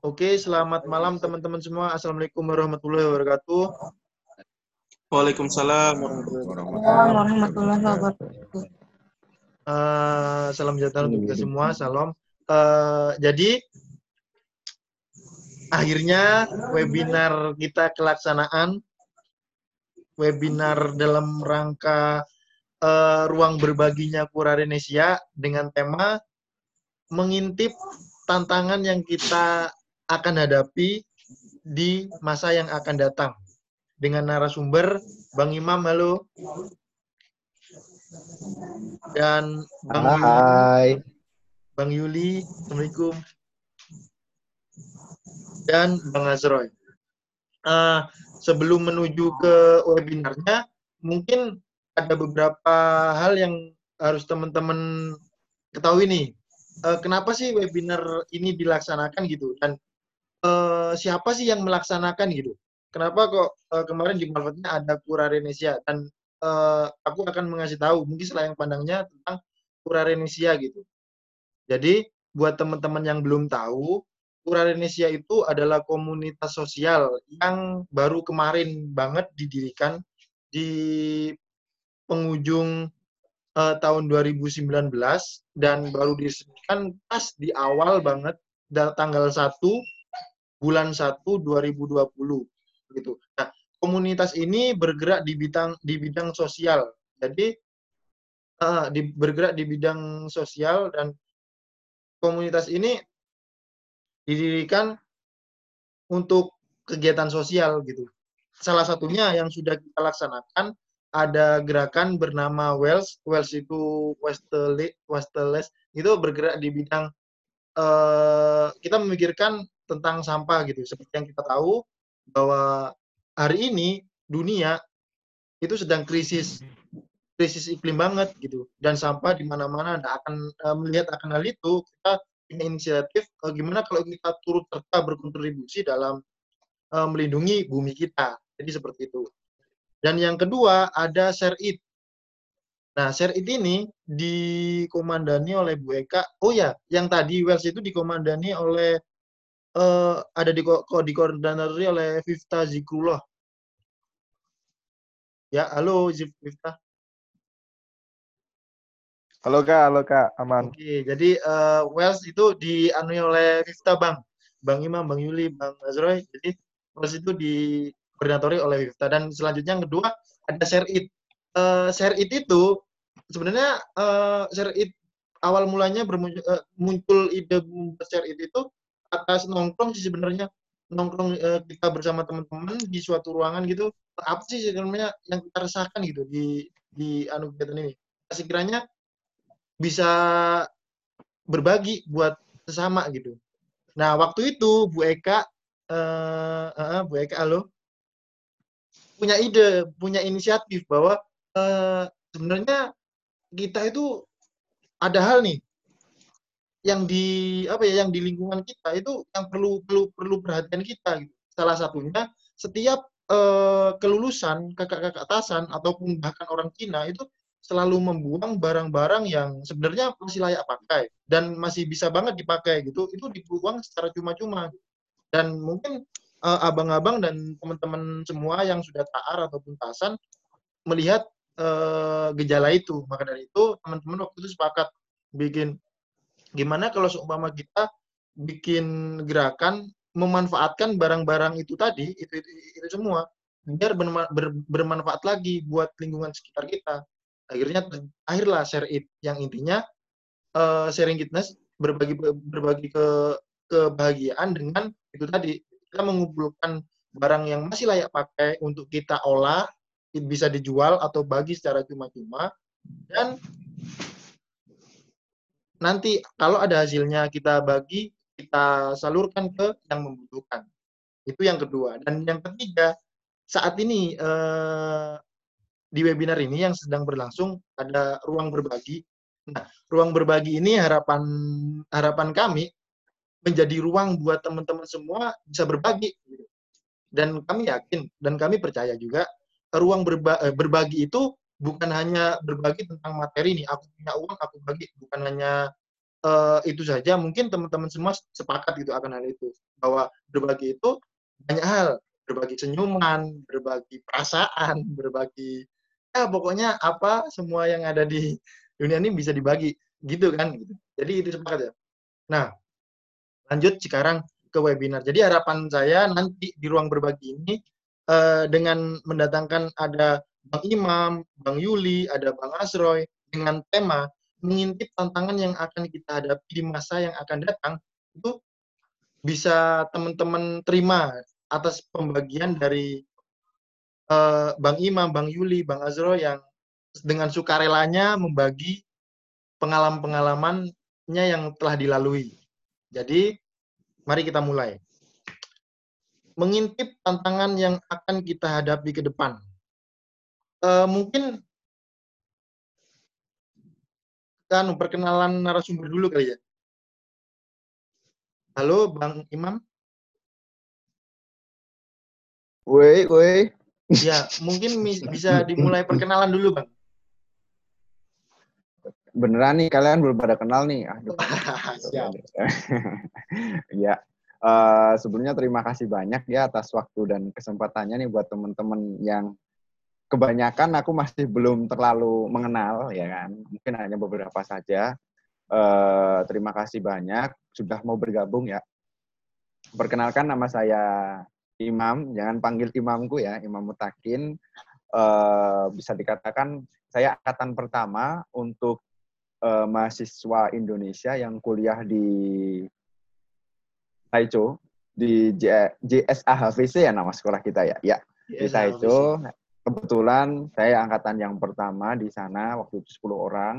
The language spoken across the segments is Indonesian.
Oke, selamat malam teman-teman semua. Assalamualaikum warahmatullahi wabarakatuh. Waalaikumsalam warahmatullahi wabarakatuh. Uh, salam sejahtera untuk kita semua. Salam. Uh, jadi akhirnya webinar kita kelaksanaan webinar dalam rangka uh, ruang berbaginya Pura Indonesia dengan tema mengintip tantangan yang kita akan hadapi di masa yang akan datang. Dengan narasumber Bang Imam, halo. Dan Bang Hai. Yuli, Bang Yuli, Assalamualaikum. Dan Bang Azroy. Uh, sebelum menuju ke webinarnya, mungkin ada beberapa hal yang harus teman-teman ketahui nih. Uh, kenapa sih webinar ini dilaksanakan gitu? Dan uh, siapa sih yang melaksanakan gitu? Kenapa kok uh, kemarin di Malvetnya ada Pura Renesia? Dan uh, aku akan mengasih tahu mungkin selayang pandangnya tentang Pura Renesia gitu. Jadi buat teman-teman yang belum tahu, Pura Renesia itu adalah komunitas sosial yang baru kemarin banget didirikan di penghujung uh, tahun 2019 dan baru diresmikan pas di awal banget tanggal 1 bulan 1 2020 gitu. Nah, komunitas ini bergerak di bidang di bidang sosial. Jadi uh, di, bergerak di bidang sosial dan komunitas ini didirikan untuk kegiatan sosial gitu. Salah satunya yang sudah kita laksanakan ada gerakan bernama Wells. Wells itu Westeles itu bergerak di bidang uh, kita memikirkan tentang sampah gitu. Seperti yang kita tahu bahwa hari ini dunia itu sedang krisis krisis iklim banget gitu dan sampah di mana-mana dan akan uh, melihat akan hal itu kita punya inisiatif uh, gimana kalau kita turut serta berkontribusi dalam uh, melindungi bumi kita. Jadi seperti itu. Dan yang kedua ada Share It. Nah, Share It ini dikomandani oleh Bu Eka. Oh ya, yang tadi Wells itu dikomandani oleh uh, ada di ko dikoordinasi oleh Vifta Zikrullah. Ya, halo Vifta. Halo Kak, halo Kak, aman. Oke, jadi uh, Wells itu dianui oleh Vifta Bang. Bang Imam, Bang Yuli, Bang Azroy. Jadi Wells itu di koordinatori oleh Wifta. Dan selanjutnya yang kedua ada share it. Uh, share it itu sebenarnya uh, share it awal mulanya bermuncul, uh, muncul ide share it itu atas nongkrong sih sebenarnya. Nongkrong uh, kita bersama teman-teman di suatu ruangan gitu. Apa sih sebenarnya yang kita rasakan gitu di di anu kegiatan ini? Sekiranya bisa berbagi buat sesama gitu. Nah waktu itu Bu Eka uh, uh, Bu Eka halo punya ide, punya inisiatif bahwa uh, sebenarnya kita itu ada hal nih yang di apa ya yang di lingkungan kita itu yang perlu perlu perlu perhatian kita gitu. Salah satunya setiap uh, kelulusan kakak-kakak atasan ataupun bahkan orang Cina itu selalu membuang barang-barang yang sebenarnya masih layak pakai dan masih bisa banget dipakai gitu itu dibuang secara cuma-cuma dan mungkin abang-abang dan teman-teman semua yang sudah taar ataupun tasan melihat uh, gejala itu. Maka dari itu teman-teman waktu itu sepakat bikin gimana kalau seumpama kita bikin gerakan memanfaatkan barang-barang itu tadi itu, itu itu semua biar ber, bermanfaat lagi buat lingkungan sekitar kita. Akhirnya akhirlah share it yang intinya uh, sharing fitness berbagi berbagi ke kebahagiaan dengan itu tadi kita mengumpulkan barang yang masih layak pakai untuk kita olah, bisa dijual atau bagi secara cuma-cuma, dan nanti kalau ada hasilnya kita bagi, kita salurkan ke yang membutuhkan. Itu yang kedua. Dan yang ketiga, saat ini eh, di webinar ini yang sedang berlangsung ada ruang berbagi. Nah, ruang berbagi ini harapan harapan kami menjadi ruang buat teman-teman semua bisa berbagi. Dan kami yakin dan kami percaya juga ruang berba eh, berbagi itu bukan hanya berbagi tentang materi nih, aku punya uang, aku bagi, bukan hanya uh, itu saja. Mungkin teman-teman semua sepakat gitu akan hal itu, bahwa berbagi itu banyak hal, berbagi senyuman, berbagi perasaan, berbagi ya pokoknya apa semua yang ada di dunia ini bisa dibagi gitu kan gitu. Jadi itu sepakat ya. Nah, lanjut sekarang ke webinar. Jadi harapan saya nanti di ruang berbagi ini uh, dengan mendatangkan ada Bang Imam, Bang Yuli, ada Bang Asroy dengan tema mengintip tantangan yang akan kita hadapi di masa yang akan datang itu bisa teman-teman terima atas pembagian dari uh, Bang Imam, Bang Yuli, Bang Azroy yang dengan sukarelanya membagi pengalaman-pengalamannya yang telah dilalui. Jadi Mari kita mulai. Mengintip tantangan yang akan kita hadapi ke depan. Uh, mungkin kan perkenalan narasumber dulu kali ya. Halo, Bang Imam. Woi, woi. Ya, mungkin bisa dimulai perkenalan dulu, Bang. Beneran nih kalian belum pada kenal nih. Aduh. Siap. ya. Uh, sebelumnya terima kasih banyak ya atas waktu dan kesempatannya nih buat teman-teman yang kebanyakan aku masih belum terlalu mengenal ya kan. Mungkin hanya beberapa saja. Uh, terima kasih banyak sudah mau bergabung ya. Perkenalkan nama saya Imam, jangan panggil imamku ya, Imam Mutakin. Uh, bisa dikatakan saya angkatan pertama untuk uh, mahasiswa Indonesia yang kuliah di Taicho di JSA HVC ya nama sekolah kita ya. Ya, di Taicho. Kebetulan saya angkatan yang pertama di sana waktu itu 10 orang.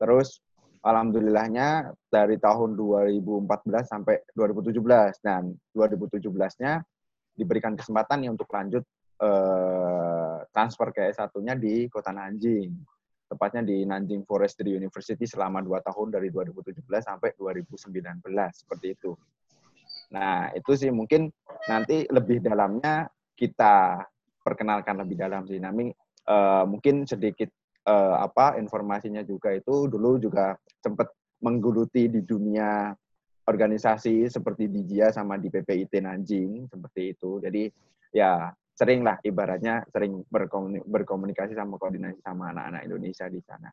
Terus alhamdulillahnya dari tahun 2014 sampai 2017 dan 2017-nya diberikan kesempatan nih untuk lanjut eh, transfer ke S1-nya di Kota Nanjing tepatnya di Nanjing Forestry University selama dua tahun dari 2017 sampai 2019 seperti itu. Nah itu sih mungkin nanti lebih dalamnya kita perkenalkan lebih dalam sih. Nami uh, mungkin sedikit uh, apa informasinya juga itu dulu juga sempat menggeluti di dunia organisasi seperti di JIA sama di PPIT Nanjing seperti itu. Jadi ya sering lah ibaratnya sering berkomunikasi sama koordinasi sama anak-anak Indonesia di sana.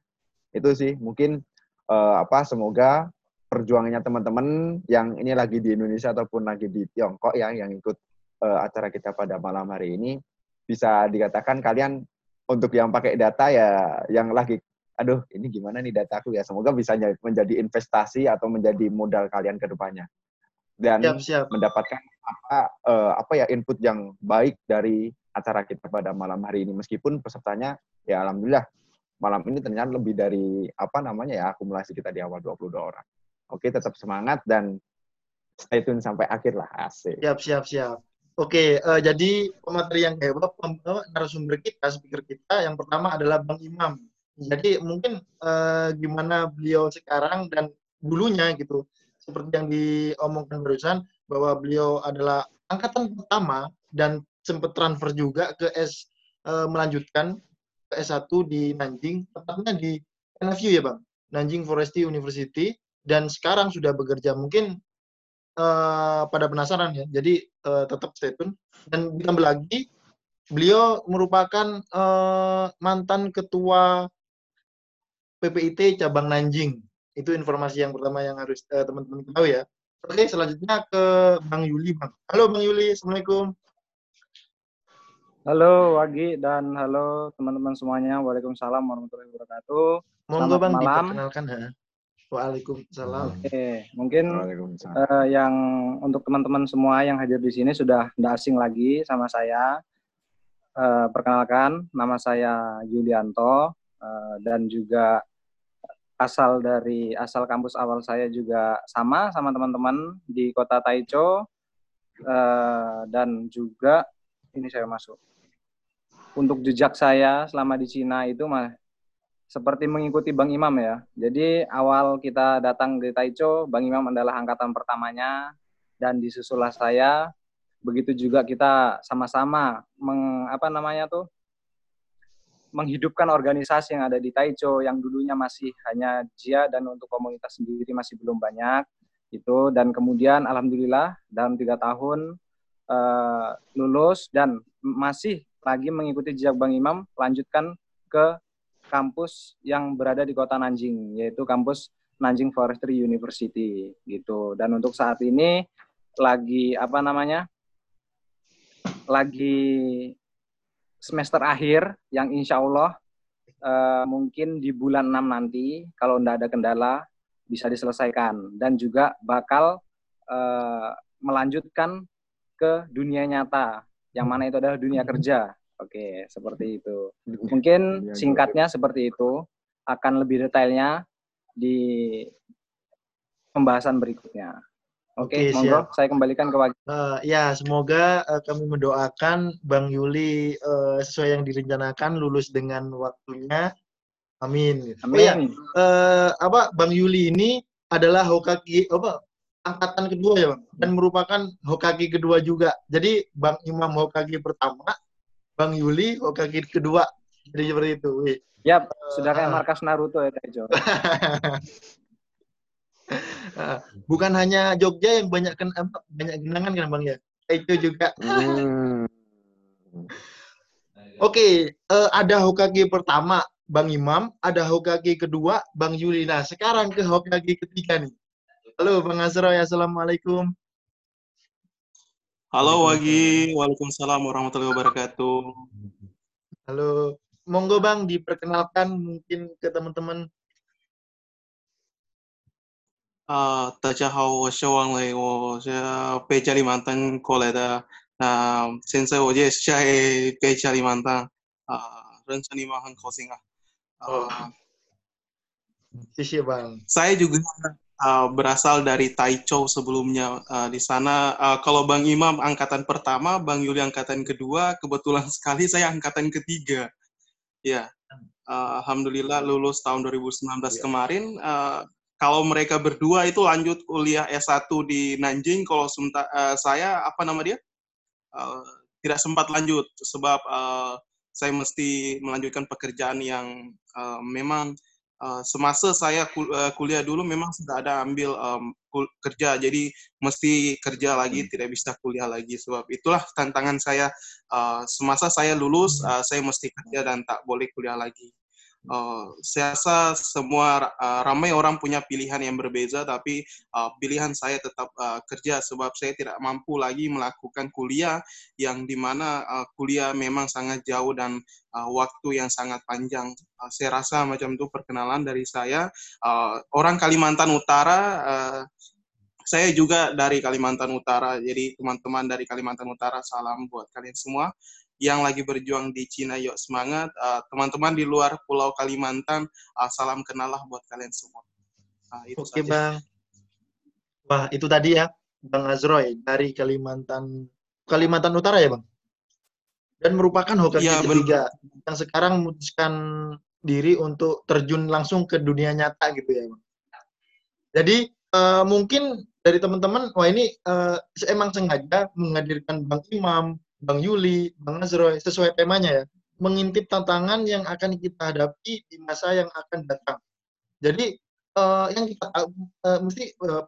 Itu sih mungkin uh, apa semoga perjuangannya teman-teman yang ini lagi di Indonesia ataupun lagi di Tiongkok ya yang ikut uh, acara kita pada malam hari ini bisa dikatakan kalian untuk yang pakai data ya yang lagi aduh ini gimana nih dataku ya semoga bisa menjadi investasi atau menjadi modal kalian ke depannya dan siap, siap. mendapatkan apa uh, apa ya input yang baik dari acara kita pada malam hari ini meskipun pesertanya ya alhamdulillah malam ini ternyata lebih dari apa namanya ya akumulasi kita di awal 22 orang. Oke, tetap semangat dan stay tune sampai akhir lah asik. Siap, siap, siap. Oke, uh, jadi pemateri yang hebat, narasumber kita, speaker kita, yang pertama adalah Bang Imam. Jadi mungkin uh, gimana beliau sekarang dan dulunya gitu seperti yang diomongkan barusan bahwa beliau adalah angkatan pertama dan sempat transfer juga ke S e, melanjutkan ke S1 di Nanjing, tepatnya di NFU ya Bang, Nanjing Forestry University dan sekarang sudah bekerja. Mungkin e, pada penasaran ya, jadi e, tetap stay tune. Dan ditambah lagi, beliau merupakan e, mantan ketua PPIT cabang Nanjing itu informasi yang pertama yang harus uh, teman-teman tahu ya. Oke, selanjutnya ke Bang Yuli, Bang. Halo Bang Yuli, Assalamualaikum. Halo Wagi dan halo teman-teman semuanya. Waalaikumsalam warahmatullahi wabarakatuh. Monggo Bang malam. diperkenalkan ha. Waalaikumsalam. Oke, mungkin Waalaikumsalam. Uh, yang untuk teman-teman semua yang hadir di sini sudah tidak asing lagi sama saya. Uh, perkenalkan, nama saya Yulianto uh, dan juga asal dari asal kampus awal saya juga sama sama teman-teman di kota Taicho uh, dan juga ini saya masuk untuk jejak saya selama di Cina itu mah seperti mengikuti Bang Imam ya. Jadi awal kita datang di Taicho, Bang Imam adalah angkatan pertamanya dan disusullah saya. Begitu juga kita sama-sama meng apa namanya tuh menghidupkan organisasi yang ada di Taicho yang dulunya masih hanya Jia dan untuk komunitas sendiri masih belum banyak itu dan kemudian alhamdulillah dalam tiga tahun uh, lulus dan masih lagi mengikuti jejak Bang Imam lanjutkan ke kampus yang berada di kota Nanjing yaitu kampus Nanjing Forestry University gitu. Dan untuk saat ini lagi apa namanya lagi semester akhir yang insya Allah uh, mungkin di bulan 6 nanti kalau tidak ada kendala bisa diselesaikan dan juga bakal uh, melanjutkan ke dunia nyata yang mana itu adalah dunia kerja. Oke, seperti itu. Mungkin singkatnya seperti itu. Akan lebih detailnya di pembahasan berikutnya. Oke, okay, monggo saya kembalikan ke Wagi. Uh, ya, semoga uh, kami mendoakan Bang Yuli uh, sesuai yang direncanakan lulus dengan waktunya. Amin. Amin. Oh, ya, uh, apa Bang Yuli ini adalah Hokage apa angkatan kedua ya, Bang, dan merupakan Hokage kedua juga. Jadi Bang Imam Hokage pertama, Bang Yuli Hokage kedua. Jadi seperti itu. Wih. Yap, uh, sudah kayak markas Naruto ya, Tejo. Bukan hanya Jogja yang banyak kan banyak genangan kan Bang ya. Itu juga. Hmm. Oke, okay, uh, eh, ada Hokage pertama Bang Imam, ada Hokage kedua Bang Yuli. Nah, sekarang ke Hokage ketiga nih. Halo Bang Azroy, Assalamualaikum. Halo Wagi, Waalaikumsalam warahmatullahi wabarakatuh. Halo, monggo Bang diperkenalkan mungkin ke teman-teman 啊，大家好，我是王磊，我是北加里曼丹过来的。那现在我也是在北加里曼丹啊，认识你们很高兴啊。啊，Sisi bang. Saya juga uh, berasal dari Taichou sebelumnya uh, di sana. Uh, kalau Bang Imam angkatan pertama, Bang Yuli angkatan kedua, kebetulan sekali saya angkatan ketiga. Ya, uh, alhamdulillah lulus tahun 2019 yeah. kemarin. Uh, kalau mereka berdua itu lanjut kuliah S1 di Nanjing, kalau sementara uh, saya apa nama dia? Uh, tidak sempat lanjut sebab uh, saya mesti melanjutkan pekerjaan yang uh, memang uh, semasa saya kul uh, kuliah dulu memang sudah ada ambil um, kerja, jadi mesti kerja lagi, hmm. tidak bisa kuliah lagi sebab itulah tantangan saya uh, semasa saya lulus uh, saya mesti kerja dan tak boleh kuliah lagi uh, saya rasa semua uh, ramai orang punya pilihan yang berbeza, tapi uh, pilihan saya tetap uh, kerja sebab saya tidak mampu lagi melakukan kuliah yang di mana uh, kuliah memang sangat jauh dan uh, waktu yang sangat panjang. Uh, saya rasa macam itu perkenalan dari saya. Uh, orang Kalimantan Utara. Uh, saya juga dari Kalimantan Utara, jadi teman-teman dari Kalimantan Utara, salam buat kalian semua yang lagi berjuang di Cina, yuk semangat. Uh, teman-teman di luar Pulau Kalimantan, uh, salam kenal lah buat kalian semua. Uh, itu Oke saja. bang. Wah itu tadi ya, Bang Azroy dari Kalimantan Kalimantan Utara ya bang. Dan merupakan Hokage ya, ketiga bener. yang sekarang memutuskan diri untuk terjun langsung ke dunia nyata gitu ya bang. Jadi uh, mungkin dari teman-teman, wah ini uh, emang sengaja menghadirkan Bang Imam, Bang Yuli, Bang Azroy, sesuai temanya ya, mengintip tantangan yang akan kita hadapi di masa yang akan datang. Jadi uh, yang kita uh, mesti uh,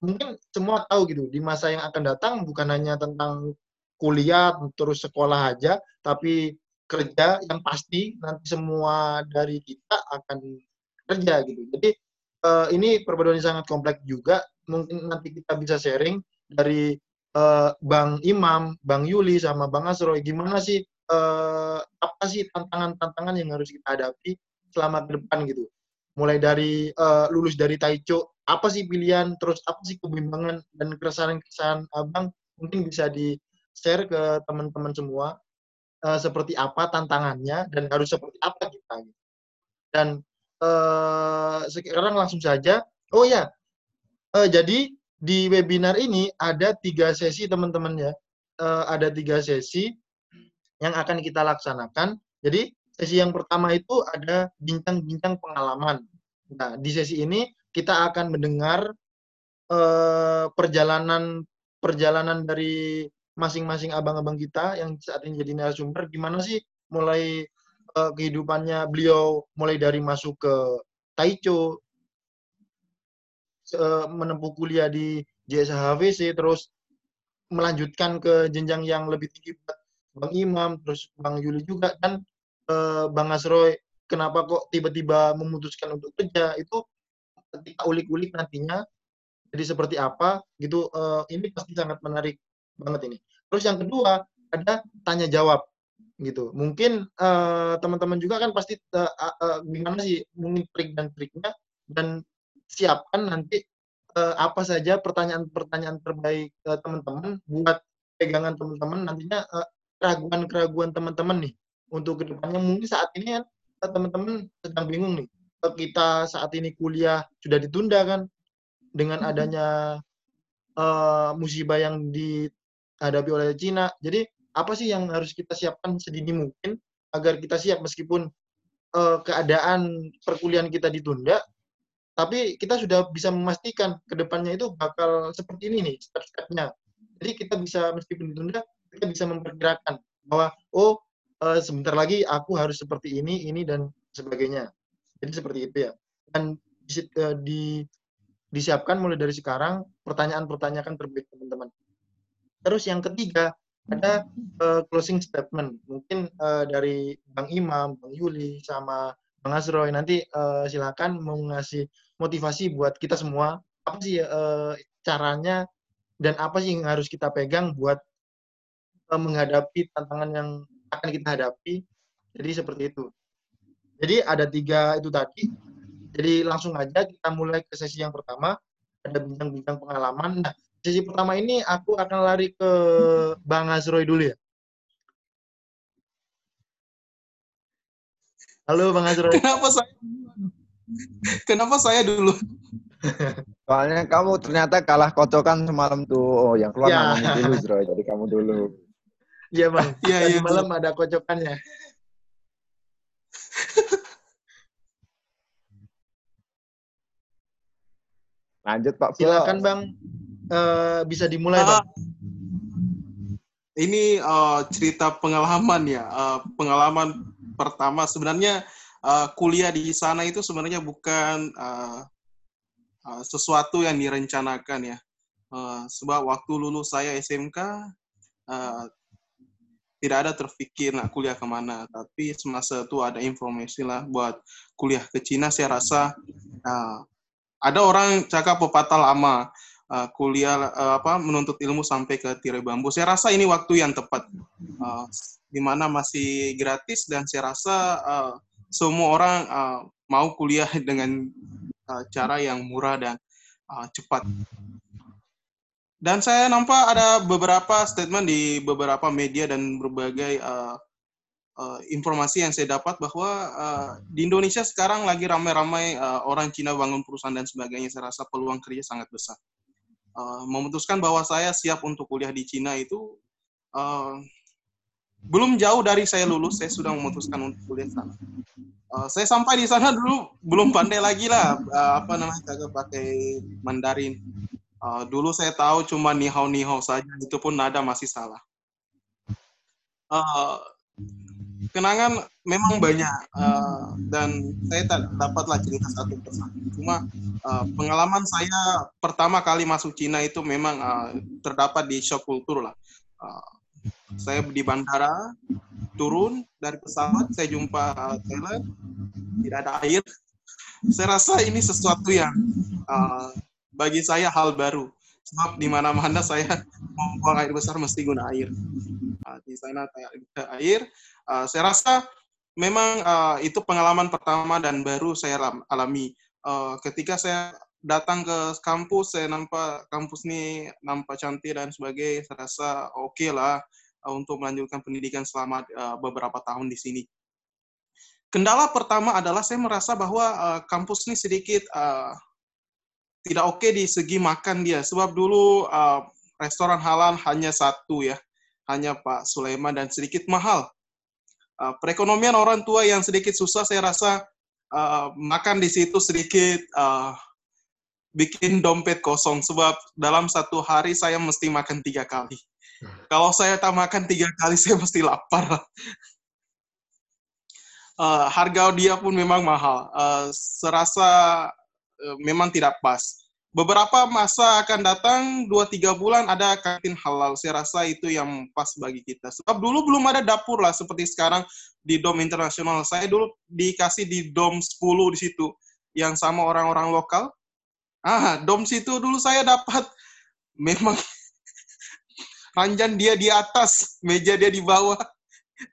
mungkin semua tahu gitu di masa yang akan datang bukan hanya tentang kuliah terus sekolah aja, tapi kerja yang pasti nanti semua dari kita akan kerja gitu. Jadi uh, ini perbedaan sangat kompleks juga. Mungkin nanti kita bisa sharing dari uh, Bang Imam, Bang Yuli, sama Bang Asroy, gimana sih uh, apa sih tantangan-tantangan yang harus kita hadapi selama ke depan gitu? Mulai dari uh, lulus dari Taicho, apa sih pilihan, terus apa sih kebimbangan dan keresahan-keresahan Abang mungkin bisa di-share ke teman-teman semua uh, seperti apa tantangannya dan harus seperti apa kita gitu. Dan uh, sekarang langsung saja, oh ya, uh, jadi di webinar ini ada tiga sesi teman-teman ya. Uh, ada tiga sesi yang akan kita laksanakan. Jadi sesi yang pertama itu ada bincang-bincang pengalaman. Nah, di sesi ini kita akan mendengar uh, perjalanan perjalanan dari masing-masing abang-abang kita yang saat ini jadi narasumber gimana sih mulai uh, kehidupannya beliau mulai dari masuk ke Taicho, uh, menempuh kuliah di JSHVC, terus melanjutkan ke jenjang yang lebih tinggi Bang Imam, terus Bang Yuli juga, dan uh, Bang Asroy, kenapa kok tiba-tiba memutuskan untuk kerja, itu ketika ulik-ulik nantinya, jadi seperti apa, gitu, uh, ini pasti sangat menarik banget ini. Terus yang kedua, ada tanya jawab gitu. Mungkin teman-teman juga kan pasti gimana sih mungkin trik dan triknya dan siapkan nanti uh, apa saja pertanyaan-pertanyaan terbaik uh, teman-teman buat pegangan teman-teman nantinya uh, keraguan-keraguan teman-teman nih untuk ke depannya. Mungkin saat ini kan teman-teman sedang bingung nih kita saat ini kuliah sudah ditunda kan dengan adanya uh, musibah yang dihadapi oleh Cina. Jadi apa sih yang harus kita siapkan sedini mungkin agar kita siap meskipun uh, keadaan perkuliahan kita ditunda, tapi kita sudah bisa memastikan ke depannya itu bakal seperti ini nih step-stepnya. Jadi kita bisa meskipun ditunda, kita bisa memperkirakan bahwa oh uh, sebentar lagi aku harus seperti ini, ini dan sebagainya. Jadi seperti itu ya. Dan di, uh, di disiapkan mulai dari sekarang pertanyaan-pertanyaan terbaik teman-teman. Terus yang ketiga, ada uh, closing statement mungkin uh, dari Bang Imam, Bang Yuli sama Bang Azroy nanti uh, silakan mau ngasih motivasi buat kita semua. Apa sih uh, caranya dan apa sih yang harus kita pegang buat uh, menghadapi tantangan yang akan kita hadapi? Jadi seperti itu. Jadi ada tiga itu tadi. Jadi langsung aja kita mulai ke sesi yang pertama. Ada bincang-bincang pengalaman. Nah sesi pertama ini aku akan lari ke Bang Azroy dulu ya. Halo Bang Azroy. Kenapa saya Kenapa saya dulu? Soalnya kamu ternyata kalah kocokan semalam tuh. Oh, yang keluar ya. namanya dulu, Zroy. Jadi kamu dulu. Iya, Bang. Iya, iya. malam ada kocokannya. Lanjut, Pak. Silakan, Bang uh, bisa dimulai, Bang? Ini uh, cerita pengalaman ya. Uh, pengalaman pertama sebenarnya uh, kuliah di sana itu sebenarnya bukan uh, uh, sesuatu yang direncanakan ya. Uh, sebab waktu lulus saya SMK uh, tidak ada terpikir nak kuliah ke mana. Tapi semasa itu ada informasi lah buat kuliah ke Cina. Saya rasa uh, ada orang cakap pepatah lama uh, kuliah uh, apa menuntut ilmu sampai ke tirai bambu. Saya rasa ini waktu yang tepat uh, di mana masih gratis dan saya rasa uh, semua orang uh, mau kuliah dengan uh, cara yang murah dan uh, cepat. Dan saya nampak ada beberapa statement di beberapa media dan berbagai uh, uh, informasi yang saya dapat bahwa uh, di Indonesia sekarang lagi ramai-ramai uh, orang Cina bangun perusahaan dan sebagainya. Saya rasa peluang kerja sangat besar. Uh, memutuskan bahwa saya siap untuk kuliah di Cina itu uh, belum jauh dari saya lulus, saya sudah memutuskan untuk kuliah sana. Uh, saya sampai di sana dulu belum pandai lagi lah uh, apa namanya kagak pakai Mandarin. Uh, dulu saya tahu cuma nihau nihau saja, itu pun nada masih salah. Uh, kenangan memang banyak uh, dan saya tak dapatlah cerita satu persatu. Cuma uh, pengalaman saya pertama kali masuk Cina itu memang uh, terdapat di shock kultur lah. Uh, saya di bandara turun dari pesawat saya jumpa toilet tidak ada air. Saya rasa ini sesuatu yang uh, bagi saya hal baru sebab di mana-mana saya mau buang air besar mesti guna air. Uh, di sana ada air, Uh, saya rasa memang uh, itu pengalaman pertama dan baru saya alami. Uh, ketika saya datang ke kampus, saya nampak kampus ini nampak cantik dan sebagainya. Saya rasa oke okay lah uh, untuk melanjutkan pendidikan selama uh, beberapa tahun di sini. Kendala pertama adalah saya merasa bahwa uh, kampus ini sedikit uh, tidak oke okay di segi makan dia. Sebab dulu uh, restoran halal hanya satu ya, hanya Pak Sulaiman dan sedikit mahal uh, perekonomian orang tua yang sedikit susah saya rasa uh, makan di situ sedikit uh, bikin dompet kosong sebab dalam satu hari saya mesti makan tiga kali. Kalau saya tak makan tiga kali saya mesti lapar. uh, harga dia pun memang mahal. Uh, serasa uh, memang tidak pas. Beberapa masa akan datang, 2-3 bulan ada kantin halal. Saya rasa itu yang pas bagi kita. Sebab dulu belum ada dapur lah, seperti sekarang di Dom Internasional. Saya dulu dikasih di Dom 10 di situ, yang sama orang-orang lokal. Ah, Dom situ dulu saya dapat memang ranjan dia di atas, meja dia di bawah.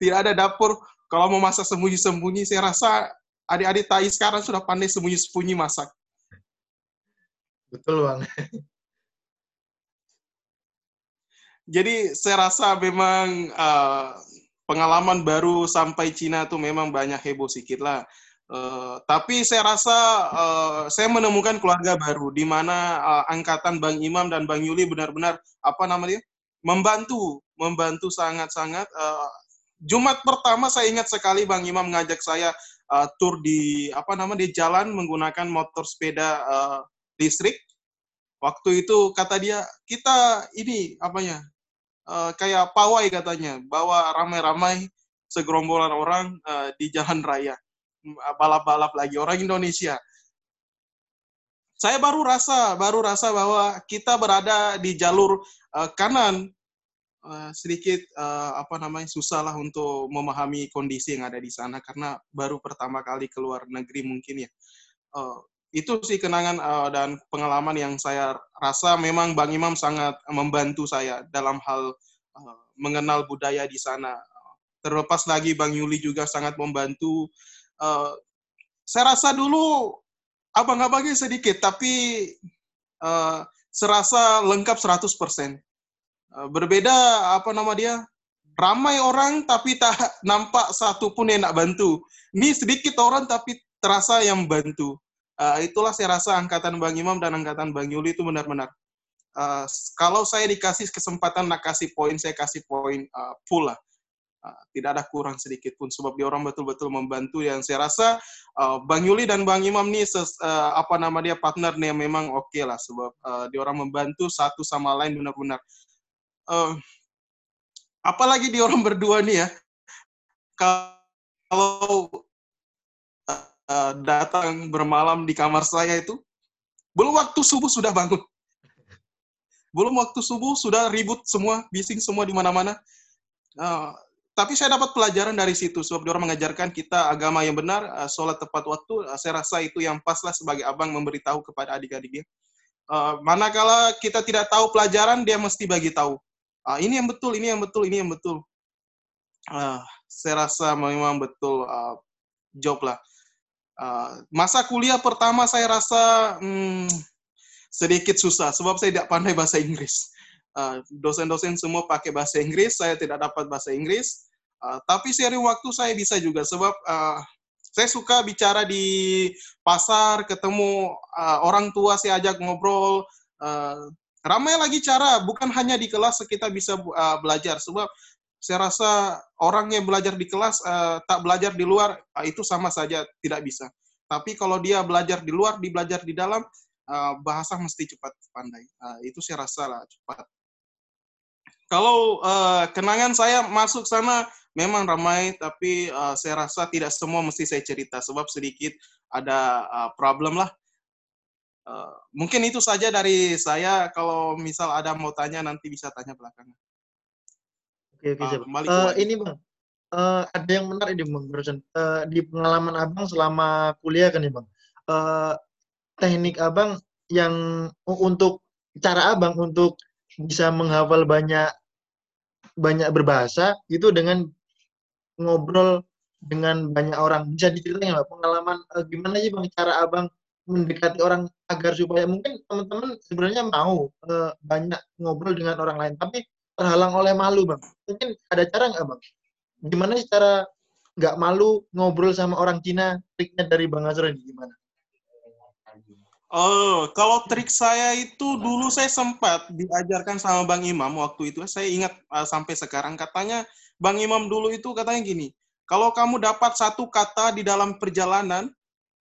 Tidak ada dapur. Kalau mau masak sembunyi-sembunyi, saya rasa adik-adik Tai sekarang sudah pandai sembunyi-sembunyi masak. Betul, Bang. Jadi saya rasa memang uh, pengalaman baru sampai Cina tuh memang banyak heboh sedikit lah. Uh, tapi saya rasa uh, saya menemukan keluarga baru di mana uh, angkatan Bang Imam dan Bang Yuli benar-benar apa namanya membantu, membantu sangat-sangat. Uh, Jumat pertama saya ingat sekali Bang Imam ngajak saya uh, tur di apa nama di jalan menggunakan motor sepeda uh, listrik. Waktu itu kata dia kita ini apanya uh, kayak pawai katanya bawa ramai-ramai segerombolan orang uh, di jalan raya balap-balap lagi orang Indonesia. Saya baru rasa baru rasa bahwa kita berada di jalur uh, kanan uh, sedikit uh, apa namanya susah lah untuk memahami kondisi yang ada di sana karena baru pertama kali keluar negeri mungkin ya. Uh, itu sih kenangan uh, dan pengalaman yang saya rasa memang Bang Imam sangat membantu saya dalam hal uh, mengenal budaya di sana. Terlepas lagi Bang Yuli juga sangat membantu. Uh, saya rasa dulu abang-abangnya sedikit, tapi uh, serasa lengkap 100%. Uh, berbeda apa nama dia? Ramai orang tapi tak nampak satu pun yang nak bantu. Ini sedikit orang tapi terasa yang bantu. Uh, itulah saya rasa angkatan Bang Imam dan angkatan Bang Yuli itu benar-benar. Uh, kalau saya dikasih kesempatan nak kasih poin, saya kasih poin uh, full lah. Tidak ada kurang sedikit pun sebab dia orang betul-betul membantu yang saya rasa uh, Bang Yuli dan Bang Imam nih ses, uh, apa nama dia partner nih memang oke okay lah sebab uh, dia orang membantu satu sama lain benar-benar. Uh, apalagi dia orang berdua nih ya. Kalau uh, datang bermalam di kamar saya itu, belum waktu subuh sudah bangun. Belum waktu subuh sudah ribut semua, bising semua di mana-mana. Tapi saya dapat pelajaran dari situ, sebab orang mengajarkan kita agama yang benar, uh, sholat tepat waktu. Uh, saya rasa itu yang pas lah sebagai abang memberitahu kepada adik-adiknya. Uh, manakala kita tidak tahu pelajaran, dia mesti bagi tahu. Uh, ini yang betul, ini yang betul, ini yang betul. Uh, saya rasa memang betul uh, job lah. Uh, masa kuliah pertama saya rasa hmm, sedikit susah sebab saya tidak pandai bahasa Inggris. Uh, dosen-dosen semua pakai bahasa Inggris, saya tidak dapat bahasa Inggris. Uh, tapi sering waktu saya bisa juga sebab uh, saya suka bicara di pasar, ketemu uh, orang tua saya ajak ngobrol. Uh, ramai lagi cara, bukan hanya di kelas kita bisa uh, belajar sebab saya rasa orang yang belajar di kelas uh, tak belajar di luar uh, itu sama saja tidak bisa. Tapi kalau dia belajar di luar, di belajar di dalam, uh, bahasa mesti cepat pandai. Uh, itu saya rasa lah cepat. Kalau uh, kenangan saya masuk sana memang ramai, tapi uh, saya rasa tidak semua mesti saya cerita sebab sedikit ada uh, problem lah. Uh, mungkin itu saja dari saya. Kalau misal ada mau tanya nanti bisa tanya belakangan. Oke, oke, siap. Uh, ini Bang, uh, ada yang menarik ini Bang, barusan. Uh, di pengalaman Abang selama kuliah kan nih Bang, uh, teknik Abang yang untuk cara Abang untuk bisa menghafal banyak banyak berbahasa itu dengan ngobrol dengan banyak orang. Bisa diceritain nggak pengalaman uh, gimana sih Bang cara Abang mendekati orang agar supaya mungkin teman-teman sebenarnya mau uh, banyak ngobrol dengan orang lain, tapi terhalang oleh malu bang. Mungkin ada cara nggak bang? Gimana sih cara nggak malu ngobrol sama orang Cina? Triknya dari bang Azra gimana? Oh, kalau trik saya itu dulu saya sempat diajarkan sama Bang Imam waktu itu. Saya ingat uh, sampai sekarang katanya Bang Imam dulu itu katanya gini, kalau kamu dapat satu kata di dalam perjalanan,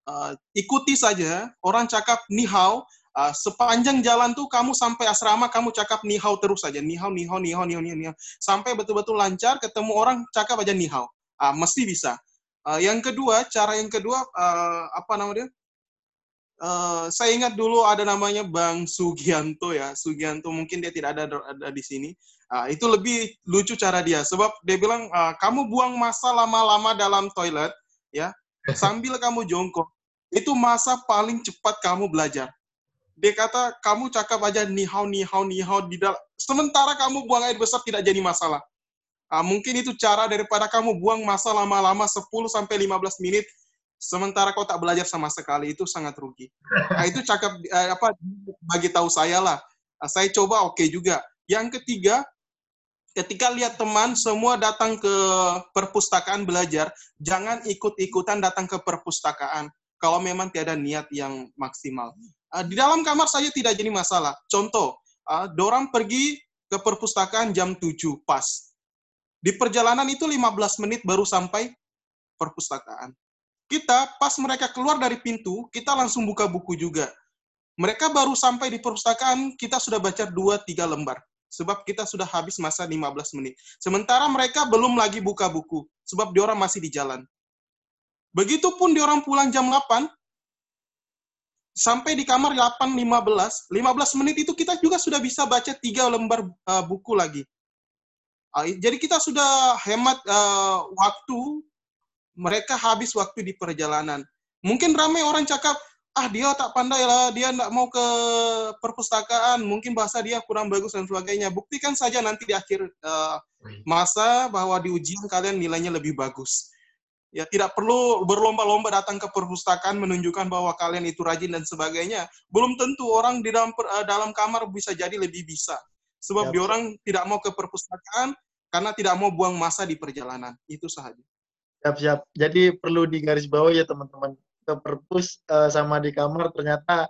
uh, ikuti saja. Orang cakap nihau, Uh, sepanjang jalan tuh kamu sampai asrama kamu cakap nihau terus saja nihau nihau nihau nihau nihau, nihau. sampai betul-betul lancar ketemu orang cakap aja nihau uh, mesti bisa Uh, yang kedua, cara yang kedua uh, apa namanya? Uh, saya ingat dulu ada namanya Bang Sugianto ya. Sugianto mungkin dia tidak ada ada di sini. Uh, itu lebih lucu cara dia sebab dia bilang uh, kamu buang masa lama-lama dalam toilet ya sambil kamu jongkok itu masa paling cepat kamu belajar. Dia kata kamu cakap aja nihau nihau nihau di dalam sementara kamu buang air besar tidak jadi masalah. Uh, mungkin itu cara daripada kamu buang masa lama-lama 10 sampai 15 menit sementara kau tak belajar sama sekali itu sangat rugi. Nah, itu cakap uh, apa bagi tahu saya lah. Uh, saya coba oke okay juga. Yang ketiga, ketika lihat teman semua datang ke perpustakaan belajar, jangan ikut-ikutan datang ke perpustakaan kalau memang tiada niat yang maksimal. Uh, di dalam kamar saja tidak jadi masalah. Contoh, uh, dorang pergi ke perpustakaan jam 7 pas. Di perjalanan itu 15 menit baru sampai perpustakaan kita pas mereka keluar dari pintu, kita langsung buka buku juga. Mereka baru sampai di perpustakaan, kita sudah baca 2-3 lembar. Sebab kita sudah habis masa 15 menit. Sementara mereka belum lagi buka buku, sebab diorang masih di jalan. Begitupun diorang pulang jam 8, sampai di kamar 8.15, 15 menit itu kita juga sudah bisa baca 3 lembar uh, buku lagi. Uh, jadi kita sudah hemat uh, waktu mereka habis waktu di perjalanan. Mungkin ramai orang cakap, ah dia tak pandai lah, dia tidak mau ke perpustakaan, mungkin bahasa dia kurang bagus dan sebagainya. Buktikan saja nanti di akhir uh, masa bahwa di ujian kalian nilainya lebih bagus. Ya tidak perlu berlomba-lomba datang ke perpustakaan menunjukkan bahwa kalian itu rajin dan sebagainya. Belum tentu orang di dalam uh, dalam kamar bisa jadi lebih bisa. Sebab ya, di orang tidak mau ke perpustakaan karena tidak mau buang masa di perjalanan. Itu saja. Siap, siap. Jadi perlu digaris bawah ya teman-teman. Ke perpus uh, sama di kamar ternyata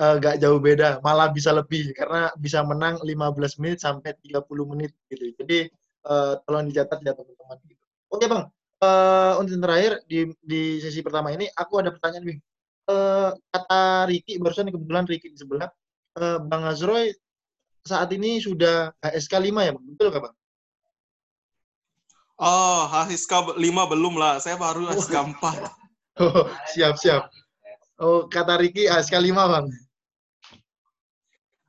uh, jauh beda, malah bisa lebih karena bisa menang 15 menit sampai 30 menit gitu. Jadi uh, tolong dicatat ya teman-teman. Oke Bang, uh, untuk terakhir di di sesi pertama ini aku ada pertanyaan Bang. Uh, kata Riki barusan kebetulan Riki di sebelah uh, Bang Azroy saat ini sudah HSK 5 ya Bang? Betul nggak Bang? Oh, HSK 5 belum lah. Saya baru HSK 4. Oh, siap, siap. Oh, kata Riki HSK 5, Bang.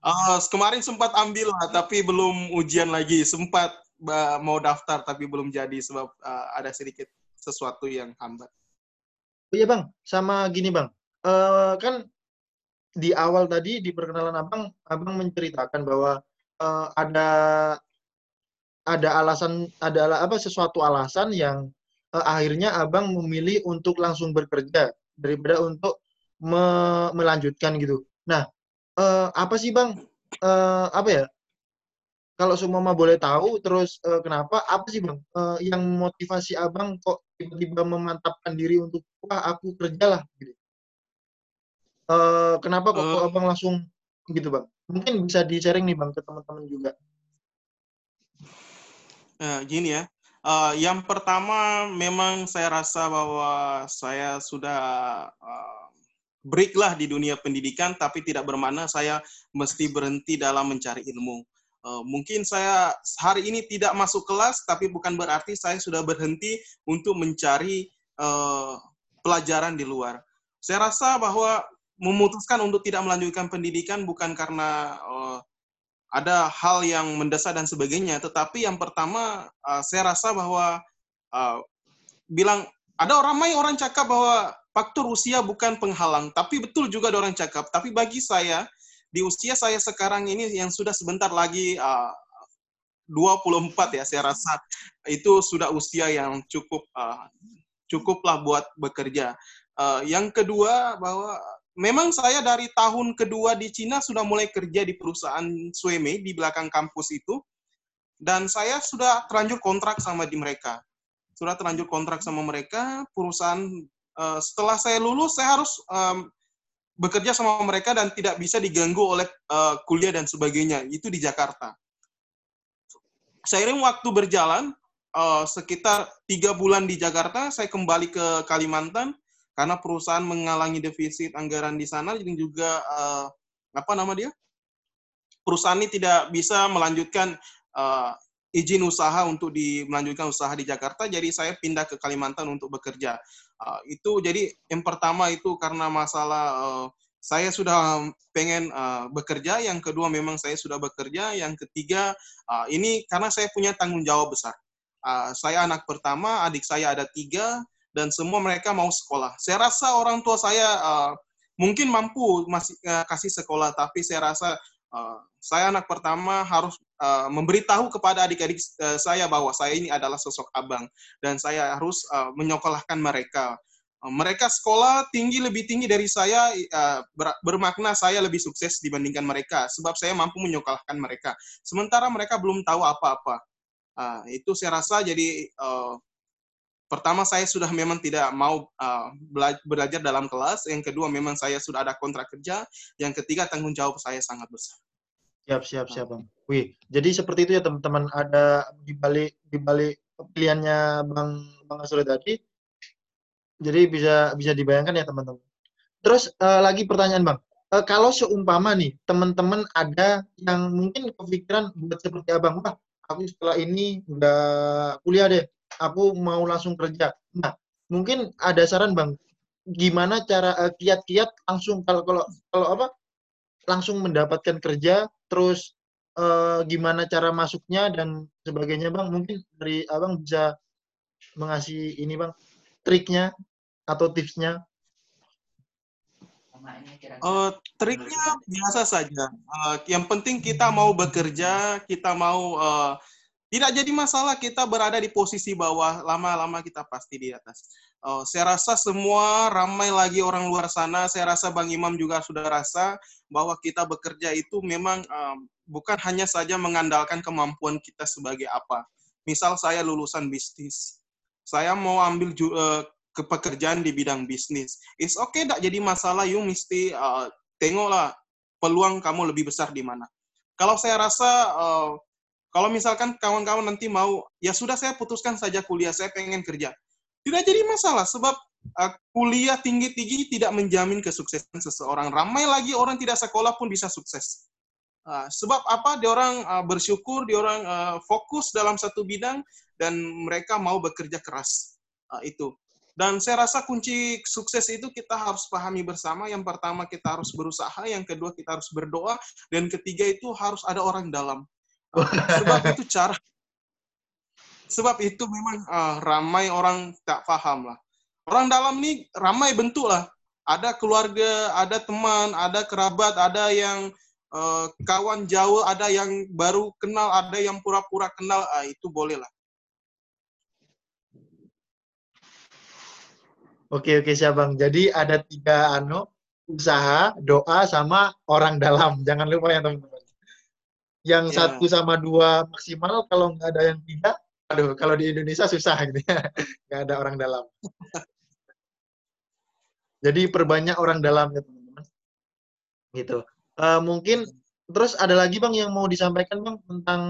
Uh, kemarin sempat ambil lah, tapi belum ujian lagi. Sempat uh, mau daftar, tapi belum jadi sebab uh, ada sedikit sesuatu yang hambat. Oh iya Bang, sama gini Bang. Uh, kan di awal tadi di perkenalan Abang, Abang menceritakan bahwa uh, ada ada alasan ada apa sesuatu alasan yang uh, akhirnya abang memilih untuk langsung bekerja daripada untuk me melanjutkan gitu. Nah, uh, apa sih bang? Uh, apa ya? Kalau semua boleh tahu, terus uh, kenapa? Apa sih bang uh, yang motivasi abang kok tiba-tiba memantapkan diri untuk wah aku kerjalah gitu? Uh, kenapa kok, uh, kok abang langsung gitu bang? Mungkin bisa di sharing nih bang ke teman-teman juga. Uh, gini ya, uh, yang pertama memang saya rasa bahwa saya sudah uh, break lah di dunia pendidikan, tapi tidak bermakna saya mesti berhenti dalam mencari ilmu. Uh, mungkin saya hari ini tidak masuk kelas, tapi bukan berarti saya sudah berhenti untuk mencari uh, pelajaran di luar. Saya rasa bahwa memutuskan untuk tidak melanjutkan pendidikan bukan karena uh, ada hal yang mendesak dan sebagainya. Tetapi yang pertama, uh, saya rasa bahwa uh, bilang ada orang ramai orang cakap bahwa faktor usia bukan penghalang, tapi betul juga ada orang cakap. Tapi bagi saya di usia saya sekarang ini yang sudah sebentar lagi uh, 24 ya, saya rasa itu sudah usia yang cukup uh, cukuplah buat bekerja. Uh, yang kedua bahwa memang saya dari tahun kedua di Cina sudah mulai kerja di perusahaan Sueme di belakang kampus itu. Dan saya sudah terlanjur kontrak sama di mereka. Sudah terlanjur kontrak sama mereka, perusahaan uh, setelah saya lulus saya harus um, bekerja sama mereka dan tidak bisa diganggu oleh uh, kuliah dan sebagainya. Itu di Jakarta. Seiring waktu berjalan, uh, sekitar tiga bulan di Jakarta, saya kembali ke Kalimantan karena perusahaan mengalami defisit anggaran di sana jadi juga uh, apa nama dia perusahaan ini tidak bisa melanjutkan uh, izin usaha untuk di, melanjutkan usaha di Jakarta, jadi saya pindah ke Kalimantan untuk bekerja. Uh, itu jadi yang pertama itu karena masalah uh, saya sudah pengen uh, bekerja, yang kedua memang saya sudah bekerja, yang ketiga uh, ini karena saya punya tanggung jawab besar. Uh, saya anak pertama, adik saya ada tiga, dan semua mereka mau sekolah. Saya rasa orang tua saya uh, mungkin mampu masih uh, kasih sekolah, tapi saya rasa uh, saya anak pertama harus uh, memberitahu kepada adik-adik uh, saya bahwa saya ini adalah sosok abang dan saya harus uh, menyekolahkan mereka. Mereka sekolah tinggi lebih tinggi dari saya ber bermakna saya lebih sukses dibandingkan mereka sebab saya mampu menyekolahkan mereka. Sementara mereka belum tahu apa-apa. Itu saya rasa jadi pertama saya sudah memang tidak mau uh, belajar dalam kelas, yang kedua memang saya sudah ada kontrak kerja, yang ketiga tanggung jawab saya sangat besar. Siap, siap, siap, Bang. Wih, jadi seperti itu ya teman-teman. Ada di balik di balik pilihannya Bang Bang Asri tadi. Jadi bisa bisa dibayangkan ya teman-teman. Terus uh, lagi pertanyaan Bang. Uh, kalau seumpama nih teman-teman ada yang mungkin kepikiran buat seperti Abang, wah aku setelah ini udah kuliah deh, aku mau langsung kerja. Nah, mungkin ada saran bang, gimana cara uh, kiat-kiat langsung kalau kalau kalau apa langsung mendapatkan kerja, terus uh, gimana cara masuknya dan sebagainya bang. Mungkin dari abang bisa mengasih ini bang triknya atau tipsnya. Uh, triknya biasa saja. Uh, yang penting kita mau bekerja, kita mau uh, tidak jadi masalah kita berada di posisi bawah, lama-lama kita pasti di atas. Oh, saya rasa semua ramai lagi orang luar sana, saya rasa Bang Imam juga sudah rasa bahwa kita bekerja itu memang um, bukan hanya saja mengandalkan kemampuan kita sebagai apa. Misal saya lulusan bisnis, saya mau ambil uh, ke pekerjaan di bidang bisnis. It's okay, tidak jadi masalah, you mesti uh, tengoklah peluang kamu lebih besar di mana. Kalau saya rasa uh, kalau misalkan kawan-kawan nanti mau, ya sudah saya putuskan saja kuliah, saya pengen kerja. Tidak jadi masalah, sebab uh, kuliah tinggi-tinggi tidak menjamin kesuksesan seseorang. Ramai lagi orang tidak sekolah pun bisa sukses. Uh, sebab apa? Dia orang uh, bersyukur, dia orang uh, fokus dalam satu bidang, dan mereka mau bekerja keras. Uh, itu. Dan saya rasa kunci sukses itu kita harus pahami bersama. Yang pertama kita harus berusaha, yang kedua kita harus berdoa, dan ketiga itu harus ada orang dalam sebab itu cara sebab itu memang uh, ramai orang tak paham lah orang dalam ini ramai bentuk lah ada keluarga ada teman ada kerabat ada yang uh, kawan jauh ada yang baru kenal ada yang pura-pura kenal uh, itu boleh lah Oke oke siap bang. Jadi ada tiga anu usaha, doa sama orang dalam. Jangan lupa ya teman-teman yang yeah. satu sama dua maksimal kalau nggak ada yang tiga aduh kalau di Indonesia susah gitu ya. Nggak ada orang dalam. Jadi perbanyak orang dalam ya teman-teman. Gitu. Uh, mungkin terus ada lagi bang yang mau disampaikan bang tentang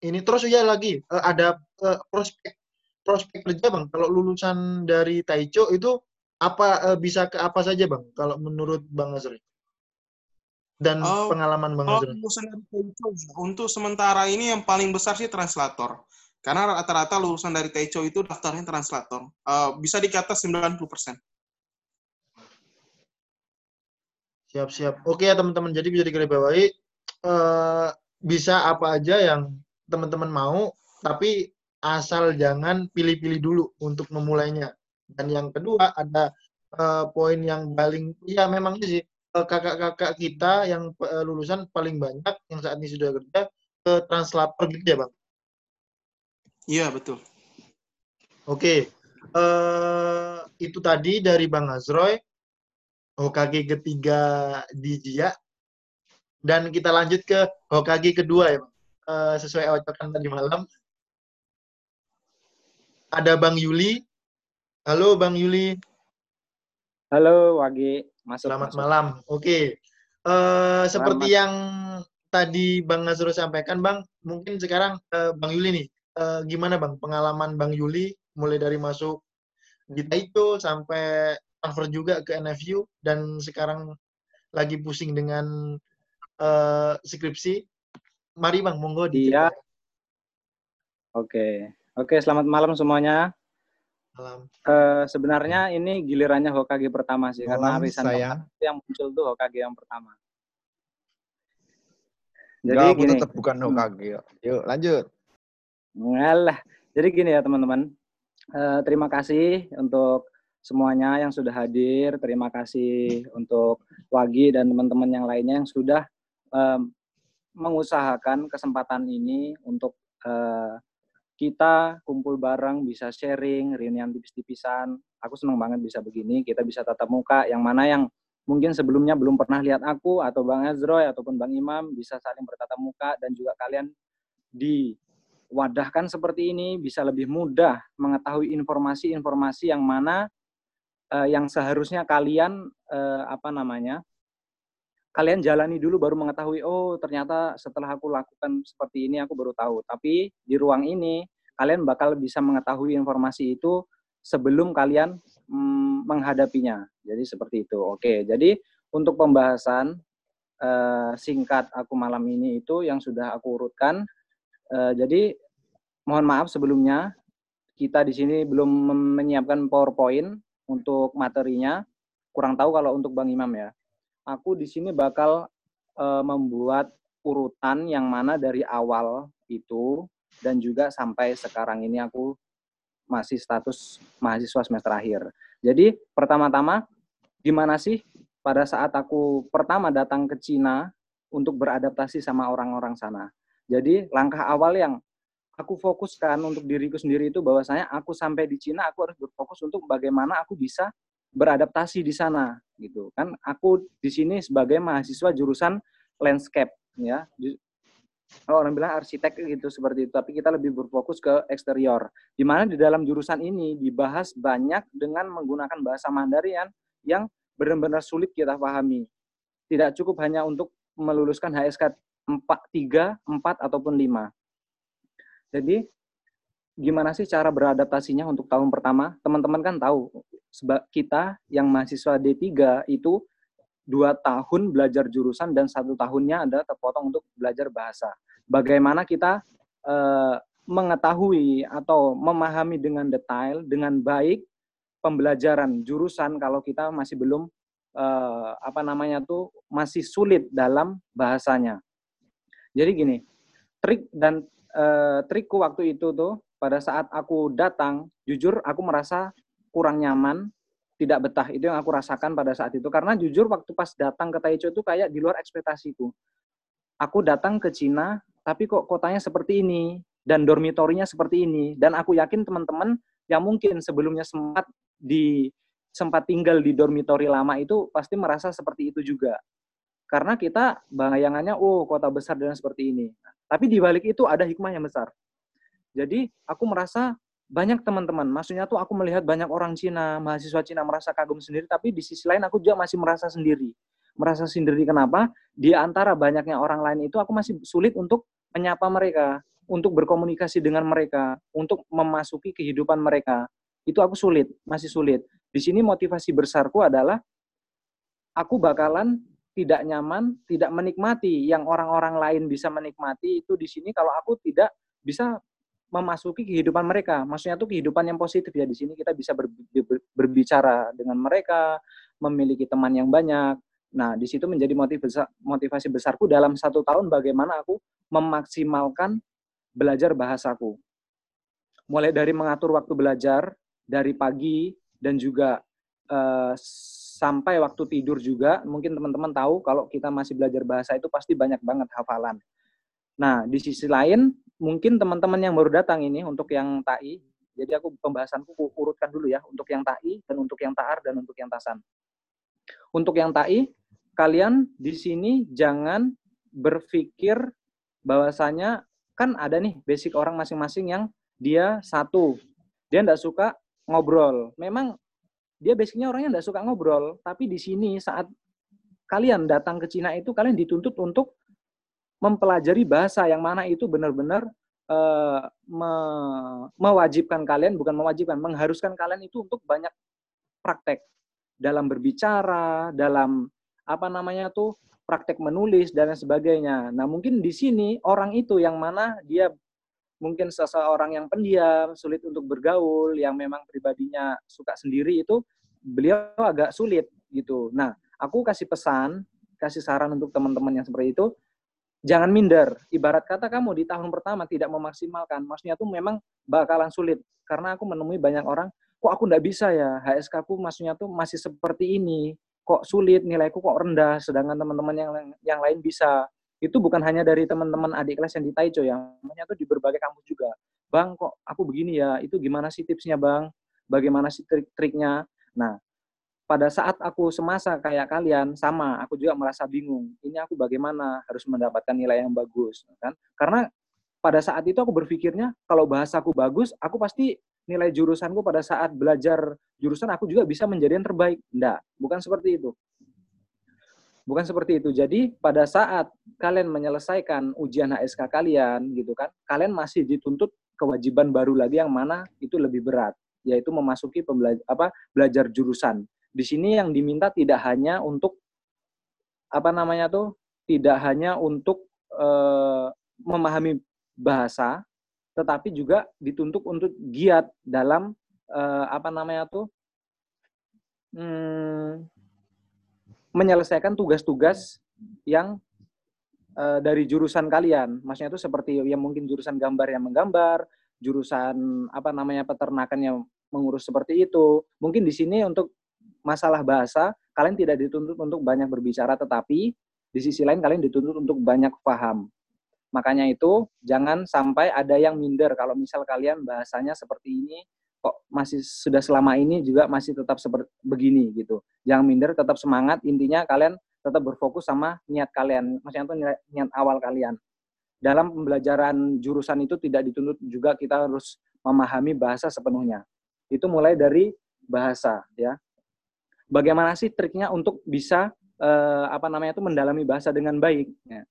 ini? Terus ya lagi. Uh, ada uh, prospek prospek kerja bang. Kalau lulusan dari Taicho itu apa uh, bisa ke apa saja bang kalau menurut bang Azri dan oh, pengalaman Bang oh, Untuk sementara ini yang paling besar sih translator. Karena rata-rata lulusan dari Taicho itu daftarnya translator. Uh, bisa dikata 90%. Siap-siap. Oke ya teman-teman, jadi bisa digarisbawahi uh, bisa apa aja yang teman-teman mau, tapi asal jangan pilih-pilih dulu untuk memulainya. Dan yang kedua ada uh, poin yang paling, ya memang sih Eh, kakak-kakak kita yang uh, lulusan paling banyak yang saat ini sudah kerja ke translator gitu ya bang? Iya betul. Oke, uh, itu tadi dari bang Azroy, Hokage ketiga di Jia, dan kita lanjut ke Hokage kedua ya bang. Uh, sesuai ocokan tadi malam. Ada Bang Yuli. Halo Bang Yuli. Halo Wagi. Masuk, Selamat masuk. malam. Oke. Okay. Uh, eh, seperti yang tadi Bang Nazrul sampaikan, Bang, mungkin sekarang uh, Bang Yuli nih, uh, gimana Bang pengalaman Bang Yuli mulai dari masuk di Taito sampai transfer juga ke NFU dan sekarang lagi pusing dengan uh, skripsi. Mari Bang, monggo di Iya. Oke, oke. Selamat malam semuanya. Malam. Uh, sebenarnya ini gilirannya Hokage pertama sih, malam, karena arisan sayang. yang muncul tuh Hokage yang pertama. Jadi Enggak, gini, tetap bukan Hokage. Yuk, yuk lanjut. Ngalah. Jadi gini ya teman-teman. Uh, terima kasih untuk semuanya yang sudah hadir. Terima kasih untuk Wagi dan teman-teman yang lainnya yang sudah um, mengusahakan kesempatan ini untuk uh, kita kumpul bareng, bisa sharing, reunian tipis-tipisan. Aku senang banget bisa begini, kita bisa tatap muka. Yang mana yang mungkin sebelumnya belum pernah lihat aku atau Bang Ezroy ataupun Bang Imam bisa saling bertatap muka dan juga kalian diwadahkan seperti ini bisa lebih mudah mengetahui informasi-informasi yang mana uh, yang seharusnya kalian uh, apa namanya kalian jalani dulu baru mengetahui oh ternyata setelah aku lakukan seperti ini aku baru tahu tapi di ruang ini kalian bakal bisa mengetahui informasi itu sebelum kalian mm, menghadapinya jadi seperti itu oke jadi untuk pembahasan uh, singkat aku malam ini itu yang sudah aku urutkan uh, jadi mohon maaf sebelumnya kita di sini belum menyiapkan PowerPoint untuk materinya. Kurang tahu kalau untuk Bang Imam ya. Aku di sini bakal uh, membuat urutan yang mana dari awal itu dan juga sampai sekarang ini aku masih status mahasiswa semester akhir. Jadi pertama-tama gimana sih pada saat aku pertama datang ke Cina untuk beradaptasi sama orang-orang sana. Jadi langkah awal yang aku fokuskan untuk diriku sendiri itu bahwasanya aku sampai di Cina aku harus berfokus untuk bagaimana aku bisa beradaptasi di sana gitu. Kan aku di sini sebagai mahasiswa jurusan landscape ya. Oh, orang bilang arsitek gitu seperti itu. Tapi kita lebih berfokus ke eksterior. Di mana di dalam jurusan ini dibahas banyak dengan menggunakan bahasa Mandarin yang benar-benar sulit kita pahami. Tidak cukup hanya untuk meluluskan HSK 4 3 4 ataupun 5 jadi gimana sih cara beradaptasinya untuk tahun pertama? Teman-teman kan tahu, sebab kita yang mahasiswa D3 itu dua tahun belajar jurusan dan satu tahunnya ada terpotong untuk belajar bahasa. Bagaimana kita eh, mengetahui atau memahami dengan detail, dengan baik pembelajaran jurusan kalau kita masih belum eh, apa namanya tuh masih sulit dalam bahasanya. Jadi gini, trik dan uh, trikku waktu itu tuh pada saat aku datang, jujur aku merasa kurang nyaman, tidak betah. Itu yang aku rasakan pada saat itu. Karena jujur waktu pas datang ke Taichung itu kayak di luar ekspektasiku. Aku datang ke Cina, tapi kok kotanya seperti ini, dan dormitorinya seperti ini. Dan aku yakin teman-teman yang mungkin sebelumnya sempat di sempat tinggal di dormitori lama itu pasti merasa seperti itu juga. Karena kita bayangannya, oh kota besar dan seperti ini. Tapi di balik itu ada hikmah yang besar. Jadi aku merasa banyak teman-teman, maksudnya tuh aku melihat banyak orang Cina, mahasiswa Cina merasa kagum sendiri, tapi di sisi lain aku juga masih merasa sendiri. Merasa sendiri kenapa? Di antara banyaknya orang lain itu aku masih sulit untuk menyapa mereka, untuk berkomunikasi dengan mereka, untuk memasuki kehidupan mereka. Itu aku sulit, masih sulit. Di sini motivasi besarku adalah aku bakalan tidak nyaman, tidak menikmati yang orang-orang lain bisa menikmati itu di sini kalau aku tidak bisa memasuki kehidupan mereka. Maksudnya itu kehidupan yang positif ya di sini kita bisa berbicara dengan mereka, memiliki teman yang banyak. Nah, di situ menjadi motivasi, motivasi besarku dalam satu tahun bagaimana aku memaksimalkan belajar bahasaku. Mulai dari mengatur waktu belajar dari pagi dan juga uh, sampai waktu tidur juga, mungkin teman-teman tahu kalau kita masih belajar bahasa itu pasti banyak banget hafalan. Nah, di sisi lain, mungkin teman-teman yang baru datang ini untuk yang TAI, jadi aku pembahasanku urutkan dulu ya, untuk yang TAI dan untuk yang TAAR dan untuk yang TASAN. Untuk yang TAI, kalian di sini jangan berpikir bahwasanya kan ada nih basic orang masing-masing yang dia satu, dia tidak suka ngobrol. Memang dia basicnya orangnya tidak suka ngobrol, tapi di sini saat kalian datang ke Cina itu kalian dituntut untuk mempelajari bahasa yang mana itu benar-benar uh, me mewajibkan kalian, bukan mewajibkan, mengharuskan kalian itu untuk banyak praktek dalam berbicara, dalam apa namanya tuh praktek menulis dan sebagainya. Nah mungkin di sini orang itu yang mana dia mungkin seseorang yang pendiam, sulit untuk bergaul, yang memang pribadinya suka sendiri itu beliau agak sulit gitu. Nah, aku kasih pesan, kasih saran untuk teman-teman yang seperti itu, jangan minder. Ibarat kata kamu di tahun pertama tidak memaksimalkan, maksudnya tuh memang bakalan sulit. Karena aku menemui banyak orang, kok aku nggak bisa ya, HSK aku maksudnya tuh masih seperti ini, kok sulit, nilaiku kok rendah, sedangkan teman-teman yang yang lain bisa itu bukan hanya dari teman-teman adik kelas yang di Taicho ya, namanya tuh di berbagai kampus juga. Bang, kok aku begini ya? Itu gimana sih tipsnya, Bang? Bagaimana sih trik-triknya? Nah, pada saat aku semasa kayak kalian sama, aku juga merasa bingung. Ini aku bagaimana harus mendapatkan nilai yang bagus, kan? Karena pada saat itu aku berpikirnya kalau bahasaku bagus, aku pasti nilai jurusanku pada saat belajar jurusan aku juga bisa menjadi yang terbaik. Enggak, bukan seperti itu. Bukan seperti itu. Jadi pada saat kalian menyelesaikan ujian HSK kalian gitu kan, kalian masih dituntut kewajiban baru lagi yang mana itu lebih berat, yaitu memasuki apa belajar jurusan. Di sini yang diminta tidak hanya untuk apa namanya tuh, tidak hanya untuk eh, memahami bahasa, tetapi juga dituntut untuk giat dalam eh, apa namanya tuh hmm, menyelesaikan tugas-tugas yang uh, dari jurusan kalian. Maksudnya itu seperti yang mungkin jurusan gambar yang menggambar, jurusan apa namanya peternakan yang mengurus seperti itu. Mungkin di sini untuk masalah bahasa kalian tidak dituntut untuk banyak berbicara, tetapi di sisi lain kalian dituntut untuk banyak paham. Makanya itu jangan sampai ada yang minder kalau misal kalian bahasanya seperti ini kok masih sudah selama ini juga masih tetap seperti begini gitu. Jangan minder, tetap semangat. Intinya kalian tetap berfokus sama niat kalian. Maksudnya itu niat, niat awal kalian. Dalam pembelajaran jurusan itu tidak dituntut juga kita harus memahami bahasa sepenuhnya. Itu mulai dari bahasa ya. Bagaimana sih triknya untuk bisa eh, apa namanya itu mendalami bahasa dengan baik? Ya.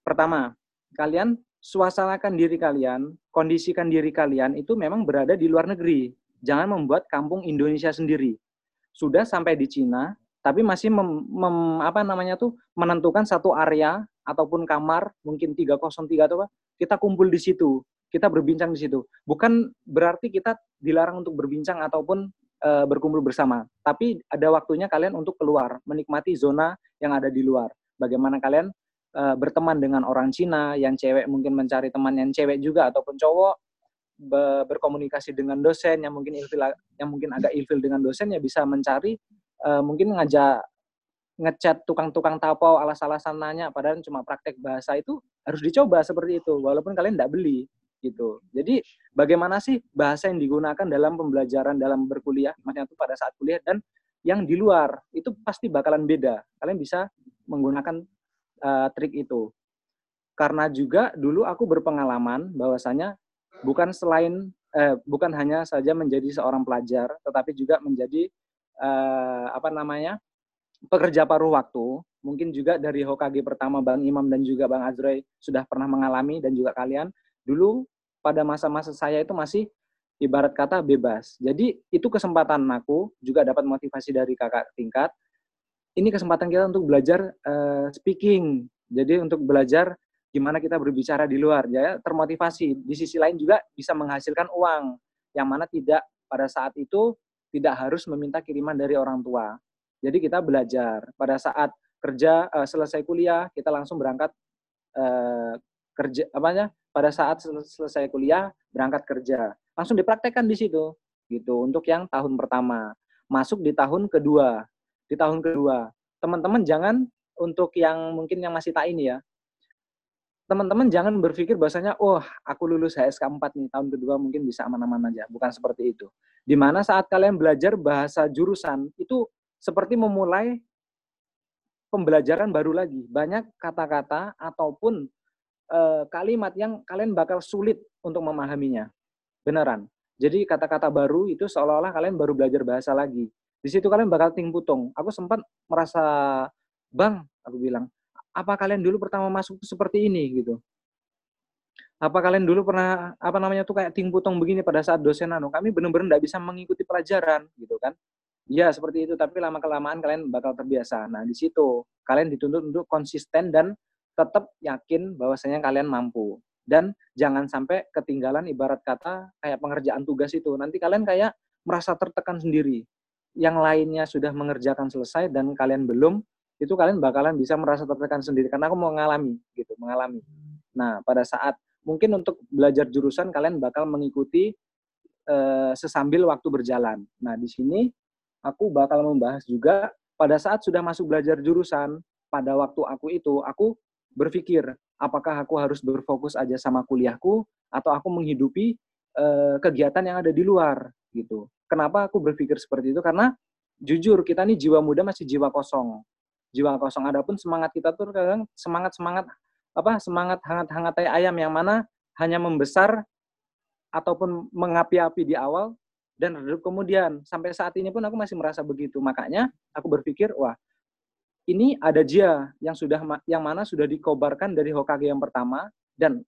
Pertama, kalian suasanakan diri kalian, kondisikan diri kalian itu memang berada di luar negeri. Jangan membuat kampung Indonesia sendiri. Sudah sampai di Cina, tapi masih mem, mem, apa namanya tuh menentukan satu area ataupun kamar mungkin 303 atau apa, kita kumpul di situ, kita berbincang di situ. Bukan berarti kita dilarang untuk berbincang ataupun e, berkumpul bersama, tapi ada waktunya kalian untuk keluar, menikmati zona yang ada di luar. Bagaimana kalian uh, berteman dengan orang Cina, yang cewek mungkin mencari teman yang cewek juga ataupun cowok be berkomunikasi dengan dosen yang mungkin ilfil yang mungkin agak ilfil dengan dosen ya bisa mencari uh, mungkin ngajak ngechat tukang-tukang tapau alas-alasan nanya. Padahal cuma praktek bahasa itu harus dicoba seperti itu walaupun kalian tidak beli gitu. Jadi bagaimana sih bahasa yang digunakan dalam pembelajaran dalam berkuliah maksudnya itu pada saat kuliah dan yang di luar itu pasti bakalan beda. Kalian bisa menggunakan uh, trik itu. Karena juga dulu aku berpengalaman bahwasanya bukan selain eh, bukan hanya saja menjadi seorang pelajar, tetapi juga menjadi eh, apa namanya pekerja paruh waktu. Mungkin juga dari HOKG pertama Bang Imam dan juga Bang Azroy sudah pernah mengalami dan juga kalian dulu pada masa-masa saya itu masih ibarat kata bebas. Jadi itu kesempatan aku juga dapat motivasi dari kakak tingkat ini kesempatan kita untuk belajar uh, speaking. Jadi untuk belajar gimana kita berbicara di luar, ya termotivasi. Di sisi lain juga bisa menghasilkan uang, yang mana tidak pada saat itu tidak harus meminta kiriman dari orang tua. Jadi kita belajar pada saat kerja uh, selesai kuliah kita langsung berangkat uh, kerja apanya pada saat selesai kuliah berangkat kerja langsung dipraktekkan di situ gitu untuk yang tahun pertama masuk di tahun kedua di tahun kedua. Teman-teman jangan untuk yang mungkin yang masih tak ini ya, teman-teman jangan berpikir bahasanya, oh aku lulus HSK 4 nih, tahun kedua mungkin bisa aman-aman aja. Bukan seperti itu. Di mana saat kalian belajar bahasa jurusan, itu seperti memulai pembelajaran baru lagi. Banyak kata-kata ataupun e, kalimat yang kalian bakal sulit untuk memahaminya. Beneran. Jadi kata-kata baru itu seolah-olah kalian baru belajar bahasa lagi. Di situ kalian bakal ting putung. Aku sempat merasa, bang, aku bilang, apa kalian dulu pertama masuk seperti ini gitu? Apa kalian dulu pernah apa namanya tuh kayak ting putung begini pada saat dosen anu? Kami benar-benar tidak bisa mengikuti pelajaran gitu kan? Iya seperti itu, tapi lama kelamaan kalian bakal terbiasa. Nah di situ kalian dituntut untuk konsisten dan tetap yakin bahwasanya kalian mampu. dan jangan sampai ketinggalan ibarat kata kayak pengerjaan tugas itu. Nanti kalian kayak merasa tertekan sendiri. Yang lainnya sudah mengerjakan selesai dan kalian belum itu kalian bakalan bisa merasa tertekan sendiri. Karena aku mau mengalami gitu mengalami. Nah pada saat mungkin untuk belajar jurusan kalian bakal mengikuti uh, sesambil waktu berjalan. Nah di sini aku bakal membahas juga pada saat sudah masuk belajar jurusan pada waktu aku itu aku berpikir apakah aku harus berfokus aja sama kuliahku atau aku menghidupi uh, kegiatan yang ada di luar gitu. Kenapa aku berpikir seperti itu? Karena jujur kita nih jiwa muda masih jiwa kosong. Jiwa kosong. Adapun semangat kita tuh kadang semangat semangat apa semangat hangat-hangat ayam yang mana hanya membesar ataupun mengapi-api di awal dan redup kemudian sampai saat ini pun aku masih merasa begitu makanya aku berpikir wah ini ada Jia yang sudah yang mana sudah dikobarkan dari Hokage yang pertama dan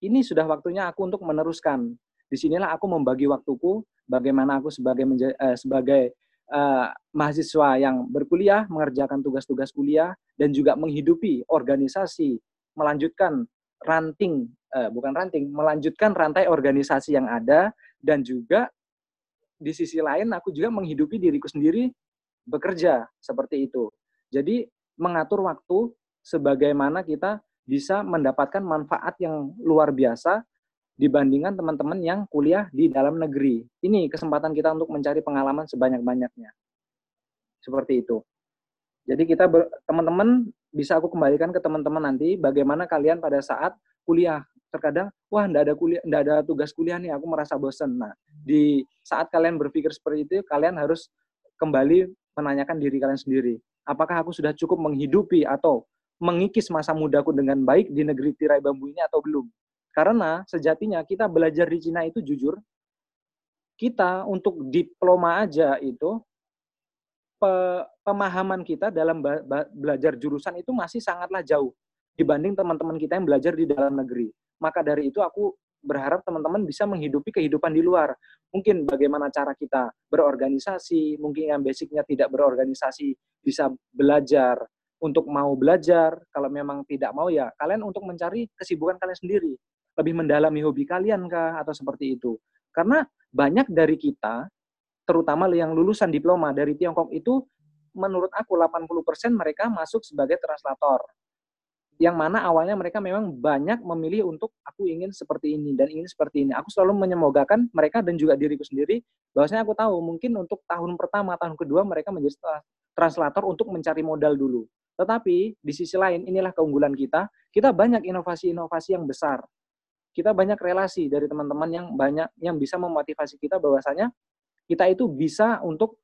ini sudah waktunya aku untuk meneruskan. Di sinilah aku membagi waktuku, bagaimana aku sebagai eh, sebagai uh, mahasiswa yang berkuliah mengerjakan tugas-tugas kuliah dan juga menghidupi organisasi, melanjutkan ranting uh, bukan ranting, melanjutkan rantai organisasi yang ada dan juga di sisi lain aku juga menghidupi diriku sendiri bekerja seperti itu. Jadi mengatur waktu sebagaimana kita bisa mendapatkan manfaat yang luar biasa dibandingkan teman-teman yang kuliah di dalam negeri. Ini kesempatan kita untuk mencari pengalaman sebanyak-banyaknya. Seperti itu. Jadi kita teman-teman bisa aku kembalikan ke teman-teman nanti bagaimana kalian pada saat kuliah terkadang wah enggak ada kuliah enggak ada tugas kuliah nih aku merasa bosan. Nah, di saat kalian berpikir seperti itu kalian harus kembali menanyakan diri kalian sendiri apakah aku sudah cukup menghidupi atau mengikis masa mudaku dengan baik di negeri tirai bambu ini atau belum. Karena sejatinya kita belajar di Cina itu jujur, kita untuk diploma aja itu pe, pemahaman kita dalam belajar jurusan itu masih sangatlah jauh dibanding teman-teman kita yang belajar di dalam negeri. Maka dari itu aku berharap teman-teman bisa menghidupi kehidupan di luar. Mungkin bagaimana cara kita berorganisasi, mungkin yang basicnya tidak berorganisasi bisa belajar untuk mau belajar. Kalau memang tidak mau ya kalian untuk mencari kesibukan kalian sendiri. Lebih mendalami hobi kalian kah atau seperti itu. Karena banyak dari kita, terutama yang lulusan diploma dari Tiongkok itu menurut aku 80% mereka masuk sebagai translator. Yang mana awalnya mereka memang banyak memilih untuk aku ingin seperti ini dan ingin seperti ini. Aku selalu menyemogakan mereka dan juga diriku sendiri bahwasanya aku tahu mungkin untuk tahun pertama, tahun kedua mereka menjadi translator untuk mencari modal dulu. Tetapi di sisi lain inilah keunggulan kita, kita banyak inovasi-inovasi yang besar. Kita banyak relasi dari teman-teman yang banyak yang bisa memotivasi kita bahwasanya kita itu bisa untuk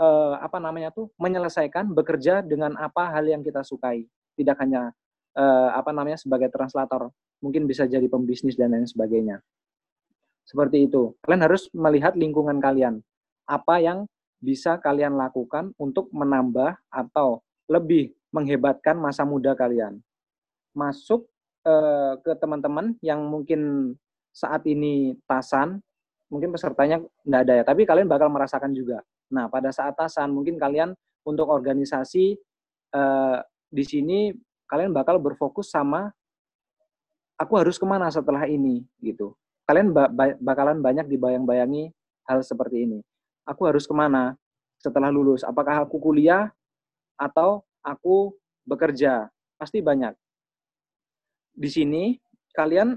eh, apa namanya tuh menyelesaikan bekerja dengan apa hal yang kita sukai. Tidak hanya eh, apa namanya sebagai translator, mungkin bisa jadi pembisnis dan lain sebagainya. Seperti itu. Kalian harus melihat lingkungan kalian. Apa yang bisa kalian lakukan untuk menambah atau lebih menghebatkan masa muda kalian. Masuk eh, ke teman-teman yang mungkin saat ini tasan, mungkin pesertanya tidak ada ya, tapi kalian bakal merasakan juga. Nah, pada saat tasan, mungkin kalian untuk organisasi eh, di sini kalian bakal berfokus sama aku harus ke mana setelah ini gitu. Kalian bakalan banyak dibayang-bayangi hal seperti ini aku harus ke mana setelah lulus? Apakah aku kuliah atau aku bekerja? Pasti banyak. Di sini kalian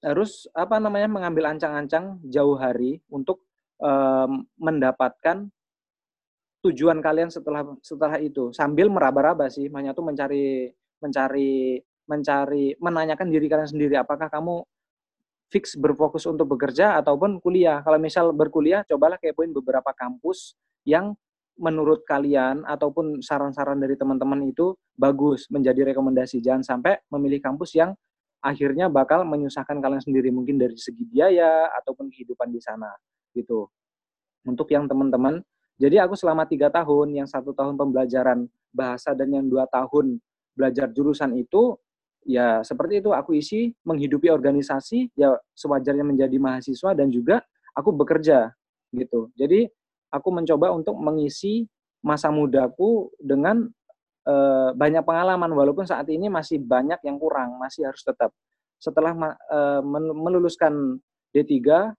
harus apa namanya mengambil ancang-ancang jauh hari untuk um, mendapatkan tujuan kalian setelah setelah itu sambil meraba-raba sih hanya tuh mencari mencari mencari menanyakan diri kalian sendiri apakah kamu fix berfokus untuk bekerja ataupun kuliah. Kalau misal berkuliah, cobalah kepoin beberapa kampus yang menurut kalian ataupun saran-saran dari teman-teman itu bagus menjadi rekomendasi. Jangan sampai memilih kampus yang akhirnya bakal menyusahkan kalian sendiri mungkin dari segi biaya ataupun kehidupan di sana gitu. Untuk yang teman-teman, jadi aku selama tiga tahun, yang satu tahun pembelajaran bahasa dan yang dua tahun belajar jurusan itu ya seperti itu. Aku isi menghidupi organisasi ya sewajarnya menjadi mahasiswa dan juga aku bekerja gitu. Jadi aku mencoba untuk mengisi masa mudaku dengan e, banyak pengalaman. Walaupun saat ini masih banyak yang kurang, masih harus tetap. Setelah uh, meluluskan D3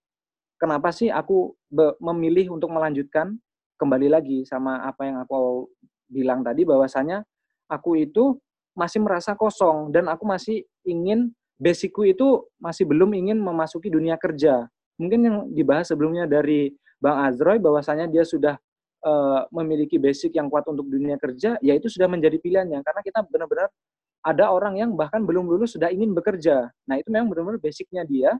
kenapa sih aku memilih untuk melanjutkan? Kembali lagi sama apa yang aku bilang tadi bahwasanya aku itu masih merasa kosong dan aku masih ingin basicku itu masih belum ingin memasuki dunia kerja. Mungkin yang dibahas sebelumnya dari Bang Azroy bahwasanya dia sudah uh, memiliki basic yang kuat untuk dunia kerja, ya itu sudah menjadi pilihannya karena kita benar-benar ada orang yang bahkan belum lulus sudah ingin bekerja. Nah, itu memang benar-benar basicnya dia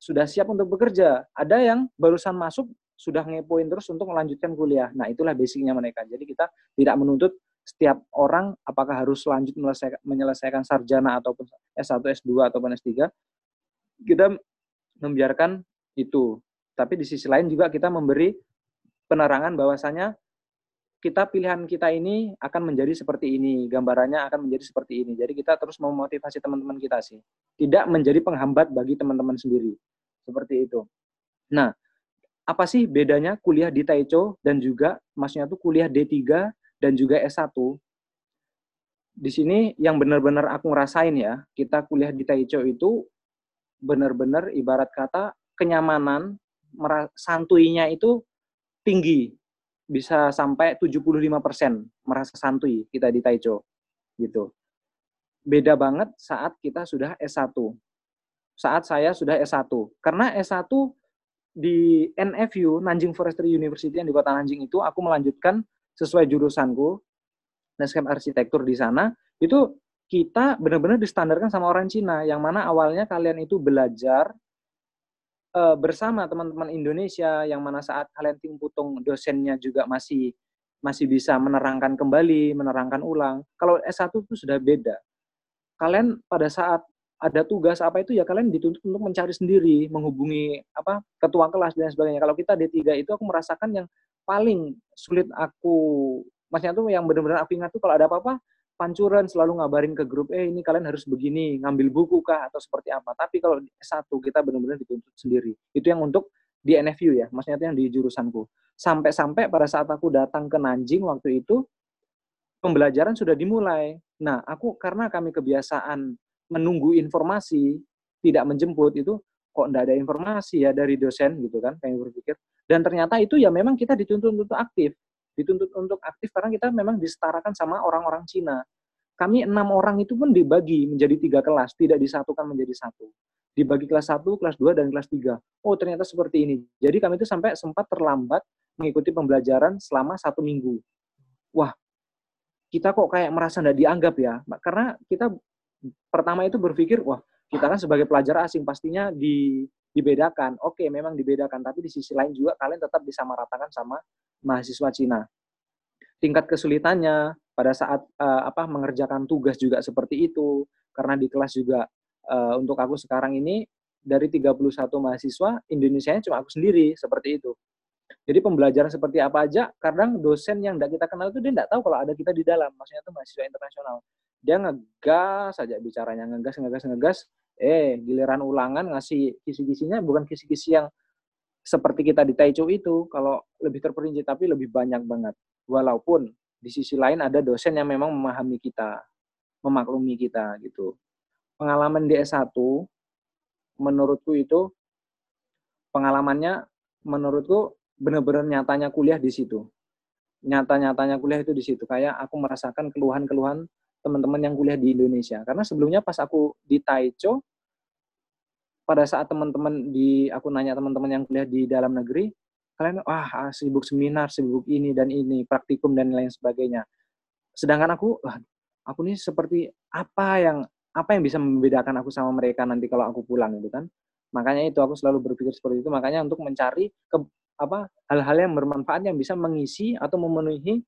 sudah siap untuk bekerja. Ada yang barusan masuk sudah ngepoin terus untuk melanjutkan kuliah. Nah, itulah basicnya mereka. Jadi kita tidak menuntut setiap orang apakah harus lanjut menyelesaikan, sarjana ataupun S1, S2 ataupun S3. Kita membiarkan itu. Tapi di sisi lain juga kita memberi penerangan bahwasanya kita pilihan kita ini akan menjadi seperti ini, gambarannya akan menjadi seperti ini. Jadi kita terus memotivasi teman-teman kita sih. Tidak menjadi penghambat bagi teman-teman sendiri. Seperti itu. Nah, apa sih bedanya kuliah di Taicho dan juga maksudnya tuh kuliah D3 dan juga S1? Di sini yang benar-benar aku ngerasain ya, kita kuliah di Taicho itu benar-benar ibarat kata kenyamanan, santuinya itu tinggi bisa sampai 75% merasa santuy kita di Taicho gitu. Beda banget saat kita sudah S1. Saat saya sudah S1. Karena S1 di NFU, Nanjing Forestry University yang di kota Nanjing itu, aku melanjutkan sesuai jurusanku, landscape arsitektur di sana, itu kita benar-benar distandarkan sama orang Cina, yang mana awalnya kalian itu belajar uh, bersama teman-teman Indonesia yang mana saat kalian tim putung dosennya juga masih masih bisa menerangkan kembali, menerangkan ulang. Kalau S1 itu sudah beda. Kalian pada saat ada tugas apa itu ya kalian dituntut untuk mencari sendiri, menghubungi apa ketua kelas dan sebagainya. Kalau kita D3 itu aku merasakan yang paling sulit aku maksudnya tuh yang benar-benar aku ingat tuh kalau ada apa-apa pancuran selalu ngabarin ke grup, eh ini kalian harus begini, ngambil buku kah atau seperti apa. Tapi kalau S1 kita benar-benar dituntut sendiri. Itu yang untuk di NFU ya, maksudnya itu yang di jurusanku. Sampai-sampai pada saat aku datang ke Nanjing waktu itu, pembelajaran sudah dimulai. Nah, aku karena kami kebiasaan menunggu informasi, tidak menjemput itu, kok enggak ada informasi ya dari dosen gitu kan, kami berpikir. Dan ternyata itu ya memang kita dituntut untuk aktif dituntut untuk aktif karena kita memang disetarakan sama orang-orang Cina. Kami enam orang itu pun dibagi menjadi tiga kelas, tidak disatukan menjadi satu. Dibagi kelas satu, kelas dua, dan kelas tiga. Oh, ternyata seperti ini. Jadi kami itu sampai sempat terlambat mengikuti pembelajaran selama satu minggu. Wah, kita kok kayak merasa tidak dianggap ya. Karena kita pertama itu berpikir, wah, kita kan sebagai pelajar asing pastinya di dibedakan. Oke, memang dibedakan, tapi di sisi lain juga kalian tetap disamaratakan sama mahasiswa Cina. Tingkat kesulitannya pada saat uh, apa mengerjakan tugas juga seperti itu karena di kelas juga uh, untuk aku sekarang ini dari 31 mahasiswa Indonesia cuma aku sendiri seperti itu. Jadi pembelajaran seperti apa aja, kadang dosen yang tidak kita kenal itu dia tidak tahu kalau ada kita di dalam. Maksudnya itu mahasiswa internasional. Dia ngegas saja bicaranya, ngegas, ngegas, ngegas. Eh, giliran ulangan ngasih kisi-kisinya bukan kisi-kisi yang seperti kita di Taicho itu kalau lebih terperinci tapi lebih banyak banget. Walaupun di sisi lain ada dosen yang memang memahami kita, memaklumi kita gitu. Pengalaman di S1 menurutku itu pengalamannya menurutku benar-benar nyatanya kuliah di situ. Nyata-nyatanya kuliah itu di situ. Kayak aku merasakan keluhan-keluhan teman-teman yang kuliah di Indonesia. Karena sebelumnya pas aku di Taicho, pada saat teman-teman di aku nanya teman-teman yang kuliah di dalam negeri kalian wah ah, sibuk seminar sibuk ini dan ini praktikum dan lain sebagainya sedangkan aku wah, aku nih seperti apa yang apa yang bisa membedakan aku sama mereka nanti kalau aku pulang gitu kan makanya itu aku selalu berpikir seperti itu makanya untuk mencari ke apa hal-hal yang bermanfaat yang bisa mengisi atau memenuhi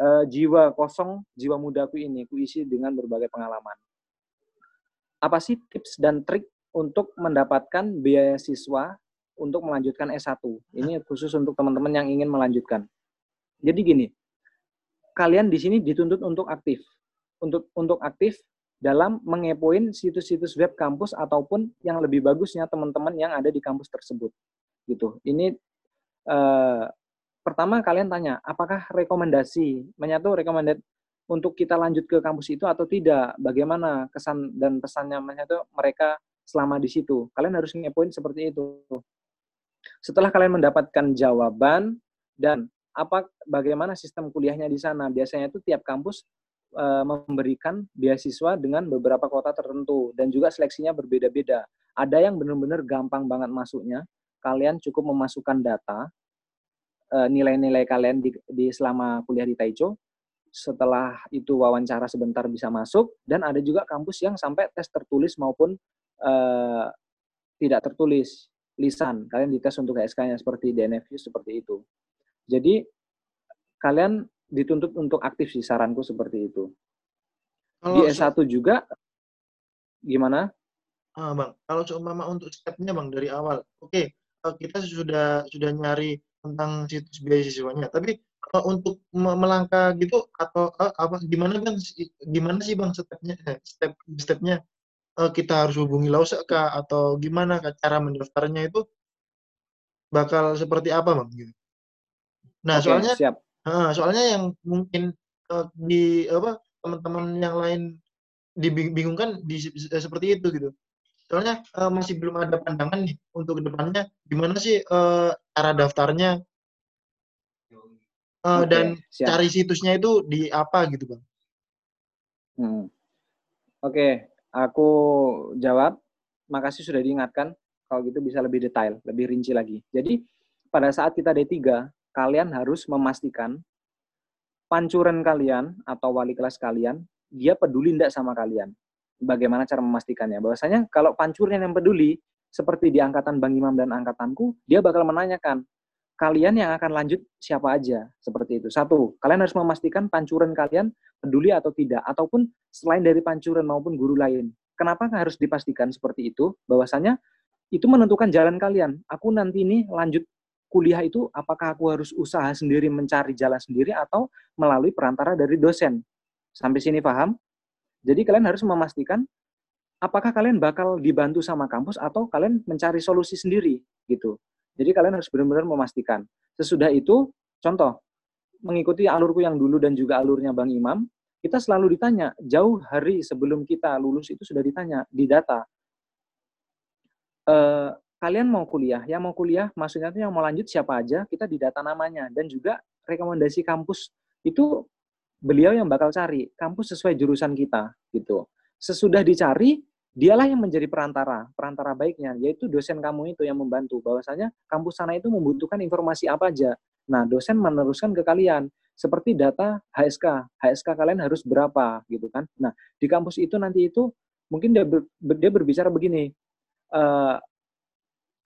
uh, jiwa kosong jiwa mudaku ini ku isi dengan berbagai pengalaman apa sih tips dan trik untuk mendapatkan biaya siswa untuk melanjutkan S1. Ini khusus untuk teman-teman yang ingin melanjutkan. Jadi gini, kalian di sini dituntut untuk aktif. Untuk untuk aktif dalam mengepoin situs-situs web kampus ataupun yang lebih bagusnya teman-teman yang ada di kampus tersebut. Gitu. Ini eh, pertama kalian tanya, apakah rekomendasi menyatu recommended untuk kita lanjut ke kampus itu atau tidak? Bagaimana kesan dan pesan nyamannya itu mereka selama di situ? Kalian harus ngepoin seperti itu. Setelah kalian mendapatkan jawaban dan apa bagaimana sistem kuliahnya di sana? Biasanya itu tiap kampus e, memberikan beasiswa dengan beberapa kota tertentu dan juga seleksinya berbeda-beda. Ada yang benar-benar gampang banget masuknya. Kalian cukup memasukkan data eh, nilai-nilai kalian di, di selama kuliah di Taicho. Setelah itu wawancara sebentar bisa masuk dan ada juga kampus yang sampai tes tertulis maupun uh, tidak tertulis lisan. Kalian dites untuk HSK-nya seperti DNFU seperti itu. Jadi kalian dituntut untuk aktif sih saranku seperti itu. Kalau di S1 juga gimana? Ah, Bang, kalau seumpama untuk stepnya Bang dari awal, oke, okay, kita sudah sudah nyari tentang situs beasiswanya, tapi uh, untuk melangkah gitu atau uh, apa gimana Bang gimana sih Bang stepnya eh, step stepnya uh, kita harus hubungi Lausek kah atau gimana kah cara mendaftarnya itu bakal seperti apa Bang gitu. Nah, okay, soalnya siap. Uh, soalnya yang mungkin uh, di apa teman-teman yang lain dibingungkan di, seperti itu gitu soalnya uh, masih belum ada pandangan nih untuk ke depannya gimana sih uh, cara daftarnya uh, okay, dan siap. cari situsnya itu di apa gitu bang? Hmm. Oke, okay, aku jawab. Makasih sudah diingatkan. Kalau gitu bisa lebih detail, lebih rinci lagi. Jadi pada saat kita D3, kalian harus memastikan pancuran kalian atau wali kelas kalian dia peduli tidak sama kalian bagaimana cara memastikannya. Bahwasanya kalau pancurnya yang peduli, seperti di angkatan Bang Imam dan angkatanku, dia bakal menanyakan, kalian yang akan lanjut siapa aja, seperti itu. Satu, kalian harus memastikan pancuran kalian peduli atau tidak, ataupun selain dari pancuran maupun guru lain. Kenapa harus dipastikan seperti itu? Bahwasanya itu menentukan jalan kalian. Aku nanti ini lanjut kuliah itu apakah aku harus usaha sendiri mencari jalan sendiri atau melalui perantara dari dosen. Sampai sini paham? Jadi kalian harus memastikan apakah kalian bakal dibantu sama kampus atau kalian mencari solusi sendiri gitu. Jadi kalian harus benar-benar memastikan. Sesudah itu, contoh, mengikuti alurku yang dulu dan juga alurnya Bang Imam, kita selalu ditanya, jauh hari sebelum kita lulus itu sudah ditanya, di data. E, kalian mau kuliah, yang mau kuliah, maksudnya itu yang mau lanjut siapa aja, kita di data namanya. Dan juga rekomendasi kampus itu beliau yang bakal cari kampus sesuai jurusan kita gitu. Sesudah dicari, dialah yang menjadi perantara, perantara baiknya, yaitu dosen kamu itu yang membantu. Bahwasanya kampus sana itu membutuhkan informasi apa aja. Nah, dosen meneruskan ke kalian seperti data HSK, HSK kalian harus berapa gitu kan. Nah, di kampus itu nanti itu mungkin dia, ber, dia berbicara begini, uh,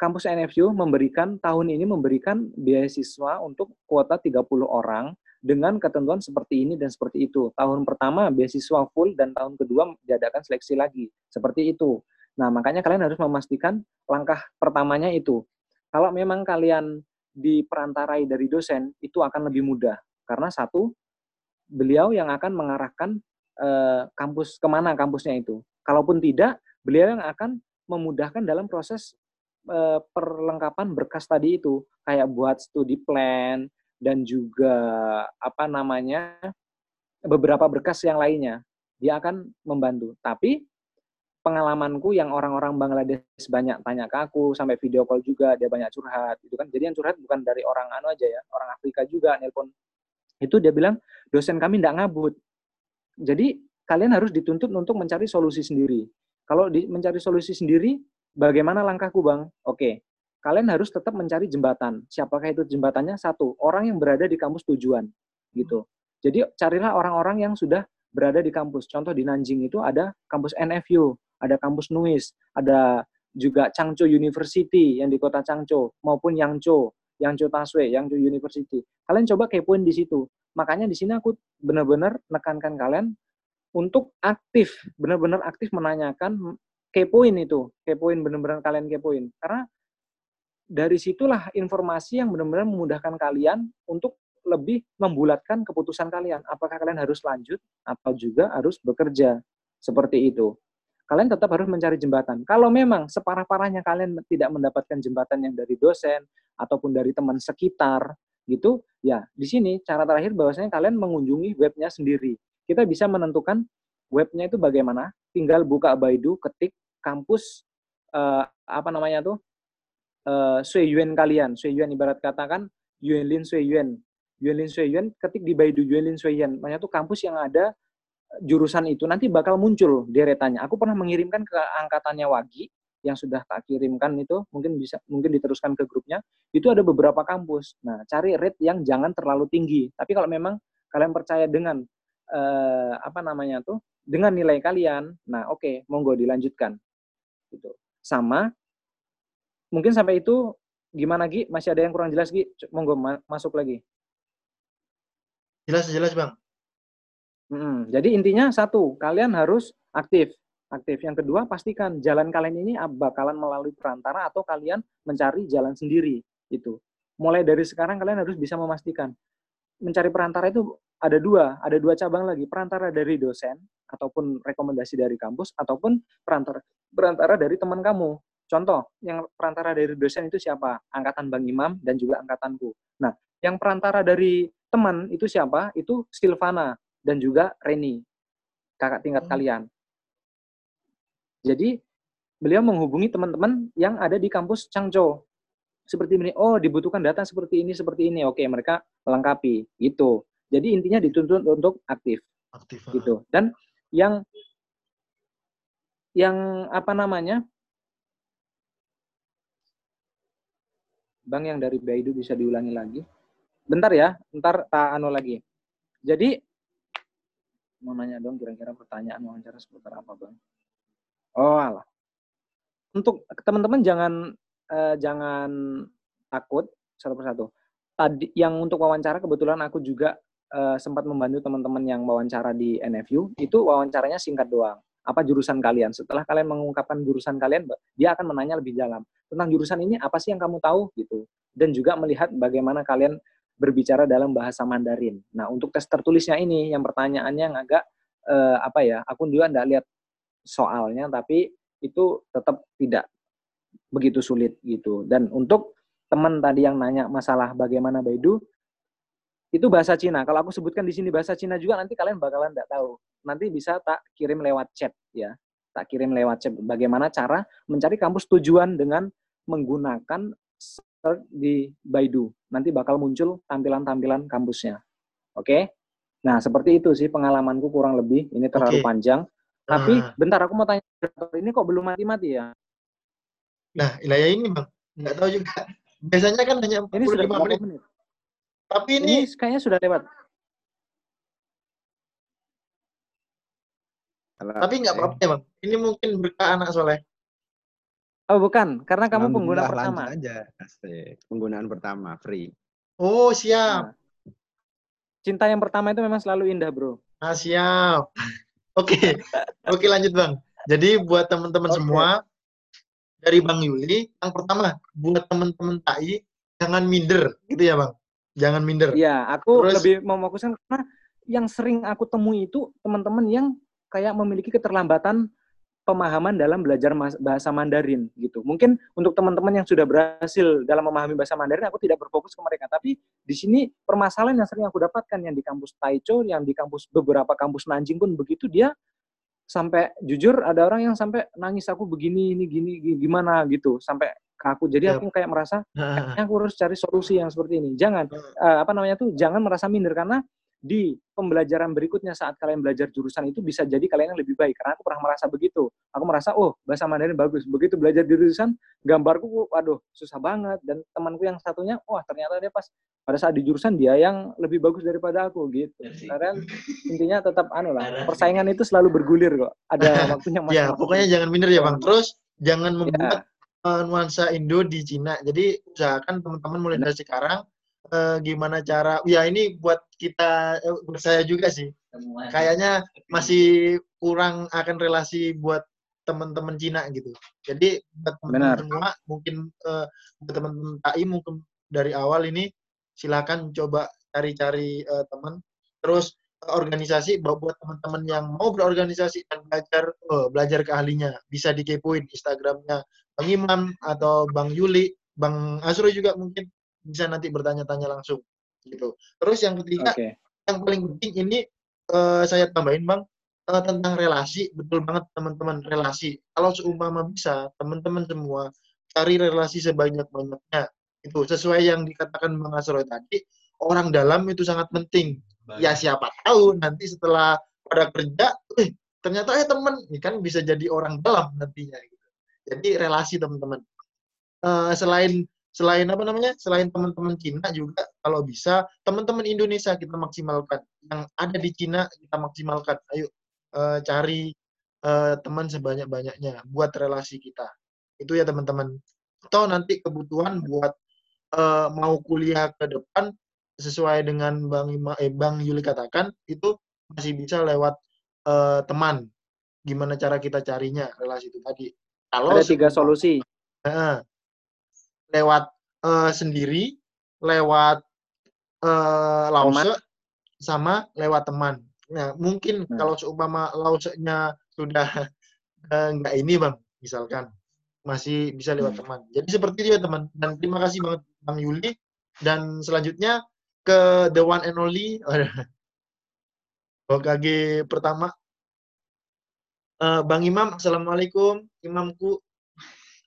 kampus NFU memberikan tahun ini memberikan beasiswa untuk kuota 30 orang dengan ketentuan seperti ini dan seperti itu. Tahun pertama beasiswa full dan tahun kedua diadakan seleksi lagi. Seperti itu. Nah, makanya kalian harus memastikan langkah pertamanya itu. Kalau memang kalian diperantarai dari dosen, itu akan lebih mudah. Karena satu, beliau yang akan mengarahkan eh, kampus ke mana kampusnya itu. Kalaupun tidak, beliau yang akan memudahkan dalam proses eh, perlengkapan berkas tadi itu. Kayak buat studi plan, dan juga apa namanya beberapa berkas yang lainnya dia akan membantu. Tapi pengalamanku yang orang-orang Bangladesh banyak tanya ke aku sampai video call juga dia banyak curhat gitu kan. Jadi yang curhat bukan dari orang anu aja ya orang Afrika juga nelpon. Itu dia bilang dosen kami tidak ngabut. Jadi kalian harus dituntut untuk mencari solusi sendiri. Kalau di, mencari solusi sendiri bagaimana langkahku bang? Oke kalian harus tetap mencari jembatan. Siapakah itu jembatannya? Satu, orang yang berada di kampus tujuan, gitu. Jadi carilah orang-orang yang sudah berada di kampus. Contoh di Nanjing itu ada kampus NFU, ada kampus NUIS, ada juga Changzhou University yang di kota Changzhou maupun Yangzhou, Yangzhou Taswe, Yangzhou University. Kalian coba kepoin di situ. Makanya di sini aku benar-benar nekankan kalian untuk aktif, benar-benar aktif menanyakan kepoin itu, kepoin benar-benar kalian kepoin. Karena dari situlah informasi yang benar-benar memudahkan kalian untuk lebih membulatkan keputusan kalian. Apakah kalian harus lanjut atau juga harus bekerja seperti itu. Kalian tetap harus mencari jembatan. Kalau memang separah-parahnya kalian tidak mendapatkan jembatan yang dari dosen ataupun dari teman sekitar gitu, ya di sini cara terakhir bahwasanya kalian mengunjungi webnya sendiri. kita bisa menentukan webnya itu bagaimana. Tinggal buka Baidu, ketik kampus uh, apa namanya tuh uh, Sui Yuan kalian. Sui Yuan ibarat katakan Yuanlin Sui Yuan. Yuanlin Sui Yuan ketik di Baidu Yuanlin Sui Yuan. Makanya tuh kampus yang ada jurusan itu nanti bakal muncul deretannya. Aku pernah mengirimkan ke angkatannya Wagi yang sudah tak kirimkan itu mungkin bisa mungkin diteruskan ke grupnya itu ada beberapa kampus. Nah, cari rate yang jangan terlalu tinggi. Tapi kalau memang kalian percaya dengan eh, apa namanya tuh dengan nilai kalian, nah oke, okay, monggo dilanjutkan. Gitu. Sama mungkin sampai itu gimana Gi? Masih ada yang kurang jelas Gi? Monggo ma masuk lagi. Jelas jelas Bang. Hmm, jadi intinya satu, kalian harus aktif aktif. Yang kedua, pastikan jalan kalian ini bakalan melalui perantara atau kalian mencari jalan sendiri. Itu. Mulai dari sekarang kalian harus bisa memastikan. Mencari perantara itu ada dua, ada dua cabang lagi. Perantara dari dosen, ataupun rekomendasi dari kampus, ataupun perantara, perantara dari teman kamu. Contoh, yang perantara dari dosen itu siapa? Angkatan Bang Imam dan juga angkatanku. Nah, yang perantara dari teman itu siapa? Itu Silvana dan juga Reni, kakak tingkat hmm. kalian. Jadi beliau menghubungi teman-teman yang ada di kampus Changzhou. Seperti ini, oh dibutuhkan data seperti ini, seperti ini. Oke, mereka melengkapi. Gitu. Jadi intinya dituntut untuk aktif. Aktif. Gitu. Dan yang yang apa namanya? Bang yang dari Baidu bisa diulangi lagi. Bentar ya, bentar tak anu lagi. Jadi mau nanya dong kira-kira pertanyaan wawancara seputar apa, Bang? Oh, alah. Untuk teman-teman jangan uh, jangan takut satu persatu. Tadi yang untuk wawancara kebetulan aku juga uh, sempat membantu teman-teman yang wawancara di NFU. Itu wawancaranya singkat doang. Apa jurusan kalian? Setelah kalian mengungkapkan jurusan kalian, dia akan menanya lebih dalam tentang jurusan ini apa sih yang kamu tahu gitu. Dan juga melihat bagaimana kalian berbicara dalam bahasa Mandarin. Nah, untuk tes tertulisnya ini yang pertanyaannya yang agak uh, apa ya? Aku juga enggak lihat soalnya tapi itu tetap tidak begitu sulit gitu. Dan untuk teman tadi yang nanya masalah bagaimana Baidu, itu bahasa Cina. Kalau aku sebutkan di sini bahasa Cina juga nanti kalian bakalan tidak tahu. Nanti bisa tak kirim lewat chat ya. Tak kirim lewat chat bagaimana cara mencari kampus tujuan dengan menggunakan search di Baidu. Nanti bakal muncul tampilan-tampilan kampusnya. Oke? Nah, seperti itu sih pengalamanku kurang lebih. Ini terlalu okay. panjang. Tapi uh. bentar aku mau tanya ini kok belum mati-mati ya? Nah, ya ini bang, nggak tahu juga. Biasanya kan hanya 45 ini sudah menit. menit. Tapi ini, ini kayaknya sudah lewat. Tapi nggak apa-apa ya bang. Ini mungkin berkah anak soleh. Oh bukan, karena kamu pengguna pertama. aja, Penggunaan pertama, free. Oh siap. Nah, cinta yang pertama itu memang selalu indah bro. Ah siap. Oke, oke lanjut bang. Jadi buat teman-teman okay. semua dari Bang Yuli, yang pertama buat teman-teman TAI jangan minder, gitu ya bang. Jangan minder. Iya, aku Terus, lebih memokuskan karena yang sering aku temui itu teman-teman yang kayak memiliki keterlambatan pemahaman dalam belajar bahasa Mandarin gitu. Mungkin untuk teman-teman yang sudah berhasil dalam memahami bahasa Mandarin, aku tidak berfokus ke mereka. Tapi di sini permasalahan yang sering aku dapatkan yang di kampus Taichung, yang di kampus beberapa kampus Nanjing pun begitu dia sampai jujur ada orang yang sampai nangis aku begini ini gini gimana gitu sampai ke aku. Jadi aku kayak merasa kayaknya aku harus cari solusi yang seperti ini. Jangan uh, apa namanya tuh jangan merasa minder karena di pembelajaran berikutnya saat kalian belajar jurusan itu bisa jadi kalian yang lebih baik. Karena aku pernah merasa begitu. Aku merasa oh bahasa Mandarin bagus. Begitu belajar di jurusan gambarku waduh susah banget. Dan temanku yang satunya wah ternyata dia pas pada saat di jurusan dia yang lebih bagus daripada aku. Gitu. Iya karena intinya tetap anu lah persaingan itu selalu bergulir kok. Ada waktunya ya pokoknya jangan minder ya bang. Terus jangan iya. membuat ya. nuansa Indo di Cina. Jadi usahakan teman-teman mulai dari sekarang uh, gimana cara ya ini buat kita uh, buat saya juga sih. Kayaknya masih kurang akan relasi buat teman-teman Cina gitu. Jadi buat teman-teman semua mungkin uh, buat teman-teman TAI mungkin dari awal ini silakan coba cari-cari uh, teman. Terus organisasi buat teman-teman yang mau berorganisasi dan belajar oh, belajar ke ahlinya bisa dikepoin Instagramnya Bang Imam atau Bang Yuli Bang Asro juga mungkin bisa nanti bertanya-tanya langsung gitu. Terus yang ketiga okay. yang paling penting ini uh, saya tambahin bang uh, tentang relasi. Betul banget teman-teman relasi. Kalau seumpama bisa teman-teman semua cari relasi sebanyak-banyaknya. Itu sesuai yang dikatakan bang Asroy tadi orang dalam itu sangat penting. Baik. ya siapa tahu nanti setelah pada kerja eh ternyata eh teman. Ini kan bisa jadi orang dalam nantinya gitu. Jadi relasi teman-teman. Uh, selain selain apa namanya? Selain teman-teman Cina juga kalau bisa teman-teman Indonesia kita maksimalkan. Yang ada di Cina kita maksimalkan. Ayo uh, cari uh, teman sebanyak-banyaknya buat relasi kita. Itu ya teman-teman. Atau nanti kebutuhan buat uh, mau kuliah ke depan sesuai dengan Bang Ima, eh, Bang Yuli katakan itu masih bisa lewat uh, teman. Gimana cara kita carinya relasi itu tadi. Kalau ada tiga solusi. Uh, lewat uh, sendiri, lewat uh, lause, sama lewat teman. Nah, mungkin hmm. kalau seumpama lausenya sudah uh, nggak ini bang, misalkan masih bisa lewat hmm. teman. Jadi seperti itu ya teman. Dan terima kasih banget bang Yuli. Dan selanjutnya ke the one and only OKG pertama. Uh, bang Imam, assalamualaikum, imamku.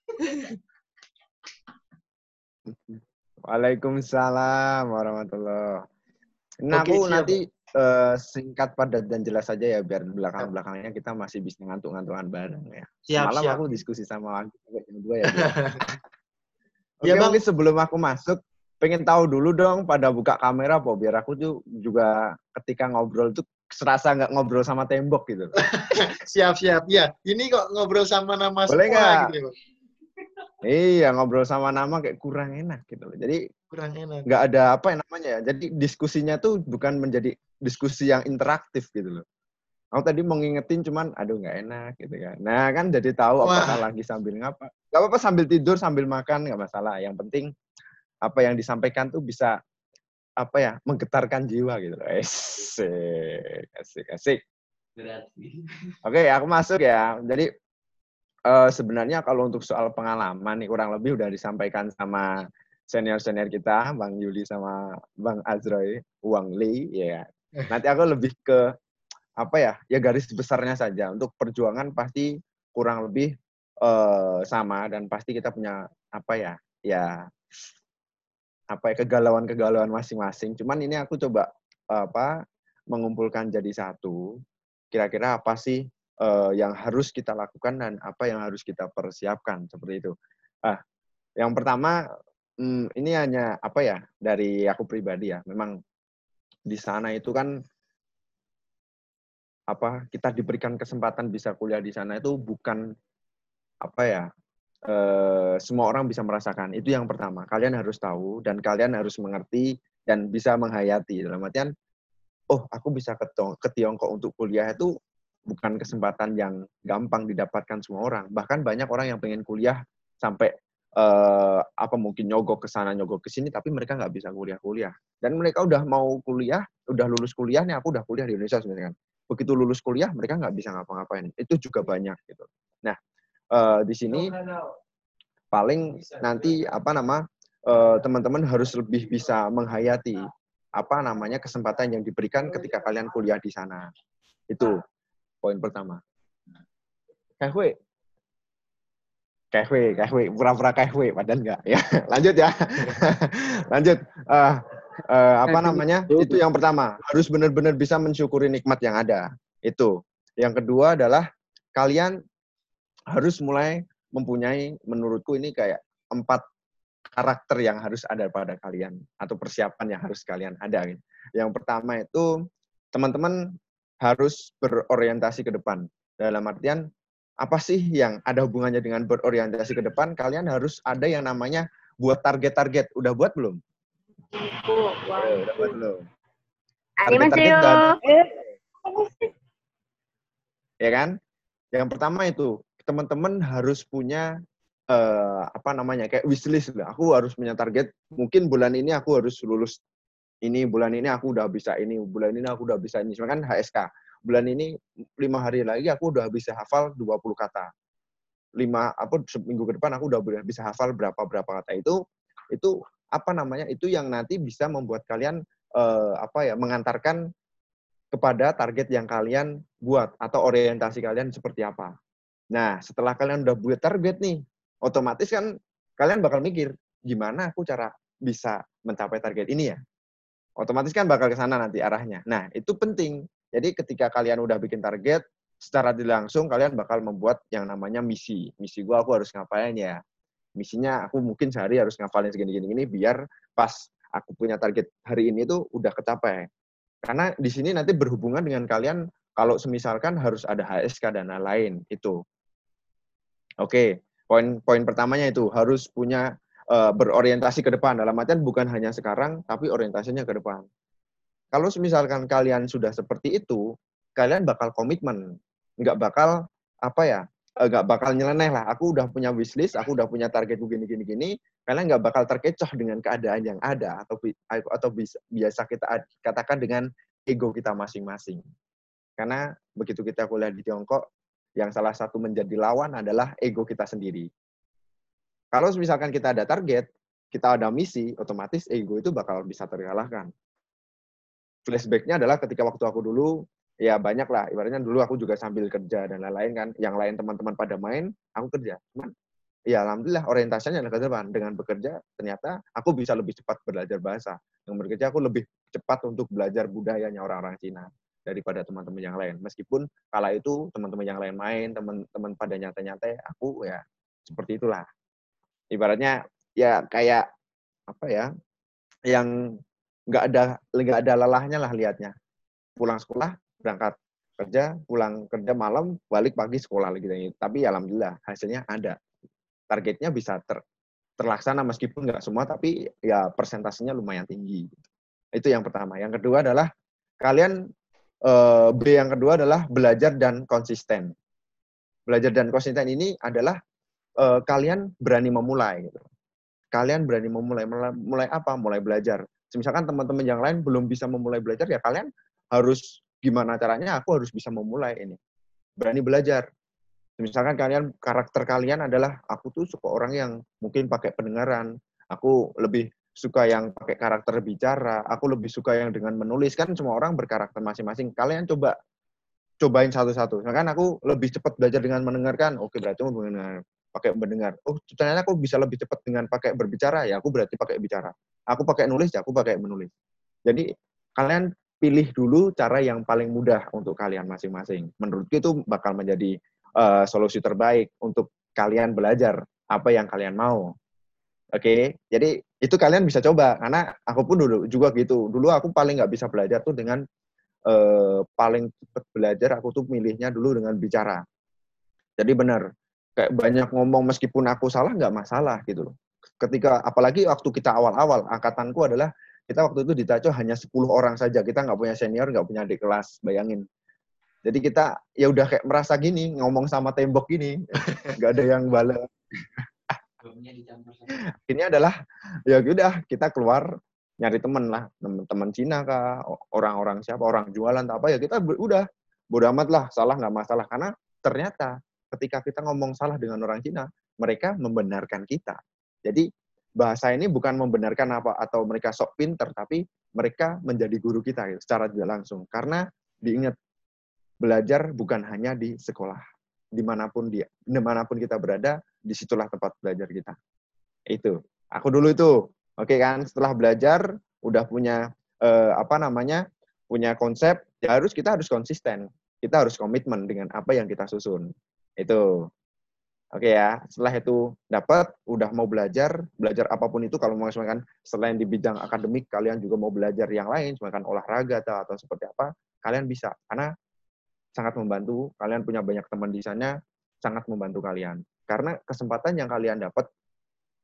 Waalaikumsalam warahmatullah. Nah, aku nanti uh, singkat padat dan jelas saja ya biar belakang-belakangnya kita masih bisa ngantuk-ngantukan bareng ya. Siap, Malam siap. aku diskusi sama Wagi jam dua ya. Oke, ya, mungkin sebelum aku masuk pengen tahu dulu dong pada buka kamera po biar aku tuh juga ketika ngobrol tuh serasa nggak ngobrol sama tembok gitu. siap siap ya. Ini kok ngobrol sama nama Boleh sekolah gitu ya, Iya ngobrol sama nama kayak kurang enak gitu loh. Jadi kurang enak. Nggak ada apa yang namanya ya. Jadi diskusinya tuh bukan menjadi diskusi yang interaktif gitu loh. Aku tadi mau ngingetin cuman aduh nggak enak gitu kan. Nah kan jadi tahu apa apakah lagi sambil ngapa. Gak apa-apa sambil tidur sambil makan nggak masalah. Yang penting apa yang disampaikan tuh bisa apa ya menggetarkan jiwa gitu loh. Asik, asik, asik. Oke, aku masuk ya. Jadi uh, sebenarnya kalau untuk soal pengalaman nih kurang lebih udah disampaikan sama senior-senior kita, Bang Yuli sama Bang Azroy, Wang Li, ya. Nanti aku lebih ke apa ya, ya garis besarnya saja. Untuk perjuangan pasti kurang lebih uh, sama dan pasti kita punya apa ya, ya apa ya kegalauan-kegalauan masing-masing. Cuman ini aku coba apa mengumpulkan jadi satu. Kira-kira apa sih uh, yang harus kita lakukan dan apa yang harus kita persiapkan seperti itu. Ah, yang pertama hmm, ini hanya apa ya dari aku pribadi ya. Memang di sana itu kan apa kita diberikan kesempatan bisa kuliah di sana itu bukan apa ya eh, semua orang bisa merasakan itu yang pertama kalian harus tahu dan kalian harus mengerti dan bisa menghayati dalam artian oh aku bisa ke, ke Tiongkok untuk kuliah itu bukan kesempatan yang gampang didapatkan semua orang. Bahkan banyak orang yang pengen kuliah sampai uh, apa mungkin nyogok ke sana nyogok ke sini tapi mereka nggak bisa kuliah-kuliah. Dan mereka udah mau kuliah, udah lulus kuliah nih aku udah kuliah di Indonesia sebenarnya kan. Begitu lulus kuliah mereka nggak bisa ngapa-ngapain. Itu juga banyak gitu. Nah, uh, di sini paling nanti apa nama uh, teman-teman harus lebih bisa menghayati apa namanya kesempatan yang diberikan ketika kalian kuliah di sana. Itu Poin pertama. Kahwe. Kahwe, kahwe, pura-pura kahwe, padahal enggak. Ya, lanjut ya. lanjut. Uh, uh, apa namanya? Itu yang pertama. Harus benar-benar bisa mensyukuri nikmat yang ada. Itu. Yang kedua adalah kalian harus mulai mempunyai, menurutku ini kayak empat karakter yang harus ada pada kalian atau persiapan yang harus kalian ada. Yang pertama itu teman-teman harus berorientasi ke depan. Dalam artian, apa sih yang ada hubungannya dengan berorientasi ke depan? Kalian harus ada yang namanya buat target-target. Udah buat belum? Oh, wow. Eh, udah buat belum? Target-target Ya kan? Yang pertama itu, teman-teman harus punya uh, apa namanya kayak wishlist lah. Aku harus punya target. Mungkin bulan ini aku harus lulus ini bulan ini aku udah bisa ini, bulan ini aku udah bisa ini. Sebenarnya kan HSK. Bulan ini lima hari lagi aku udah bisa hafal 20 kata. Lima apa seminggu ke depan aku udah bisa hafal berapa berapa kata itu itu apa namanya itu yang nanti bisa membuat kalian uh, apa ya mengantarkan kepada target yang kalian buat atau orientasi kalian seperti apa. Nah, setelah kalian udah buat target nih, otomatis kan kalian bakal mikir, gimana aku cara bisa mencapai target ini ya? Otomatis kan bakal ke sana nanti arahnya. Nah, itu penting. Jadi ketika kalian udah bikin target, secara langsung kalian bakal membuat yang namanya misi. Misi gua aku harus ngapain ya? Misinya aku mungkin sehari harus ngafalin segini-gini biar pas aku punya target hari ini tuh udah kecapai. Karena di sini nanti berhubungan dengan kalian kalau semisalkan harus ada HSK dan lain-lain itu. Oke, poin-poin pertamanya itu harus punya uh, berorientasi ke depan. Dalam artian bukan hanya sekarang, tapi orientasinya ke depan. Kalau misalkan kalian sudah seperti itu, kalian bakal komitmen, nggak bakal apa ya, eh, nggak bakal nyeleneh lah. Aku udah punya wishlist, aku udah punya target begini gini gini. Kalian nggak bakal terkecoh dengan keadaan yang ada atau atau biasa kita katakan dengan ego kita masing-masing. Karena begitu kita kuliah di Tiongkok, yang salah satu menjadi lawan adalah ego kita sendiri. Kalau misalkan kita ada target, kita ada misi, otomatis ego itu bakal bisa terkalahkan. Flashbacknya adalah ketika waktu aku dulu ya banyak lah ibaratnya dulu aku juga sambil kerja dan lain-lain kan. Yang lain teman-teman pada main aku kerja. Cuman ya alhamdulillah orientasinya adalah ke depan. Dengan bekerja ternyata aku bisa lebih cepat belajar bahasa. Dengan bekerja aku lebih cepat untuk belajar budayanya orang-orang Cina daripada teman-teman yang lain. Meskipun kala itu teman-teman yang lain main teman-teman pada nyantai-nyantai aku ya seperti itulah ibaratnya ya kayak apa ya yang nggak ada nggak ada lelahnya lah liatnya pulang sekolah berangkat kerja, pulang kerja malam, balik pagi sekolah lagi. Tapi alhamdulillah hasilnya ada. Targetnya bisa ter, terlaksana meskipun nggak semua, tapi ya persentasenya lumayan tinggi. Itu yang pertama. Yang kedua adalah kalian eh, B yang kedua adalah belajar dan konsisten. Belajar dan konsisten ini adalah eh, kalian berani memulai. Gitu. Kalian berani memulai. Mulai apa? Mulai belajar. Misalkan teman-teman yang lain belum bisa memulai belajar, ya kalian harus gimana caranya aku harus bisa memulai ini. Berani belajar. Misalkan kalian karakter kalian adalah aku tuh suka orang yang mungkin pakai pendengaran, aku lebih suka yang pakai karakter bicara, aku lebih suka yang dengan menulis kan semua orang berkarakter masing-masing. Kalian coba cobain satu-satu. Misalkan aku lebih cepat belajar dengan mendengarkan, oke berarti mendengar pakai mendengar. Oh, ternyata aku bisa lebih cepat dengan pakai berbicara, ya aku berarti pakai bicara. Aku pakai nulis, ya aku pakai menulis. Jadi kalian pilih dulu cara yang paling mudah untuk kalian masing-masing. Menurutku itu bakal menjadi uh, solusi terbaik untuk kalian belajar apa yang kalian mau. Oke, okay? jadi itu kalian bisa coba karena aku pun dulu juga gitu. Dulu aku paling nggak bisa belajar tuh dengan uh, paling cepat belajar aku tuh milihnya dulu dengan bicara. Jadi benar, kayak banyak ngomong meskipun aku salah nggak masalah gitu loh. Ketika apalagi waktu kita awal-awal angkatanku adalah kita waktu itu di Taco hanya 10 orang saja. Kita nggak punya senior, nggak punya adik kelas. Bayangin. Jadi kita ya udah kayak merasa gini, ngomong sama tembok gini. nggak ada yang bala. Ini adalah ya udah kita keluar nyari temen lah, teman-teman Cina kah, orang-orang siapa, orang jualan apa ya kita udah bodo amat lah, salah nggak masalah karena ternyata ketika kita ngomong salah dengan orang Cina, mereka membenarkan kita. Jadi bahasa ini bukan membenarkan apa atau mereka sok pinter, tapi mereka menjadi guru kita gitu, secara tidak langsung. Karena diingat, belajar bukan hanya di sekolah. Di mana pun dia, di mana pun kita berada, di situlah tempat belajar kita. Itu. Aku dulu itu, oke kan? Setelah belajar, udah punya eh, apa namanya, punya konsep, ya harus kita harus konsisten. Kita harus komitmen dengan apa yang kita susun. Itu. Oke ya, setelah itu dapat, udah mau belajar, belajar apa pun itu kalau misalkan selain di bidang akademik kalian juga mau belajar yang lain, misalkan olahraga atau, atau seperti apa, kalian bisa karena sangat membantu. Kalian punya banyak teman di sana, sangat membantu kalian. Karena kesempatan yang kalian dapat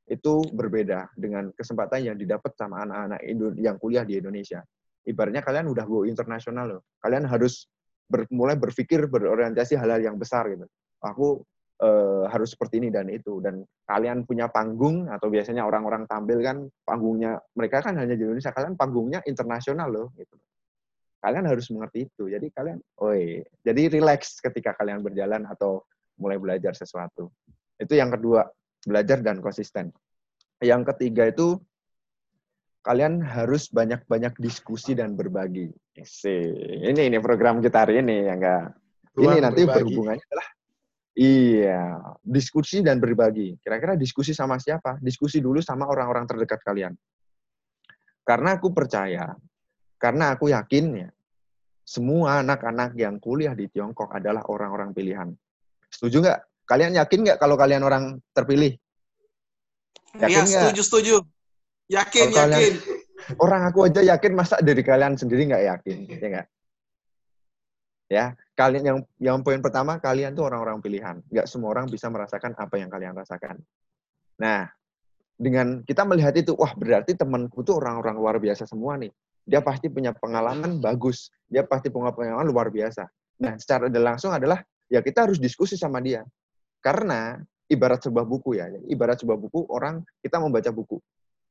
itu berbeda dengan kesempatan yang didapat sama anak-anak yang kuliah di Indonesia. Ibaratnya kalian udah go internasional loh. Kalian harus ber, mulai berpikir berorientasi hal-hal yang besar gitu. Aku uh, harus seperti ini dan itu dan kalian punya panggung atau biasanya orang-orang tampil kan panggungnya mereka kan hanya di Indonesia kalian panggungnya internasional loh gitu kalian harus mengerti itu jadi kalian oi jadi relax ketika kalian berjalan atau mulai belajar sesuatu itu yang kedua belajar dan konsisten yang ketiga itu kalian harus banyak-banyak diskusi dan berbagi. Ini ini program kita hari ini ya enggak. Ini nanti berbagi. berhubungannya adalah iya, diskusi dan berbagi. Kira-kira diskusi sama siapa? Diskusi dulu sama orang-orang terdekat kalian. Karena aku percaya, karena aku yakin ya, semua anak-anak yang kuliah di Tiongkok adalah orang-orang pilihan. Setuju nggak? Kalian yakin nggak kalau kalian orang terpilih? Yakin ya, setuju, setuju. Yakin, kalau yakin. Kalian, orang aku aja yakin, masa dari kalian sendiri nggak yakin? Ya nggak? Ya, kalian yang yang poin pertama, kalian tuh orang-orang pilihan. Nggak semua orang bisa merasakan apa yang kalian rasakan. Nah, dengan kita melihat itu, wah berarti temanku tuh orang-orang luar biasa semua nih. Dia pasti punya pengalaman bagus. Dia pasti punya pengalaman luar biasa. Nah, secara langsung adalah ya kita harus diskusi sama dia. Karena ibarat sebuah buku ya, ibarat sebuah buku orang kita membaca buku.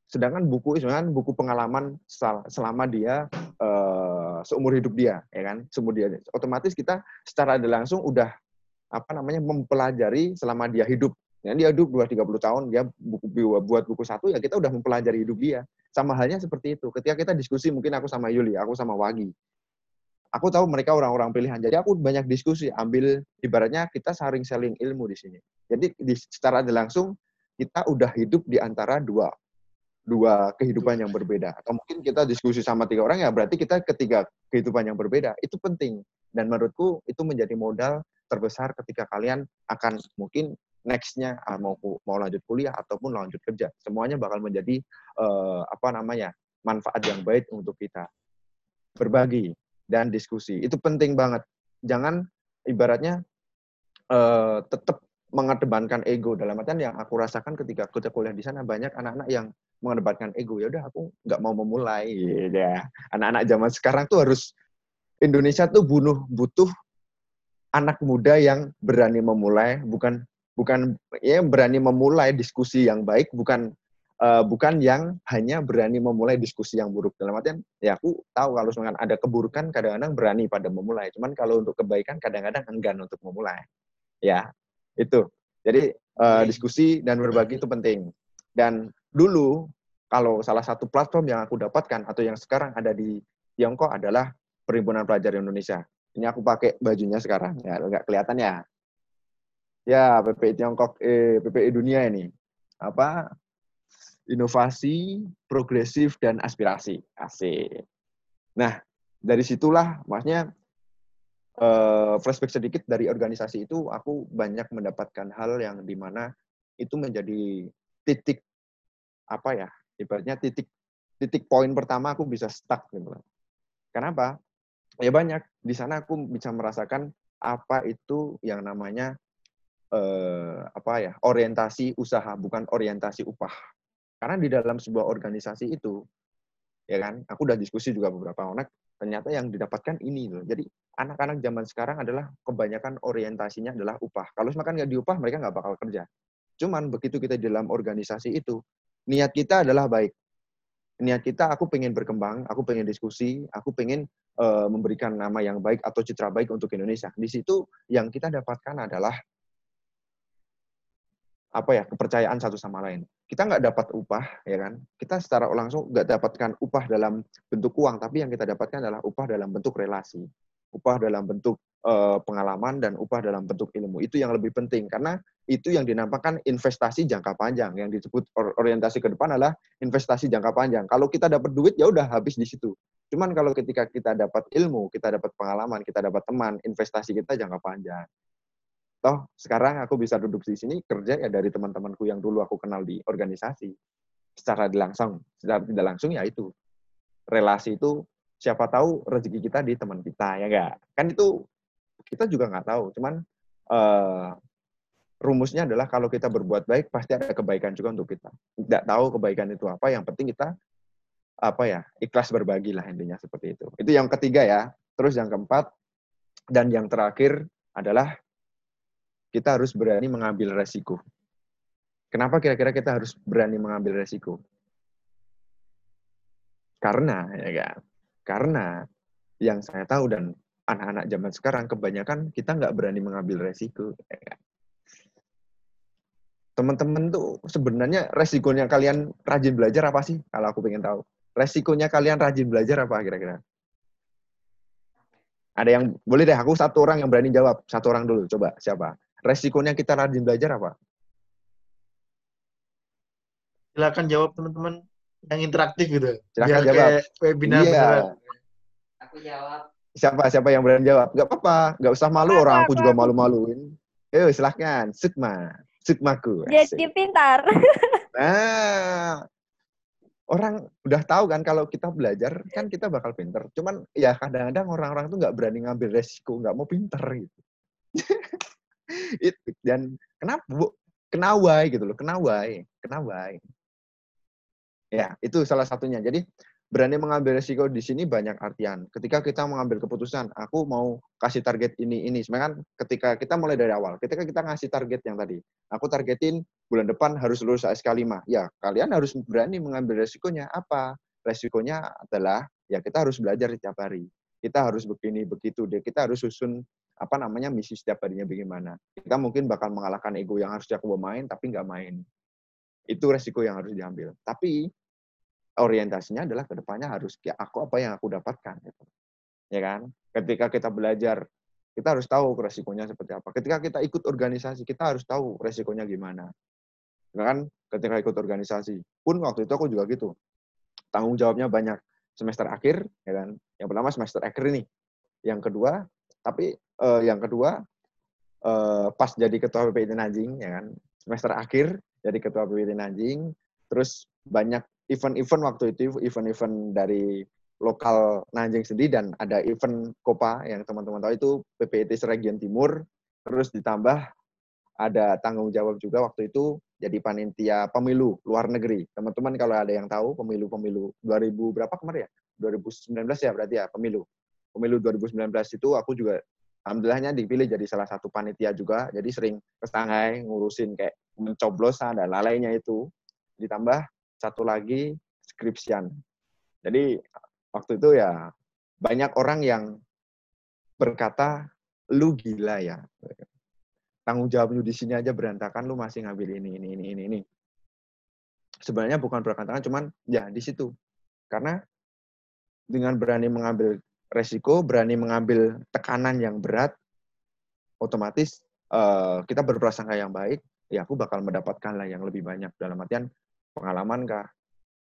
Sedangkan buku itu buku pengalaman selama dia uh, seumur hidup dia, ya kan? Seumur dia. Otomatis kita secara ada langsung udah apa namanya mempelajari selama dia hidup. Ya, dia hidup 2 30 tahun, dia buku buat buku satu ya kita udah mempelajari hidup dia. Sama halnya seperti itu. Ketika kita diskusi mungkin aku sama Yuli, aku sama Wagi. Aku tahu mereka orang-orang pilihan. Jadi aku banyak diskusi, ambil ibaratnya kita saling selling ilmu di sini. Jadi di, secara langsung kita udah hidup di antara dua dua kehidupan yang berbeda. Atau mungkin kita diskusi sama tiga orang ya berarti kita ketiga kehidupan yang berbeda. Itu penting. Dan menurutku itu menjadi modal terbesar ketika kalian akan mungkin nextnya ah, mau mau lanjut kuliah ataupun lanjut kerja. Semuanya bakal menjadi uh, apa namanya manfaat yang baik untuk kita. Berbagi dan diskusi itu penting banget. Jangan ibaratnya uh, tetap mengedepankan ego. Dalam artian yang aku rasakan ketika kita kuliah di sana banyak anak-anak yang mengedepankan ego. Ya udah aku nggak mau memulai. Ya anak-anak zaman sekarang tuh harus Indonesia tuh bunuh butuh anak muda yang berani memulai. Bukan bukan ya berani memulai diskusi yang baik. Bukan uh, bukan yang hanya berani memulai diskusi yang buruk. Dalam artian ya aku tahu kalau misalkan ada keburukan kadang-kadang berani pada memulai. Cuman kalau untuk kebaikan kadang-kadang enggan untuk memulai. Ya itu jadi uh, diskusi dan berbagi itu penting dan dulu kalau salah satu platform yang aku dapatkan atau yang sekarang ada di Tiongkok adalah Perhimpunan Pelajar Indonesia. Ini aku pakai bajunya sekarang, ya nggak kelihatan ya. Ya, PPI Tiongkok, eh, PPI dunia ini. Apa? Inovasi, progresif, dan aspirasi. Asik. Nah, dari situlah, maksudnya, eh, flashback sedikit dari organisasi itu, aku banyak mendapatkan hal yang di mana itu menjadi titik apa ya ibaratnya titik titik poin pertama aku bisa stuck gitu. Kenapa? Ya banyak di sana aku bisa merasakan apa itu yang namanya eh, apa ya orientasi usaha bukan orientasi upah. Karena di dalam sebuah organisasi itu ya kan aku udah diskusi juga beberapa anak ternyata yang didapatkan ini loh. Jadi anak-anak zaman sekarang adalah kebanyakan orientasinya adalah upah. Kalau semakin nggak diupah mereka nggak bakal kerja. Cuman begitu kita di dalam organisasi itu niat kita adalah baik. Niat kita, aku pengen berkembang, aku pengen diskusi, aku pengen uh, memberikan nama yang baik atau citra baik untuk Indonesia. Di situ yang kita dapatkan adalah apa ya kepercayaan satu sama lain. Kita nggak dapat upah, ya kan? Kita secara langsung nggak dapatkan upah dalam bentuk uang, tapi yang kita dapatkan adalah upah dalam bentuk relasi, upah dalam bentuk uh, pengalaman dan upah dalam bentuk ilmu. Itu yang lebih penting karena itu yang dinamakan investasi jangka panjang. Yang disebut orientasi ke depan adalah investasi jangka panjang. Kalau kita dapat duit ya udah habis di situ. Cuman kalau ketika kita dapat ilmu, kita dapat pengalaman, kita dapat teman, investasi kita jangka panjang. Toh sekarang aku bisa duduk di sini kerja ya dari teman-temanku yang dulu aku kenal di organisasi. Secara langsung, secara tidak langsung ya itu. Relasi itu siapa tahu rezeki kita di teman kita ya enggak. Kan itu kita juga nggak tahu. Cuman uh, rumusnya adalah kalau kita berbuat baik pasti ada kebaikan juga untuk kita. Tidak tahu kebaikan itu apa, yang penting kita apa ya ikhlas berbagi lah intinya seperti itu. Itu yang ketiga ya. Terus yang keempat dan yang terakhir adalah kita harus berani mengambil resiko. Kenapa kira-kira kita harus berani mengambil resiko? Karena ya kan, karena yang saya tahu dan anak-anak zaman sekarang kebanyakan kita nggak berani mengambil resiko. Ya kan? teman-teman tuh sebenarnya resikonya kalian rajin belajar apa sih? Kalau aku pengen tahu. resikonya kalian rajin belajar apa kira-kira? Ada yang boleh deh aku satu orang yang berani jawab. Satu orang dulu coba siapa? Resikonya kita rajin belajar apa? Silakan jawab teman-teman yang interaktif gitu. Silakan Biar jawab. kayak webinar Iya. beneran. Aku jawab. Siapa siapa yang berani jawab? Gak apa-apa, gak usah malu Aku, orang aku aku, juga malu-maluin. Ayo silahkan, Sukma, Sukmaku. Jadi Asik. pintar. Nah, orang udah tahu kan kalau kita belajar kan kita bakal pinter. Cuman ya kadang-kadang orang-orang tuh nggak berani ngambil resiko, nggak mau pinter gitu. Dan kenapa bu? Kenawai gitu loh, kenawai, kenawai. Ya itu salah satunya. Jadi berani mengambil resiko di sini banyak artian. Ketika kita mengambil keputusan, aku mau kasih target ini ini. Sebenarnya kan ketika kita mulai dari awal, ketika kita ngasih target yang tadi, aku targetin bulan depan harus lulus ASK 5. Ya, kalian harus berani mengambil resikonya. Apa? Resikonya adalah ya kita harus belajar setiap hari. Kita harus begini begitu deh. Kita harus susun apa namanya misi setiap harinya bagaimana. Kita mungkin bakal mengalahkan ego yang harusnya aku main tapi nggak main. Itu resiko yang harus diambil. Tapi orientasinya adalah ke depannya harus ya aku apa yang aku dapatkan gitu. Ya kan? Ketika kita belajar kita harus tahu resikonya seperti apa. Ketika kita ikut organisasi, kita harus tahu resikonya gimana. Ya kan? Ketika ikut organisasi, pun waktu itu aku juga gitu. Tanggung jawabnya banyak. Semester akhir, ya kan? Yang pertama semester akhir ini. Yang kedua, tapi eh, yang kedua eh, pas jadi ketua PPIT Nanjing, ya kan? Semester akhir jadi ketua PPIT Nanjing, terus banyak event-event waktu itu, event-event dari lokal Nanjing sendiri dan ada event Kopa yang teman-teman tahu itu PPIT Region Timur. Terus ditambah ada tanggung jawab juga waktu itu jadi panitia pemilu luar negeri. Teman-teman kalau ada yang tahu pemilu-pemilu 2000 berapa kemarin ya? 2019 ya berarti ya pemilu pemilu 2019 itu aku juga alhamdulillahnya dipilih jadi salah satu panitia juga. Jadi sering ke Shanghai ngurusin kayak mencoblosan dan lalainya itu. Ditambah satu lagi skripsian. Jadi waktu itu ya banyak orang yang berkata lu gila ya. Tanggung jawab lu di sini aja berantakan lu masih ngambil ini ini ini ini ini. Sebenarnya bukan berkantangan cuman ya di situ. Karena dengan berani mengambil resiko berani mengambil tekanan yang berat otomatis eh, kita berprasangka yang baik ya aku bakal mendapatkan lah yang lebih banyak. Dalam artian pengalaman kah?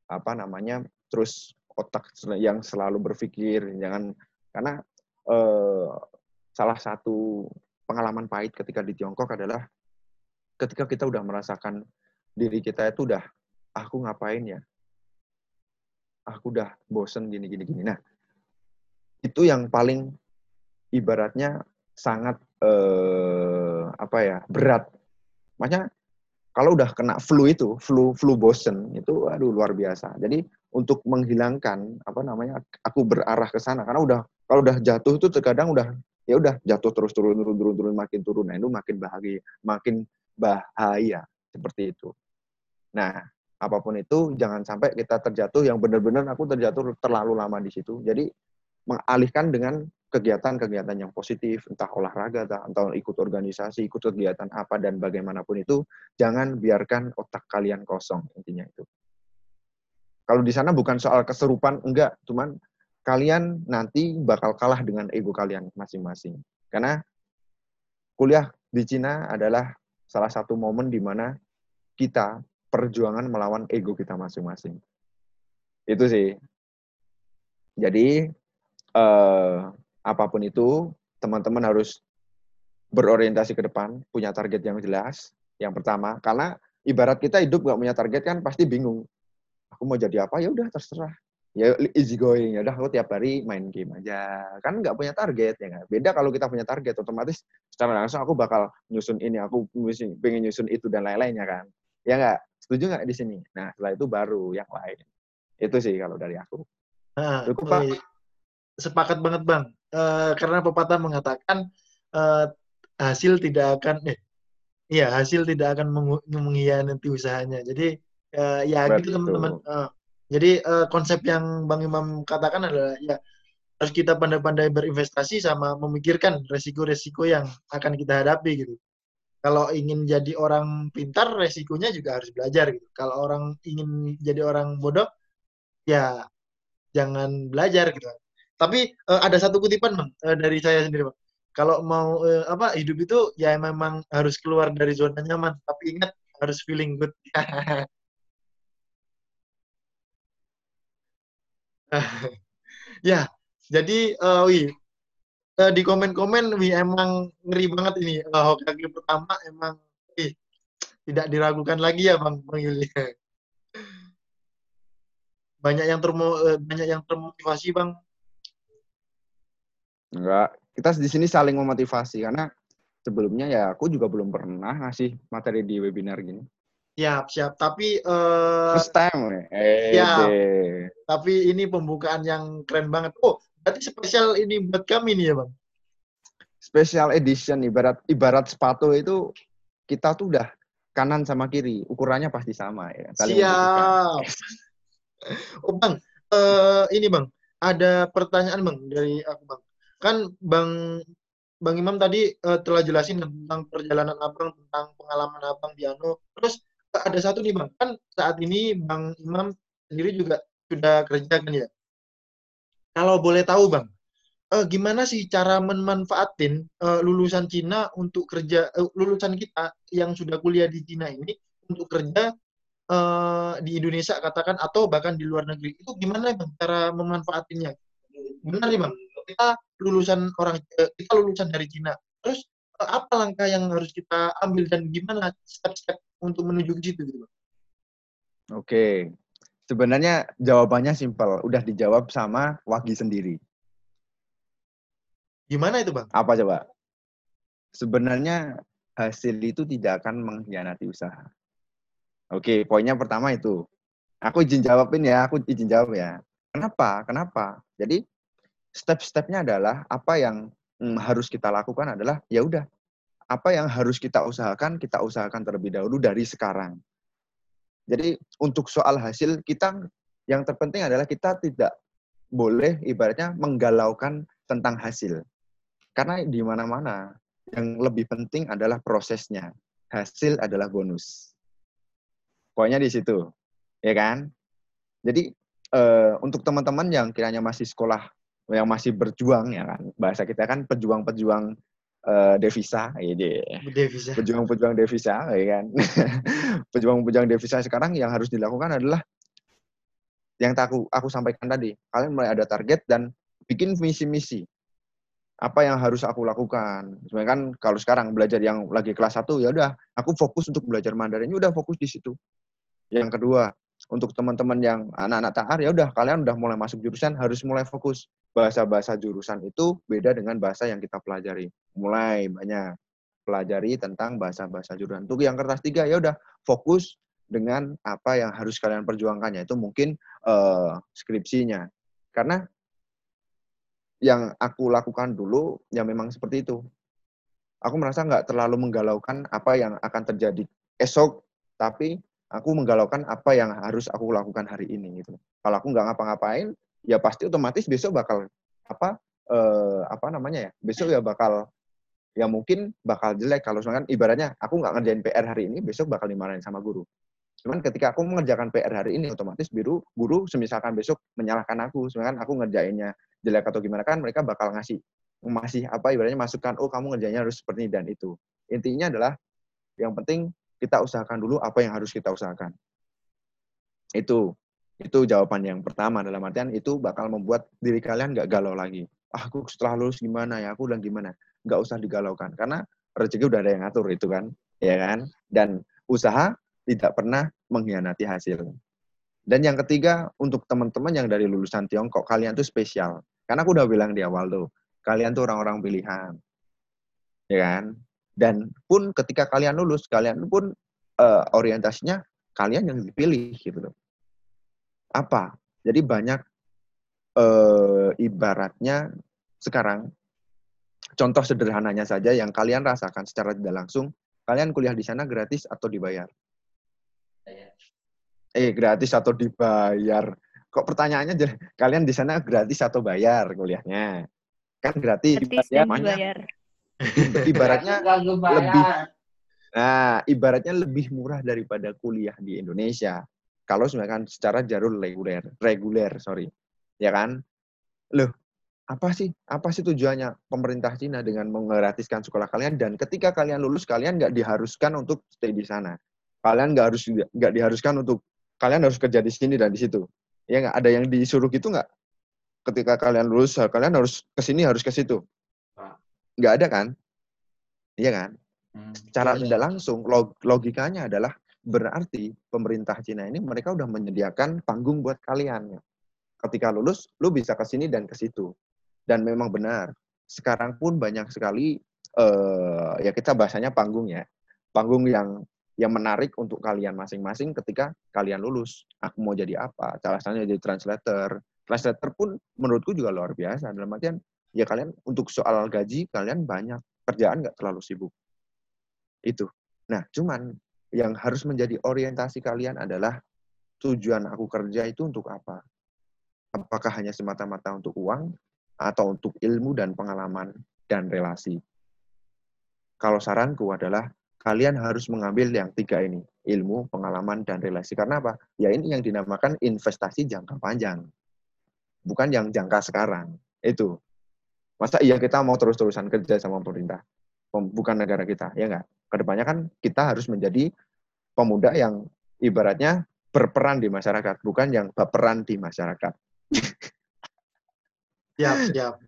Apa namanya? Terus otak yang selalu berpikir jangan karena eh, salah satu pengalaman pahit ketika di Tiongkok adalah ketika kita udah merasakan diri kita itu udah aku ngapain ya? Aku udah bosen gini gini gini. Nah itu yang paling ibaratnya sangat eh, apa ya berat. Makanya kalau udah kena flu itu flu flu bosen itu aduh luar biasa. Jadi untuk menghilangkan apa namanya aku berarah ke sana karena udah kalau udah jatuh itu terkadang udah ya udah jatuh terus turun turun turun turun makin turun nah itu makin bahagia makin bahaya seperti itu. Nah apa pun itu jangan sampai kita terjatuh yang benar-benar aku terjatuh terlalu lama di situ. Jadi mengalihkan dengan kegiatan-kegiatan yang positif entah olahraga entah, ikut organisasi ikut kegiatan apa dan bagaimanapun itu jangan biarkan otak kalian kosong intinya itu kalau di sana bukan soal keserupan enggak cuman kalian nanti bakal kalah dengan ego kalian masing-masing. Karena kuliah di Cina adalah salah satu momen di mana kita perjuangan melawan ego kita masing-masing. Itu sih. Jadi eh, apa pun itu, teman-teman harus berorientasi ke depan, punya target yang jelas. Yang pertama, karena ibarat kita hidup nggak punya target kan pasti bingung. Aku mau jadi apa? Ya udah terserah. Ya easy going. Ya udah aku tiap hari main game aja. Kan nggak punya target ya nggak beda kalau kita punya target otomatis secara langsung aku bakal nyusun ini aku nyusun, pengen nyusun itu dan lain-lainnya kan. Ya nggak? Setuju nggak di sini? Nah setelah itu baru yang lain. Itu sih kalau dari aku. Nah, Cukup, Pak. Sepakat banget bang. Eh, karena pepatah mengatakan eh, hasil tidak akan eh iya hasil tidak akan mengu- mengkhianati usahanya. Jadi eh, ya gitu Betul. teman-teman. Eh, jadi eh, konsep yang bang Imam katakan adalah ya harus kita pandai-pandai berinvestasi sama memikirkan resiko-resiko yang akan kita hadapi gitu. Kalau ingin jadi orang pintar resikonya juga harus belajar gitu. Kalau orang ingin jadi orang bodoh ya jangan belajar gitu. Tapi uh, ada satu kutipan bang uh, dari saya sendiri bang. Kalau mau uh, apa hidup itu ya memang harus keluar dari zona nyaman. Tapi ingat harus feeling good. ya, jadi uh, wih, uh, di komen-komen wih emang ngeri banget ini. Uh, Hokage pertama emang wih, tidak diragukan lagi ya Bang Bang Yuli. banyak yang termo banyak yang termotivasi Bang. Enggak, kita di sini saling memotivasi karena sebelumnya ya aku juga belum pernah ngasih materi di webinar gini. Siap, siap. Tapi uh, first time. Eh, siap. Tapi ini pembukaan yang keren banget. Oh, berarti spesial ini buat kami nih ya, Bang. Special edition ibarat ibarat sepatu itu kita tuh udah kanan sama kiri, ukurannya pasti sama ya. Saling siap. oh, Bang, uh, ini Bang, ada pertanyaan Bang dari aku, Bang. Kan Bang Bang Imam tadi uh, telah jelasin tentang perjalanan Abang, tentang pengalaman Abang di Ano. Terus ada satu nih bang, kan saat ini bang Imam sendiri juga sudah kerja kan ya. Kalau boleh tahu bang, uh, gimana sih cara memanfaatin uh, lulusan Cina untuk kerja, uh, lulusan kita yang sudah kuliah di Cina ini untuk kerja uh, di Indonesia katakan atau bahkan di luar negeri itu gimana bang cara memanfaatinya? Benar nih bang, kita lulusan orang kita lulusan dari Cina, terus apa langkah yang harus kita ambil dan gimana step-step untuk menuju ke situ gitu Oke. Sebenarnya jawabannya simpel, udah dijawab sama Wagi sendiri. Gimana itu, Bang? Apa coba? Sebenarnya hasil itu tidak akan mengkhianati usaha. Oke, poinnya pertama itu. Aku izin jawabin ya, aku izin jawab ya. Kenapa? Kenapa? Jadi step-stepnya adalah apa yang hmm, harus kita lakukan adalah ya udah apa yang harus kita usahakan kita usahakan terlebih dahulu dari sekarang. Jadi untuk soal hasil kita yang terpenting adalah kita tidak boleh ibaratnya menggalaukan tentang hasil. Karena di mana-mana yang lebih penting adalah prosesnya. Hasil adalah bonus. Pokoknya di situ. Ya kan? Jadi uh, untuk teman-teman yang kiranya masih sekolah yang masih berjuang ya kan? Bahasa kita kan pejuang-pejuang uh, devisa ide devisa. Pejuang-pejuang devisa ya kan? Pejuang-pejuang devisa sekarang yang harus dilakukan adalah yang aku aku sampaikan tadi. Kalian mulai ada target dan bikin misi-misi. Apa yang harus aku lakukan? Sebenarnya kan kalau sekarang belajar yang lagi kelas 1 ya udah aku fokus untuk belajar Mandarin. Ya udah fokus di situ. Yang kedua untuk teman-teman yang anak-anak taar ya udah kalian udah mulai masuk jurusan harus mulai fokus bahasa-bahasa jurusan itu beda dengan bahasa yang kita pelajari. Mulai banyak pelajari tentang bahasa-bahasa jurusan. Untuk yang kertas tiga ya udah fokus dengan apa yang harus kalian perjuangkan yaitu mungkin uh, skripsinya. Karena yang aku lakukan dulu ya memang seperti itu. Aku merasa nggak terlalu menggalaukan apa yang akan terjadi esok, tapi aku menggalaukan apa yang harus aku lakukan hari ini gitu. Kalau aku nggak ngapa-ngapain, ya pasti otomatis besok bakal apa eh, apa namanya ya besok ya bakal ya mungkin bakal jelek. Kalau misalkan ibaratnya aku nggak ngerjain PR hari ini besok bakal dimarahin sama guru. Cuman ketika aku mengerjakan PR hari ini otomatis biru guru semisalkan besok menyalahkan aku. Misalkan aku ngerjainnya jelek atau gimana kan mereka bakal ngasih masih apa ibaratnya masukan oh kamu ngerjainnya harus seperti ini dan itu. Intinya adalah yang penting kita usahakan dulu apa yang harus kita usahakan. Itu itu jawaban yang pertama dalam artian itu bakal membuat diri kalian nggak galau lagi. Ah, aku setelah lulus gimana ya? Aku udah gimana? Nggak usah digalaukan karena rezeki udah ada yang ngatur itu kan, ya kan? Dan usaha tidak pernah mengkhianati hasil. Dan yang ketiga untuk teman-teman yang dari lulusan Tiongkok, kalian tuh spesial. Karena aku udah bilang di awal tuh, kalian tuh orang-orang pilihan, ya kan? Dan pun ketika kalian lulus, kalian pun uh, orientasinya kalian yang dipilih gitu loh apa? Jadi banyak e, ibaratnya sekarang contoh sederhananya saja yang kalian rasakan secara tidak langsung, kalian kuliah di sana gratis atau dibayar? Eh, gratis atau dibayar? Kok pertanyaannya kalian di sana gratis atau bayar kuliahnya? Kan gratis. Gratis dan dibayar. Ibaratnya lebih Nah, ibaratnya lebih murah daripada kuliah di Indonesia. Kalau misalkan secara jalur reguler, reguler, sorry. Ya kan? Loh, apa sih apa sih tujuannya pemerintah Cina dengan menggratiskan sekolah kalian? Dan ketika kalian lulus kalian nggak diharuskan untuk stay di sana. Kalian nggak harus nggak diharuskan untuk kalian harus kerja di sini dan di situ. Ya nggak? Ada yang disuruh gitu nggak? Ketika kalian lulus kalian harus ke sini harus ke situ. Nggak ada kan? Iya kan? Hmm. secara tidak langsung log logikanya adalah berarti pemerintah Cina ini mereka udah menyediakan panggung buat kalian ketika lulus lu bisa ke sini dan ke situ. Dan memang benar sekarang pun banyak sekali uh, ya kita bahasanya panggung ya. Panggung yang yang menarik untuk kalian masing-masing ketika kalian lulus. Aku mau jadi apa? Salah satunya jadi translator. Translator pun menurutku juga luar biasa. Dalam artian ya kalian untuk soal gaji kalian banyak. Kerjaan nggak terlalu sibuk. Itu. Nah cuman yang harus menjadi orientasi kalian adalah tujuan aku kerja itu untuk apa apakah hanya semata-mata untuk uang atau untuk ilmu dan pengalaman dan relasi. Kalau saranku adalah kalian harus mengambil yang tiga ini, ilmu, pengalaman, dan relasi. Karena apa? Ya ini yang dinamakan investasi jangka panjang. Bukan yang jangka sekarang. Itu. Masa iya kita mau terus-terusan kerja sama pemerintah? Bukan negara kita, ya enggak? Ke depannya kan kita harus menjadi pemuda yang ibaratnya berperan di masyarakat, bukan yang berperan di masyarakat. Siap, siap.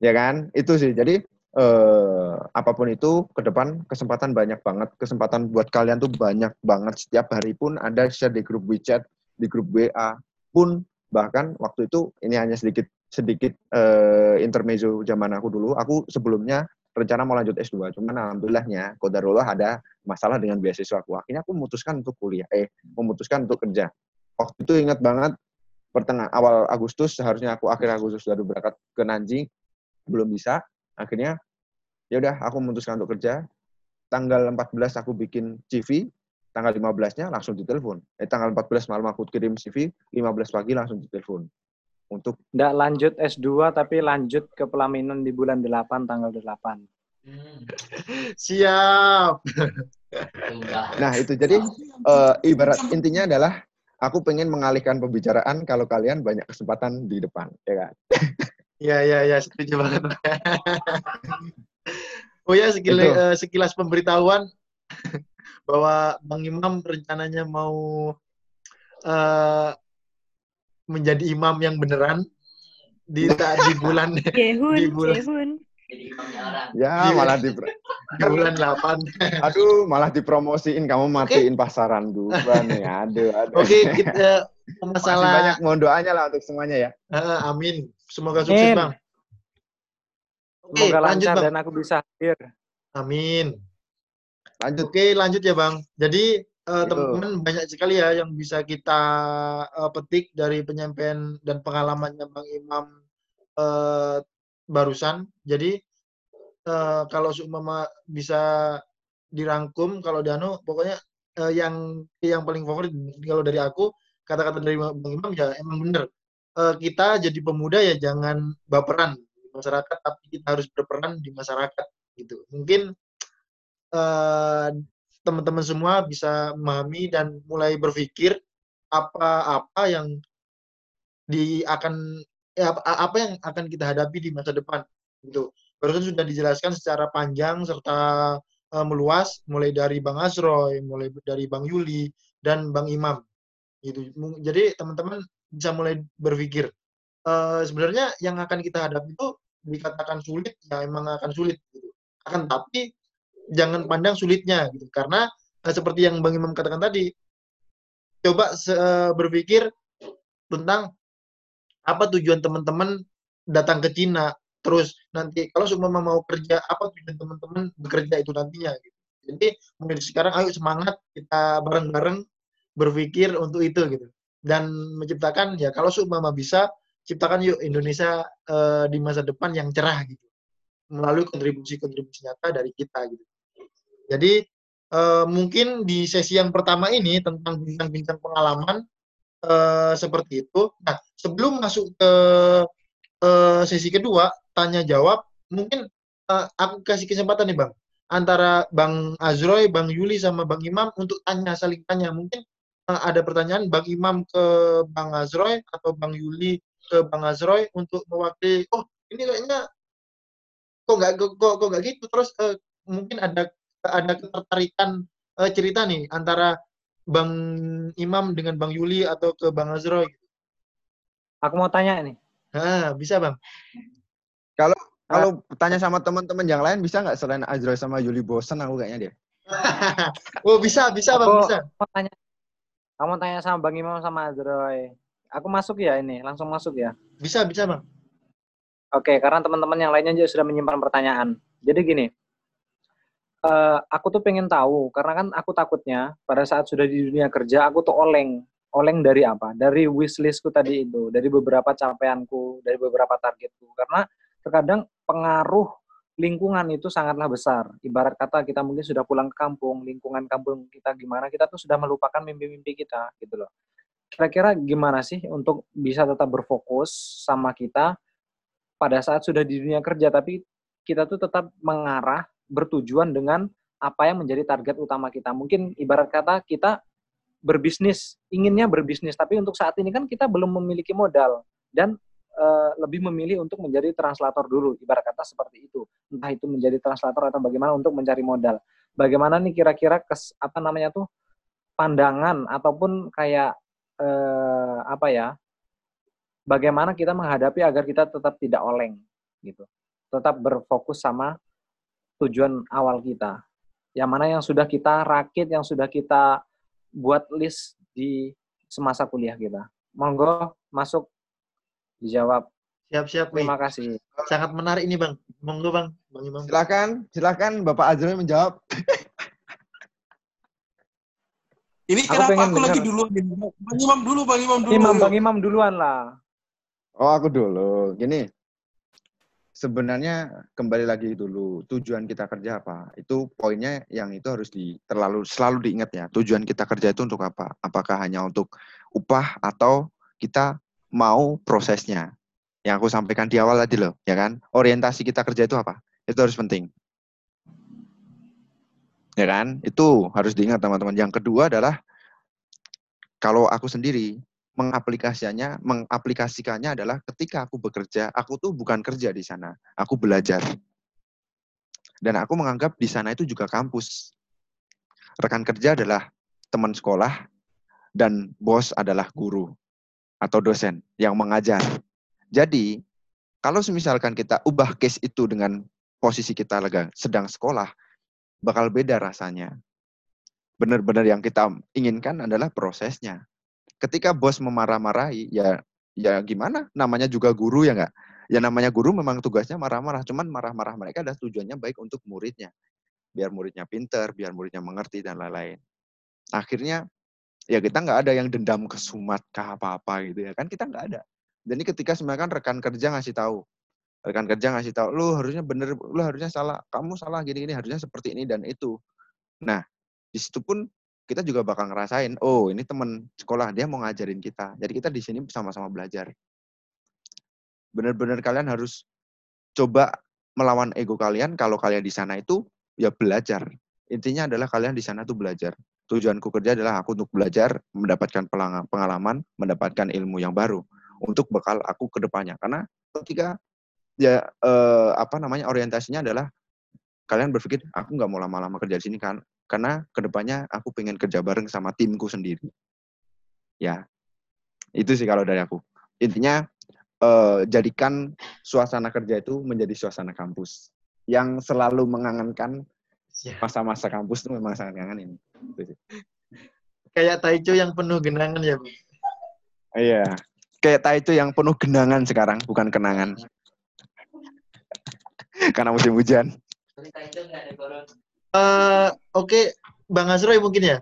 ya kan? Itu sih. Jadi eh, apa pun itu ke depan kesempatan banyak banget. Kesempatan buat kalian tuh banyak banget. Setiap hari pun ada share di grup WeChat, di grup WA pun bahkan waktu itu ini hanya sedikit sedikit eh, intermezzo zaman aku dulu. Aku sebelumnya rencana mau lanjut S2, cuman alhamdulillahnya kodarullah ada masalah dengan beasiswa aku. Akhirnya aku memutuskan untuk kuliah, eh memutuskan untuk kerja. Waktu itu ingat banget pertengah awal Agustus seharusnya aku akhir Agustus baru berangkat ke Nanjing belum bisa akhirnya ya udah aku memutuskan untuk kerja tanggal 14 aku bikin CV tanggal 15-nya langsung ditelepon eh tanggal 14 malam aku kirim CV 15 pagi langsung ditelepon untuk enggak lanjut S2 tapi lanjut ke pelaminan di bulan 8 tanggal 8 hmm. siap nah itu jadi uh, ibarat intinya adalah aku pengen mengalihkan pembicaraan kalau kalian banyak kesempatan di depan, ya kan? Iya, iya, iya, setuju banget. oh ya, sekilas, uh, sekilas pemberitahuan bahwa Bang Imam rencananya mau uh, menjadi imam yang beneran di di bulan di bulan Ya, malah di, di bulan 8. Aduh, malah dipromosiin kamu matiin okay. pasaran dulu nih. Aduh, aduh. Oke, okay, kita masalah Masih banyak mohon doanya lah untuk semuanya ya. Uh, amin. Semoga sukses, Bang. Oke, okay, lanjut, Bang. dan aku bisa hadir. Amin. Lanjut. Oke, okay, lanjut ya, Bang. Jadi uh, teman-teman banyak sekali ya yang bisa kita uh, petik dari penyampaian dan pengalamannya Bang Imam uh, barusan. Jadi uh, kalau seumpama bisa dirangkum kalau Dano pokoknya uh, yang yang paling favorit kalau dari aku kata-kata dari Bang Imam ya emang bener. Uh, kita jadi pemuda ya jangan baperan di masyarakat tapi kita harus berperan di masyarakat gitu. Mungkin uh, teman-teman semua bisa memahami dan mulai berpikir apa-apa yang di akan ya, apa yang akan kita hadapi di masa depan gitu. Barusan sudah dijelaskan secara panjang serta uh, meluas mulai dari Bang Asroy, mulai dari Bang Yuli dan Bang Imam. Gitu. Jadi teman-teman bisa mulai berpikir uh, sebenarnya yang akan kita hadapi itu dikatakan sulit ya emang akan sulit gitu. Akan tapi jangan pandang sulitnya gitu. Karena uh, seperti yang Bang Imam katakan tadi coba uh, berpikir tentang apa tujuan teman-teman datang ke Cina. Terus nanti kalau semua mau kerja apa tujuan teman-teman bekerja itu nantinya gitu. jadi mulai sekarang ayo semangat kita bareng-bareng berpikir untuk itu gitu. Dan menciptakan ya kalau semua bisa ciptakan yuk Indonesia uh, di masa depan yang cerah gitu. Melalui kontribusi-kontribusi nyata dari kita gitu jadi uh, mungkin di sesi yang pertama ini tentang bincang-bincang pengalaman uh, seperti itu. Nah, sebelum masuk ke uh, sesi kedua, tanya jawab, mungkin uh, aku kasih kesempatan nih, Bang. Antara Bang Azroy, Bang Yuli, sama Bang Imam untuk tanya, saling tanya. Mungkin uh, ada pertanyaan Bang Imam ke Bang Azroy atau Bang Yuli ke Bang Azroy untuk mewakili oh ini kayaknya kok nggak kok kok nggak gitu terus uh, mungkin ada ada ketertarikan uh, cerita nih antara Bang Imam dengan Bang Yuli atau ke Bang Azroy Aku mau tanya nih. Ah, bisa Bang. Kalau kalau tanya sama teman-teman yang lain bisa nggak selain Azroy sama Yuli bosen aku kayaknya dia. oh bisa bisa Bang Aku bisa. mau tanya. Kamu tanya sama Bang Imam sama Azroy. Aku masuk ya ini, langsung masuk ya. Bisa bisa Bang. Oke, karena teman-teman yang lainnya juga sudah menyimpan pertanyaan. Jadi gini, eh, aku tuh pengen tahu, karena kan aku takutnya pada saat sudah di dunia kerja, aku tuh oleng. Oleng dari apa? Dari wishlistku tadi itu, dari beberapa capaianku, dari beberapa targetku. Karena terkadang pengaruh lingkungan itu sangatlah besar. Ibarat kata kita mungkin sudah pulang ke kampung, lingkungan kampung kita gimana, kita tuh sudah melupakan mimpi-mimpi kita, gitu loh. Kira-kira gimana sih untuk bisa tetap berfokus sama kita pada saat sudah di dunia kerja, tapi kita tuh tetap mengarah, bertujuan dengan apa yang menjadi target utama kita. Mungkin ibarat kata kita berbisnis, inginnya berbisnis, tapi untuk saat ini kan kita belum memiliki modal dan e, lebih memilih untuk menjadi translator dulu, ibarat kata seperti itu. Entah itu menjadi translator atau bagaimana untuk mencari modal. Bagaimana nih kira-kira kes apa namanya tuh pandangan ataupun kayak e, apa ya? Bagaimana kita menghadapi agar kita tetap tidak oleng gitu. Tetap berfokus sama tujuan awal kita. Yang mana yang sudah kita rakit, yang sudah kita buat list di semasa kuliah kita. Monggo masuk dijawab. Siap-siap Terima kasih. Sangat menarik ini Bang. Monggo Bang, Bang Imam. Silakan, silakan Bapak Azroy menjawab. Ini Aku kenapa pengen aku lagi duluan? nih? Bang Imam dulu, Bang Imam dulu. Imam. Bang Imam duluan lah. Oh, aku dulu. Gini, sebenarnya kembali lagi dulu tujuan kita kerja apa? Itu poinnya yang itu harus di terlalu selalu diingat ya. Tujuan kita kerja itu untuk apa? Apakah hanya untuk upah atau kita mau prosesnya? Yang aku sampaikan di awal tadi loh, ya kan? Orientasi kita kerja itu apa? Itu harus penting. Ya kan? Itu harus diingat teman-teman. Yang kedua adalah kalau aku sendiri mengaplikasikannya, mengaplikasikannya adalah ketika aku bekerja, aku tuh bukan kerja di sana, aku belajar. Dan aku menganggap di sana itu juga kampus. Rekan kerja adalah teman sekolah dan bos adalah guru atau dosen yang mengajar. Jadi, kalau misalkan kita ubah case itu dengan posisi kita sedang sekolah, bakal beda rasanya. Benar-benar yang kita inginkan adalah prosesnya ketika bos memarah-marahi ya ya gimana? Namanya juga guru ya nggak? Ya namanya guru memang tugasnya marah-marah cuman marah-marah mereka adalah tujuannya baik untuk muridnya. Biar muridnya pinter biar muridnya mengerti dan lain-lain. Akhirnya ya kita nggak ada yang dendam ke sumat kah apa-apa gitu ya kan kita nggak ada. Jadi ketika sebenarnya kan rekan kerja ngasih tahu. Rekan kerja ngasih tahu lu harusnya bener lu harusnya salah kamu salah gini-gini harusnya seperti ini dan itu. Nah di situ pun kita juga bakal ngerasain, oh ini teman sekolah dia mau ngajarin kita. Jadi kita di sini sama-sama belajar. Benar-benar kalian harus coba melawan ego kalian. Kalau kalian di sana itu ya belajar. Intinya adalah kalian di sana tuh belajar. Tujuanku kerja adalah aku untuk belajar, mendapatkan pengalaman, mendapatkan ilmu yang baru untuk bekal aku ke depannya. Karena ketika ya eh, apa namanya orientasinya adalah kalian berpikir aku nggak mau lama-lama kerja di sini kan karena ke depannya aku pengen kerja bareng sama timku sendiri. Ya, itu sih kalau dari aku. Intinya eh, jadikan suasana kerja itu menjadi suasana kampus yang selalu mengangankan Ya. masa-masa kampus itu memang sangat ngangenin. Itu sih. Kayak Taicho yang penuh genangan ya Bang. Iya. Kayak itu yang penuh genangan sekarang, bukan kenangan. Karena musim hujan. Cerita itu nggak ada corona. Eh, Oke, Bang Azroy mungkin ya?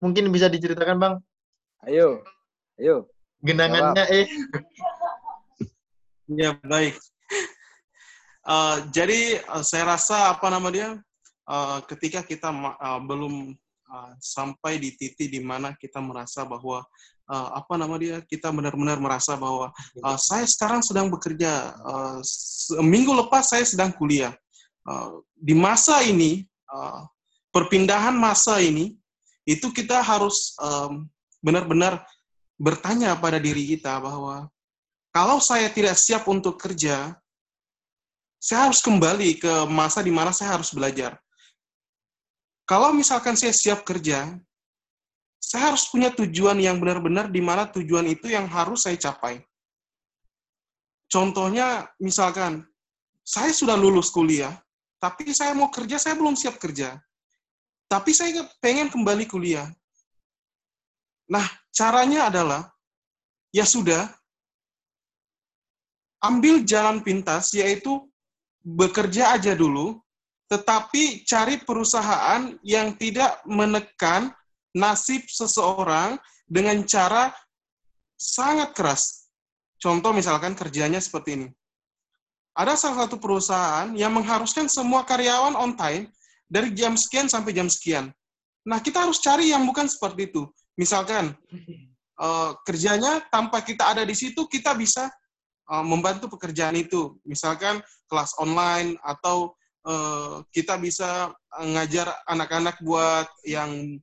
Mungkin bisa diceritakan Bang, Ayo. Ayo. genangannya eh Ya, baik. Eh, jadi eh, saya rasa apa nama dia eh, ketika kita eh, belum eh, sampai di titik di mana kita merasa bahwa eh, apa nama dia kita benar-benar merasa bahwa eh, saya sekarang sedang bekerja eh, se- minggu lepas saya sedang kuliah Eh, di masa ini eh, perpindahan masa ini itu kita harus benar-benar bertanya pada diri kita bahwa kalau saya tidak siap untuk kerja, saya harus kembali ke masa di mana saya harus belajar. Kalau misalkan saya siap kerja, saya harus punya tujuan yang benar-benar di mana tujuan itu yang harus saya capai. Contohnya, misalkan, saya sudah lulus kuliah, tapi saya mau kerja, saya belum siap kerja. Tapi saya pengen kembali kuliah. Nah, caranya adalah, ya sudah, ambil jalan pintas, yaitu bekerja aja dulu, tetapi cari perusahaan yang tidak menekan nasib seseorang dengan cara sangat keras. Contoh misalkan kerjanya seperti ini. Ada salah satu perusahaan yang mengharuskan semua karyawan on time dari jam sekian sampai jam sekian. Nah, kita harus cari yang bukan seperti itu. Misalkan uh, kerjanya tanpa kita ada di situ, kita bisa uh, membantu pekerjaan itu. Misalkan kelas online atau uh, kita bisa ngajar anak-anak buat yang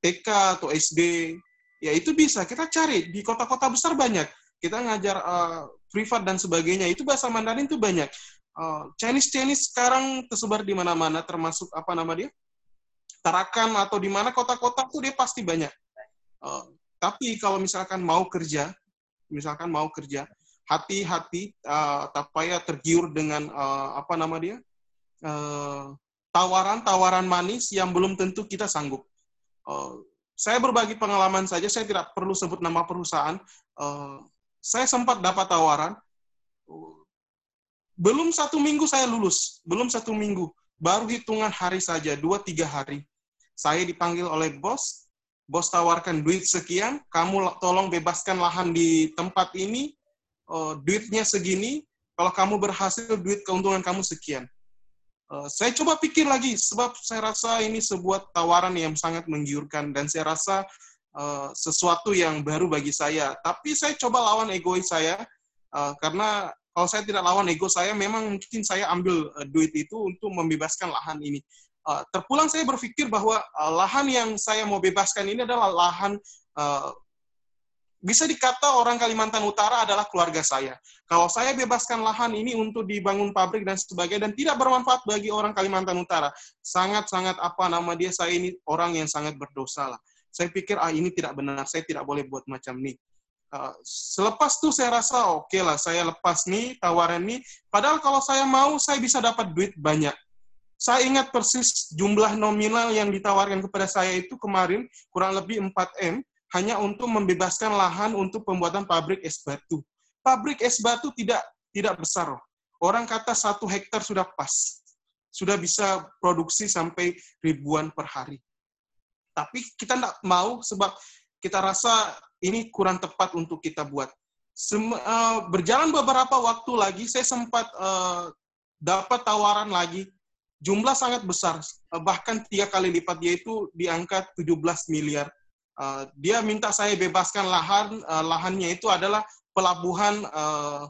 TK atau SD. Ya itu bisa. Kita cari di kota-kota besar banyak. Kita ngajar uh, privat dan sebagainya. Itu bahasa Mandarin itu banyak. Uh, Chinese Chinese sekarang tersebar di mana-mana termasuk apa nama dia? Tarakan atau di mana kota-kota tuh dia pasti banyak. Uh, tapi kalau misalkan mau kerja misalkan mau kerja hati-hati uh, tak payah tergiur dengan uh, apa nama dia? Tawaran-tawaran uh, manis yang belum tentu kita sanggup. Uh, saya berbagi pengalaman saja saya tidak perlu sebut nama perusahaan saya sempat dapat tawaran belum satu minggu saya lulus, belum satu minggu, baru hitungan hari saja, dua tiga hari. Saya dipanggil oleh bos, bos tawarkan duit sekian, kamu tolong bebaskan lahan di tempat ini, uh, duitnya segini, kalau kamu berhasil duit keuntungan kamu sekian. Uh, saya coba pikir lagi, sebab saya rasa ini sebuah tawaran yang sangat menggiurkan, dan saya rasa uh, sesuatu yang baru bagi saya. Tapi saya coba lawan egois saya, uh, karena kalau saya tidak lawan ego saya, memang mungkin saya ambil uh, duit itu untuk membebaskan lahan ini. Uh, terpulang saya berpikir bahwa uh, lahan yang saya mau bebaskan ini adalah lahan uh, bisa dikata orang Kalimantan Utara adalah keluarga saya. Kalau saya bebaskan lahan ini untuk dibangun pabrik dan sebagainya dan tidak bermanfaat bagi orang Kalimantan Utara, sangat-sangat apa nama dia saya ini orang yang sangat berdosa lah. Saya pikir ah ini tidak benar, saya tidak boleh buat macam ini. Uh, selepas itu saya rasa oke okay lah, saya lepas nih tawaran nih. Padahal kalau saya mau, saya bisa dapat duit banyak. Saya ingat persis jumlah nominal yang ditawarkan kepada saya itu kemarin kurang lebih 4M hanya untuk membebaskan lahan untuk pembuatan pabrik es batu. Pabrik es batu tidak tidak besar. Orang kata satu hektar sudah pas. Sudah bisa produksi sampai ribuan per hari. Tapi kita tidak mau sebab kita rasa ini kurang tepat untuk kita buat. Sem uh, berjalan beberapa waktu lagi, saya sempat uh, dapat tawaran lagi, jumlah sangat besar, uh, bahkan tiga kali lipat, yaitu di angka 17 miliar. Uh, dia minta saya bebaskan lahan, uh, lahannya itu adalah pelabuhan uh,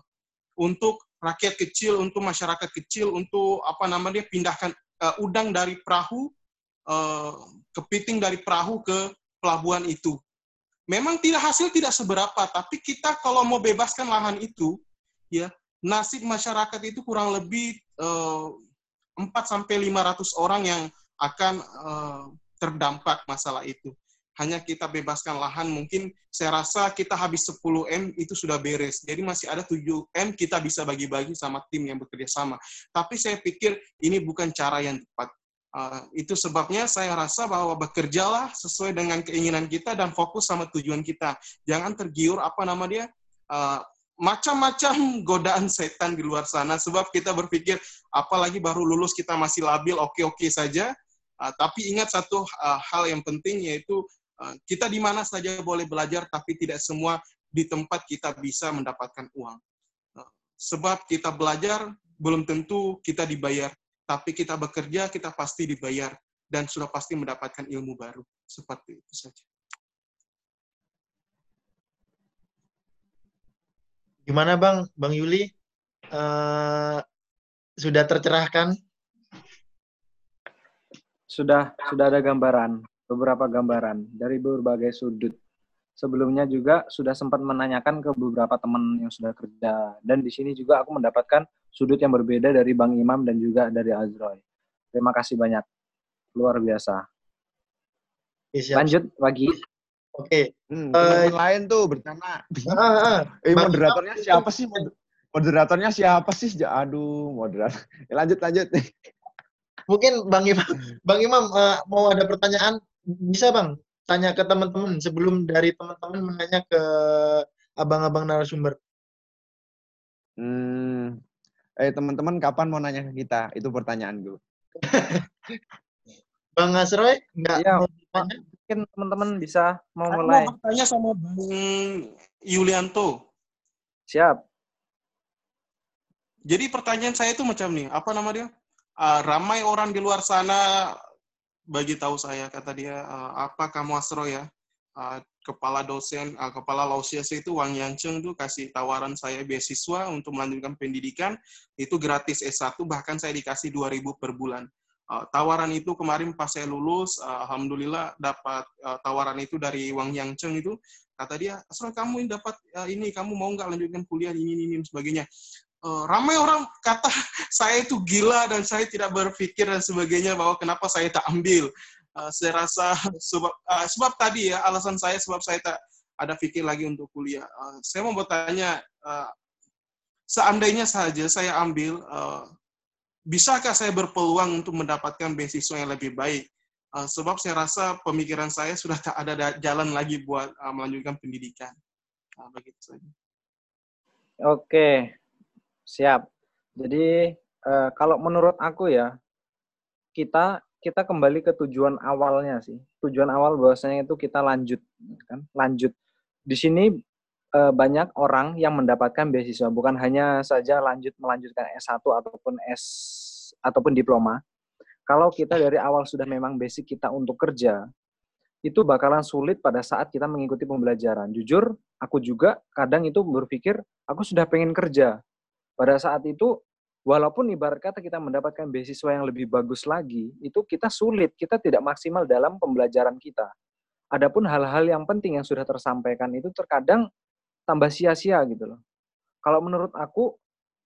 untuk rakyat kecil, untuk masyarakat kecil, untuk apa namanya pindahkan uh, udang dari perahu, uh, kepiting dari perahu ke pelabuhan itu memang tidak hasil tidak seberapa, tapi kita kalau mau bebaskan lahan itu, ya nasib masyarakat itu kurang lebih uh, 4 sampai 500 orang yang akan uh, terdampak masalah itu. Hanya kita bebaskan lahan, mungkin saya rasa kita habis 10 M itu sudah beres. Jadi masih ada 7 M kita bisa bagi-bagi sama tim yang bekerja sama. Tapi saya pikir ini bukan cara yang tepat. Uh, itu sebabnya saya rasa bahwa bekerjalah sesuai dengan keinginan kita dan fokus sama tujuan kita. Jangan tergiur apa nama dia uh, macam-macam godaan setan di luar sana. Sebab kita berpikir apalagi baru lulus kita masih labil oke-oke saja. Uh, tapi ingat satu hal yang penting yaitu kita di mana saja boleh belajar tapi tidak semua di tempat kita bisa mendapatkan uang. Sebab kita belajar belum tentu kita dibayar tapi kita bekerja, kita pasti dibayar dan sudah pasti mendapatkan ilmu baru. Seperti itu saja. Gimana Bang, Bang Yuli? Uh, sudah tercerahkan? Sudah, sudah ada gambaran. beberapa gambaran dari berbagai sudut. Sebelumnya juga sudah sempat menanyakan ke beberapa teman yang sudah kerja. Dan di sini juga aku mendapatkan sudut yang berbeda dari Bang Imam dan juga dari Azroy. Terima kasih banyak. Luar biasa. Siap. Lanjut lagi. Oke. Hmm, Eh, teman-teman lain tuh bertanya. Ah, ah. Eh, Bang moderatornya siapa sih? Mod- Moderatornya siapa sih? Aduh, moderator. Ya, lanjut, lanjut. Mungkin Bang Imam, Bang Imam eh, mau ada pertanyaan? Bisa Bang? Tanya ke teman-teman sebelum dari teman-teman menanya ke abang-abang narasumber. Hmm. Eh, teman-teman kapan mau nanya ke kita? Itu pertanyaan gue. Bang Asroy, nggak Iya, mau tanya? Mungkin teman-teman bisa mau Aku mulai. mau bertanya sama Bang Yulianto. Siap. Jadi pertanyaan saya itu macam nih, apa nama dia? Ah, ramai orang di luar sana bagi tahu saya kata dia, ah, apa kamu Astro ya? Ah, kepala dosen, ah, kepala lausias itu Wang Yancheng tuh kasih tawaran saya beasiswa untuk melanjutkan pendidikan itu gratis S1 bahkan saya dikasih 2000 per bulan. Ah, tawaran itu kemarin pas saya lulus, ah, alhamdulillah dapat ah, tawaran itu dari Wang Yancheng itu kata dia, Astro kamu dapat ah, ini, kamu mau nggak lanjutkan kuliah ini ini, ini sebagainya. Eh, ramai orang kata saya itu gila dan saya tidak berpikir dan sebagainya bahwa kenapa saya tak ambil. Eh, saya rasa sebab eh, sebab tadi ya alasan saya sebab saya tak ada pikir lagi untuk kuliah. Eh, saya mau bertanya eh, seandainya saja saya ambil eh, bisakah saya berpeluang untuk mendapatkan beasiswa yang lebih baik? Eh, sebab saya rasa pemikiran saya sudah tak ada da- jalan lagi buat eh, melanjutkan pendidikan. Nah, begitu saja. Oke, siap. Jadi eh, kalau menurut aku ya, kita kita kembali ke tujuan awalnya sih. Tujuan awal bahwasanya itu kita lanjut, kan? Lanjut. Di sini eh, banyak orang yang mendapatkan beasiswa, bukan hanya saja lanjut melanjutkan S1 ataupun S ataupun diploma. Kalau kita dari awal sudah memang basic kita untuk kerja, itu bakalan sulit pada saat kita mengikuti pembelajaran. Jujur, aku juga kadang itu berpikir, aku sudah pengen kerja. Pada saat itu, walaupun ibarat kata kita mendapatkan beasiswa yang lebih bagus lagi, itu kita sulit, kita tidak maksimal dalam pembelajaran kita. Adapun hal-hal yang penting yang sudah tersampaikan itu terkadang tambah sia-sia gitu loh. Kalau menurut aku,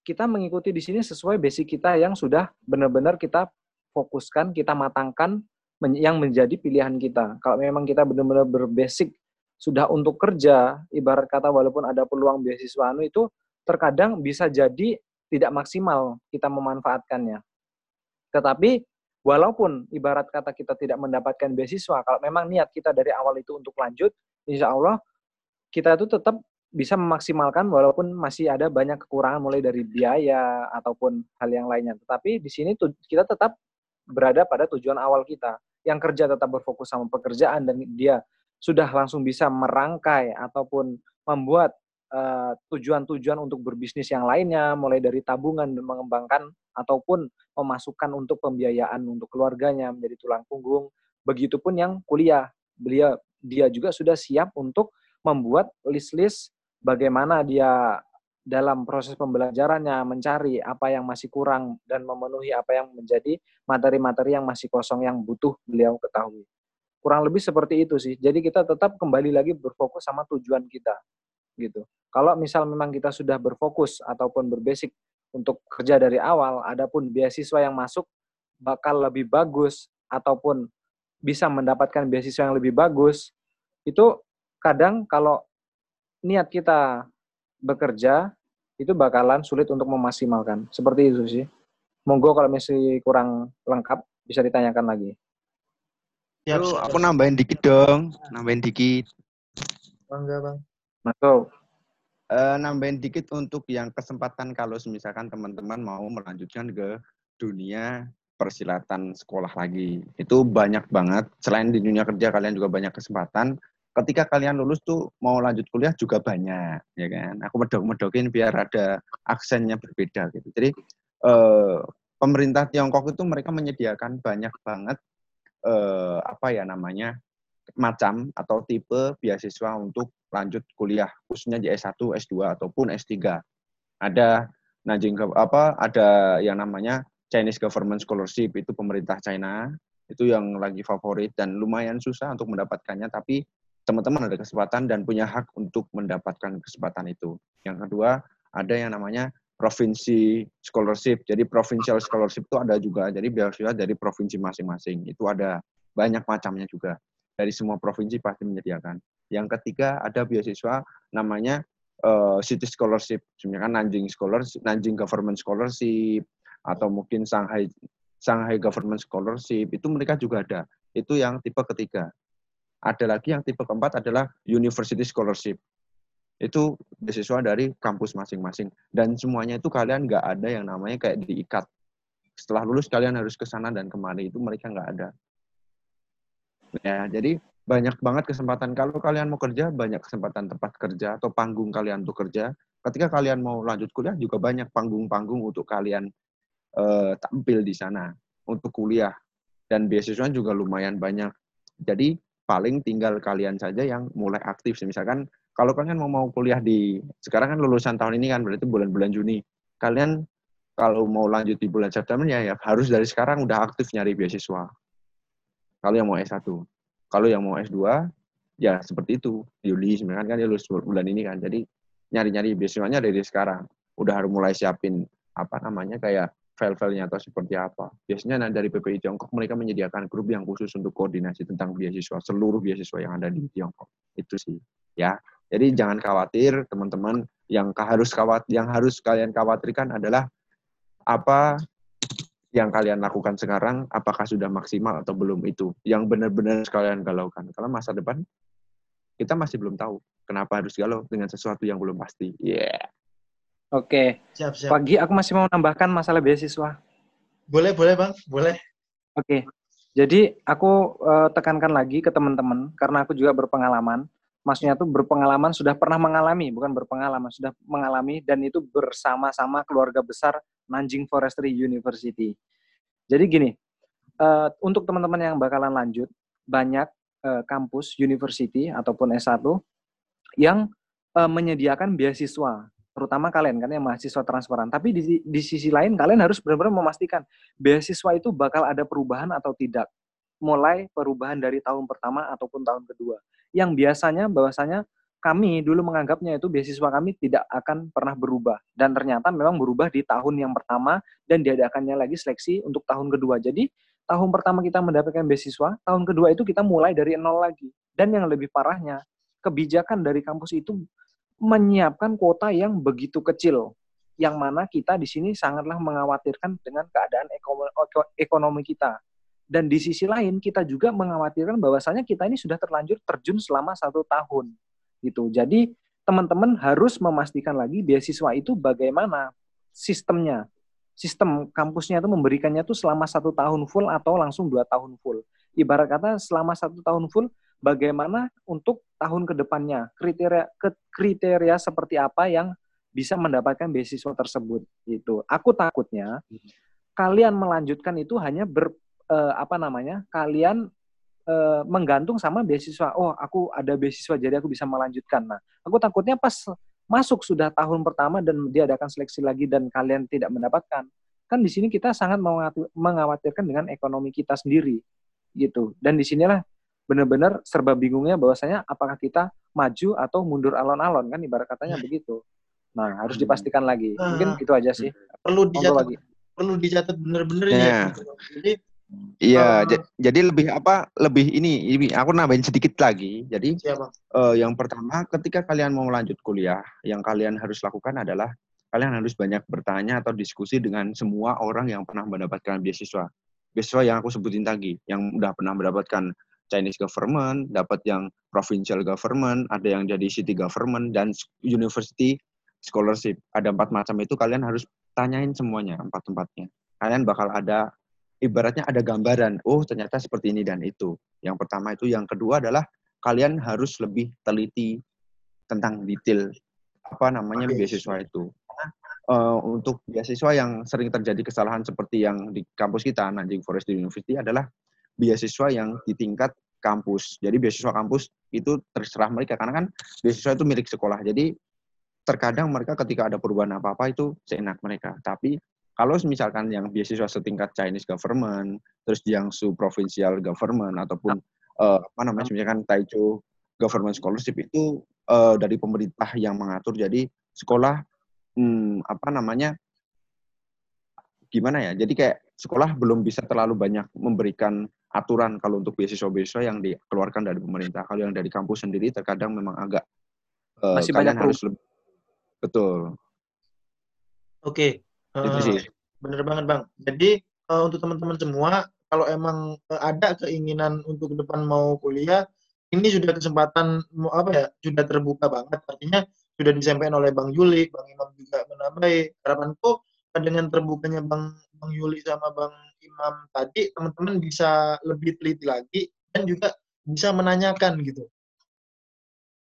kita mengikuti di sini sesuai basic kita yang sudah benar-benar kita fokuskan, kita matangkan yang menjadi pilihan kita. Kalau memang kita benar-benar berbasic sudah untuk kerja, ibarat kata walaupun ada peluang beasiswa anu itu terkadang bisa jadi tidak maksimal kita memanfaatkannya. Tetapi walaupun ibarat kata kita tidak mendapatkan beasiswa, kalau memang niat kita dari awal itu untuk lanjut, insya Allah kita itu tetap bisa memaksimalkan walaupun masih ada banyak kekurangan mulai dari biaya ataupun hal yang lainnya. Tetapi di sini kita tetap berada pada tujuan awal kita. Yang kerja tetap berfokus sama pekerjaan dan dia sudah langsung bisa merangkai ataupun membuat tujuan-tujuan untuk berbisnis yang lainnya, mulai dari tabungan dan mengembangkan ataupun memasukkan untuk pembiayaan untuk keluarganya menjadi tulang punggung. Begitupun yang kuliah, beliau dia juga sudah siap untuk membuat list-list bagaimana dia dalam proses pembelajarannya mencari apa yang masih kurang dan memenuhi apa yang menjadi materi-materi yang masih kosong yang butuh beliau ketahui. Kurang lebih seperti itu sih. Jadi kita tetap kembali lagi berfokus sama tujuan kita gitu. Kalau misal memang kita sudah berfokus ataupun berbasic untuk kerja dari awal, adapun beasiswa yang masuk bakal lebih bagus ataupun bisa mendapatkan beasiswa yang lebih bagus, itu kadang kalau niat kita bekerja itu bakalan sulit untuk memaksimalkan. Seperti itu sih. Monggo kalau masih kurang lengkap bisa ditanyakan lagi. Siap. aku nambahin dikit dong. Nambahin dikit. Bangga, Bang. Masuk. Eh, nambahin dikit untuk yang kesempatan kalau misalkan teman-teman mau melanjutkan ke dunia persilatan sekolah lagi. Itu banyak banget. Selain di dunia kerja kalian juga banyak kesempatan. Ketika kalian lulus tuh mau lanjut kuliah juga banyak, ya kan? Aku medok-medokin biar ada aksennya berbeda gitu. Jadi eh, pemerintah Tiongkok itu mereka menyediakan banyak banget eh, apa ya namanya macam atau tipe beasiswa untuk lanjut kuliah khususnya di S1, S2 ataupun S3. Ada Nanjing apa ada yang namanya Chinese Government Scholarship itu pemerintah China. Itu yang lagi favorit dan lumayan susah untuk mendapatkannya, tapi teman-teman ada kesempatan dan punya hak untuk mendapatkan kesempatan itu. Yang kedua, ada yang namanya provinsi scholarship. Jadi provincial scholarship itu ada juga. Jadi beasiswa dari provinsi masing-masing. Itu ada banyak macamnya juga. Dari semua provinsi pasti menyediakan. Yang ketiga ada beasiswa namanya uh, city scholarship. Misalkan Nanjing scholarship, Nanjing government scholarship atau mungkin Shanghai Shanghai government scholarship itu mereka juga ada. Itu yang tipe ketiga. Ada lagi yang tipe keempat adalah university scholarship itu beasiswa dari kampus masing-masing dan semuanya itu kalian nggak ada yang namanya kayak diikat setelah lulus kalian harus ke sana dan kemari itu mereka nggak ada ya jadi banyak banget kesempatan. Kalau kalian mau kerja banyak kesempatan tempat kerja atau panggung kalian untuk kerja. Ketika kalian mau lanjut kuliah juga banyak panggung-panggung untuk kalian uh, tampil di sana untuk kuliah. Dan beasiswa juga lumayan banyak. Jadi paling tinggal kalian saja yang mulai aktif misalkan kalau kalian mau mau kuliah di sekarang kan lulusan tahun ini kan berarti bulan-bulan Juni. Kalian kalau mau lanjut di bulan September ya, ya harus dari sekarang udah aktif nyari beasiswa. Kalau yang mau S1. Kalau yang mau S2 ya seperti itu. Juli sebenarnya kan dia lulus bulan ini kan. Jadi nyari-nyari beasiswanya dari sekarang. Udah harus mulai siapin apa namanya kayak file-filenya atau seperti apa. Biasanya nah, dari PPI Tiongkok mereka menyediakan grup yang khusus untuk koordinasi tentang beasiswa, seluruh beasiswa yang ada di Tiongkok. Itu sih. Ya, jadi jangan khawatir teman-teman yang harus khawatir yang harus kalian khawatirkan adalah apa yang kalian lakukan sekarang apakah sudah maksimal atau belum itu? Yang benar-benar kalian galaukan. Karena masa depan kita masih belum tahu kenapa harus galau dengan sesuatu yang belum pasti. Yeah. Oke. Siap siap. Pagi aku masih mau menambahkan masalah beasiswa. Boleh boleh bang. Boleh. Oke. Jadi aku uh, tekankan lagi ke teman-teman karena aku juga berpengalaman maksudnya tuh berpengalaman sudah pernah mengalami bukan berpengalaman sudah mengalami dan itu bersama-sama keluarga besar Nanjing Forestry University. Jadi gini, uh, untuk teman-teman yang bakalan lanjut banyak uh, kampus university ataupun S1 yang uh, menyediakan beasiswa terutama kalian kan yang mahasiswa transparan. Tapi di, di sisi lain kalian harus benar-benar memastikan beasiswa itu bakal ada perubahan atau tidak. Mulai perubahan dari tahun pertama ataupun tahun kedua yang biasanya bahwasanya kami dulu menganggapnya itu beasiswa kami tidak akan pernah berubah dan ternyata memang berubah di tahun yang pertama dan diadakannya lagi seleksi untuk tahun kedua. Jadi tahun pertama kita mendapatkan beasiswa, tahun kedua itu kita mulai dari nol lagi. Dan yang lebih parahnya, kebijakan dari kampus itu menyiapkan kuota yang begitu kecil, yang mana kita di sini sangatlah mengkhawatirkan dengan keadaan ekonomi kita. Dan di sisi lain kita juga mengkhawatirkan bahwasanya kita ini sudah terlanjur terjun selama satu tahun gitu. Jadi teman-teman harus memastikan lagi beasiswa itu bagaimana sistemnya. Sistem kampusnya itu memberikannya itu selama satu tahun full atau langsung dua tahun full. Ibarat kata selama satu tahun full, bagaimana untuk tahun ke depannya kriteria kriteria seperti apa yang bisa mendapatkan beasiswa tersebut itu. Aku takutnya hmm. kalian melanjutkan itu hanya ber, uh, apa namanya kalian uh, menggantung sama beasiswa. Oh, aku ada beasiswa jadi aku bisa melanjutkan. Nah, aku takutnya pas masuk sudah tahun pertama dan dia akan seleksi lagi dan kalian tidak mendapatkan. Kan di sini kita sangat mengkhawatirkan dengan ekonomi kita sendiri gitu. Dan di sinilah benar-benar serba bingungnya bahwasanya apakah kita maju atau mundur alon-alon kan ibarat katanya begitu. Nah, harus dipastikan lagi. Mungkin itu aja sih. Perlu dicatat perlu dicatat benar-benar ya. ya. Jadi Iya, uh, jadi lebih apa? Lebih ini, ini aku nambahin sedikit lagi. Jadi uh, yang pertama, ketika kalian mau lanjut kuliah, yang kalian harus lakukan adalah kalian harus banyak bertanya atau diskusi dengan semua orang yang pernah mendapatkan beasiswa. Beasiswa yang aku sebutin tadi, yang udah pernah mendapatkan Chinese government, dapat yang provincial government, ada yang jadi city government dan university scholarship. Ada empat macam itu kalian harus tanyain semuanya empat tempatnya. Kalian bakal ada ibaratnya ada gambaran, oh ternyata seperti ini dan itu. Yang pertama itu, yang kedua adalah kalian harus lebih teliti tentang detail apa namanya okay. beasiswa itu. Uh, untuk beasiswa yang sering terjadi kesalahan seperti yang di kampus kita Nanjing Forest University adalah beasiswa yang di tingkat kampus. Jadi beasiswa kampus itu terserah mereka karena kan beasiswa itu milik sekolah. Jadi terkadang mereka ketika ada perubahan apa-apa itu seenak mereka. Tapi kalau misalkan yang beasiswa setingkat Chinese government, terus Jiangsu provincial government ataupun uh, apa namanya misalkan Taichung government scholarship itu uh, dari pemerintah yang mengatur. Jadi sekolah hmm, apa namanya gimana ya? Jadi kayak sekolah belum bisa terlalu banyak memberikan aturan kalau untuk beasiswa-beasiswa yang dikeluarkan dari pemerintah. Kalau yang dari kampus sendiri terkadang memang agak uh, Masih banyak harus lebih betul. Oke. Uh, bener banget bang. Jadi uh, untuk teman-teman semua, kalau emang uh, ada keinginan untuk ke depan mau kuliah, ini sudah kesempatan mau apa ya, sudah terbuka banget. Artinya sudah disampaikan oleh Bang Juli, Bang Imam juga menambahi. Harapanku dengan terbukanya Bang Bang Yuli sama Bang Imam tadi, teman-teman bisa lebih teliti lagi dan juga bisa menanyakan gitu.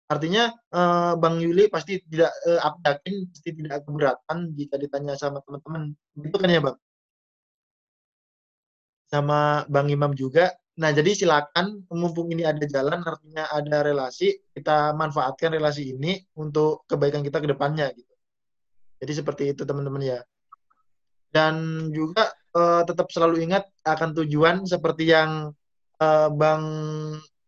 Artinya uh, Bang Yuli pasti tidak, uh, aku yakin pasti tidak keberatan jika ditanya sama teman-teman, gitu kan ya Bang? Sama Bang Imam juga. Nah jadi silakan, mumpung ini ada jalan, artinya ada relasi, kita manfaatkan relasi ini untuk kebaikan kita ke depannya gitu. Jadi seperti itu teman-teman ya. Dan juga uh, tetap selalu ingat akan tujuan seperti yang uh, Bang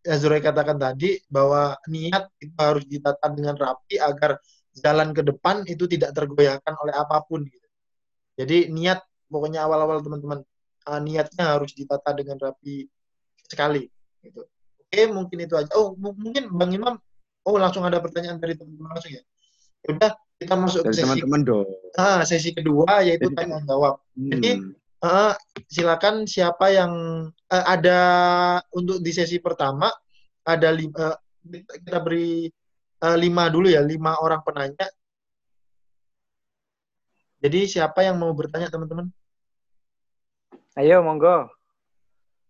Azroy katakan tadi bahwa niat itu harus ditata dengan rapi agar jalan ke depan itu tidak tergoyahkan oleh apa pun. Gitu. Jadi niat pokoknya awal-awal teman-teman uh, niatnya harus ditata dengan rapi sekali. Gitu. Oke mungkin itu aja. Oh mungkin Bang Imam, oh langsung ada pertanyaan dari teman-teman langsung ya. Udah kita masuk dari ke sesi teman-teman dong. Ah, sesi kedua yaitu tanya jawab. Hmm. Jadi Uh, silakan siapa yang uh, ada untuk di sesi pertama ada lima, uh, kita beri uh, lima dulu ya lima orang penanya. Jadi siapa yang mau bertanya teman-teman? Ayo, monggo.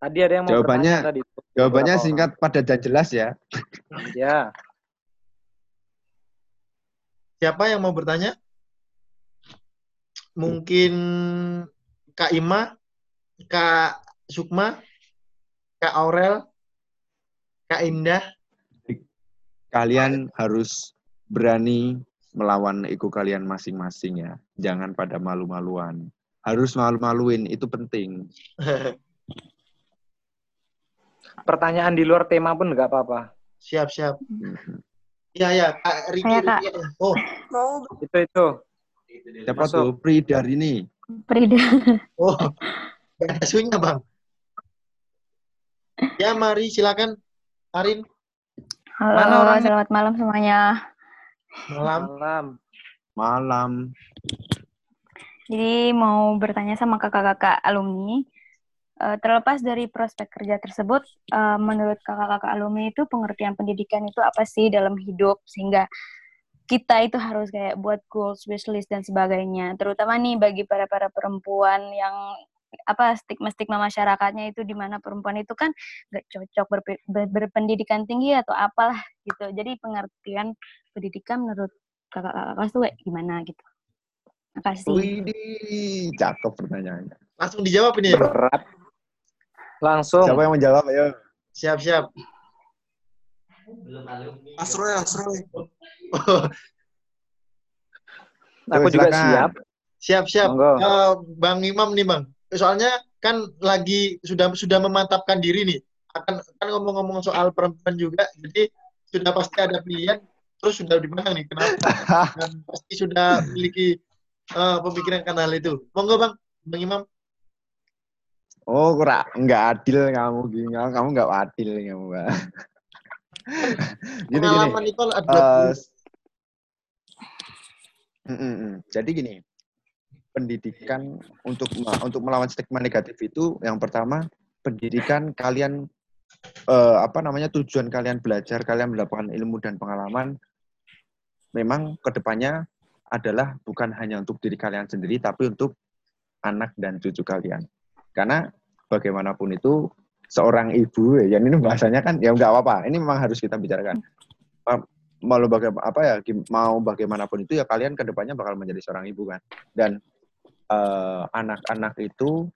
Tadi ada yang mau Jawabannya- bertanya tadi. Jawabannya Beberapa singkat, padat dan jelas ya. orang. Ya. Siapa yang mau bertanya? Mungkin Kak Ima, Kak Sukma, Kak Aurel, Kak Indah. Kalian harus berani melawan ego kalian masing-masing ya. Jangan pada malu-maluan. Harus malu-maluin, itu penting. Pertanyaan di luar tema pun nggak apa-apa. siap siap. Iya ya, Kak Riki. Saya, Kak. Riki. Oh, Itu itu. Siapa tuh? Pridar ini. Prida. oh, gak ada sunya bang. Ya mari silakan, Arin. Halo, Mana orangnya? selamat malam semuanya. Malam. Malam. Malam. Jadi mau bertanya sama kakak-kakak alumni, eh, terlepas dari prospek kerja tersebut, eh, menurut kakak-kakak alumni itu pengertian pendidikan itu apa sih dalam hidup sehingga kita itu harus kayak buat goals, wishlist dan sebagainya. Terutama nih bagi para para perempuan yang apa stigma-stigma masyarakatnya itu di mana perempuan itu kan gak cocok berpe- ber- berpendidikan tinggi atau apalah gitu. Jadi pengertian pendidikan menurut kakak-kakak kelas tuh kayak gimana gitu. Makasih. Widih, cakep pertanyaannya. Langsung dijawab ini ya. Berat. Langsung. Siapa yang menjawab? Ayo. Siap siap. Belum alumni. Asroy, Asroy. Aku Tuh, juga silakan. siap. siap siap. Monggo. Eh, bang Imam nih bang. Soalnya kan lagi sudah sudah memantapkan diri nih. Akan kan ngomong-ngomong soal perempuan juga. Jadi sudah pasti ada pilihan. Terus sudah di mana nih? Kenapa? Dan pasti sudah memiliki eh, pemikiran kan hal itu. Monggo bang, bang Imam. Oh, kurang nggak adil kamu gini. Kamu nggak adil kamu. Mbak. gini gini. Pengalaman itu ada. Eh, mm, mm, mm. Jadi gini, pendidikan untuk untuk melawan stigma negatif itu yang pertama pendidikan kalian eh, apa namanya tujuan kalian belajar, kalian mendapatkan ilmu dan pengalaman memang ke depannya adalah bukan hanya untuk diri kalian sendiri tapi untuk anak dan cucu kalian. Karena bagaimanapun itu seorang ibu ya ini bahasanya kan ya nggak apa-apa. Ini memang harus kita bicarakan mau bagaimana apa ya mau bagaimanapun itu ya kalian ke depannya bakal menjadi seorang ibu kan dan eh, anak-anak itu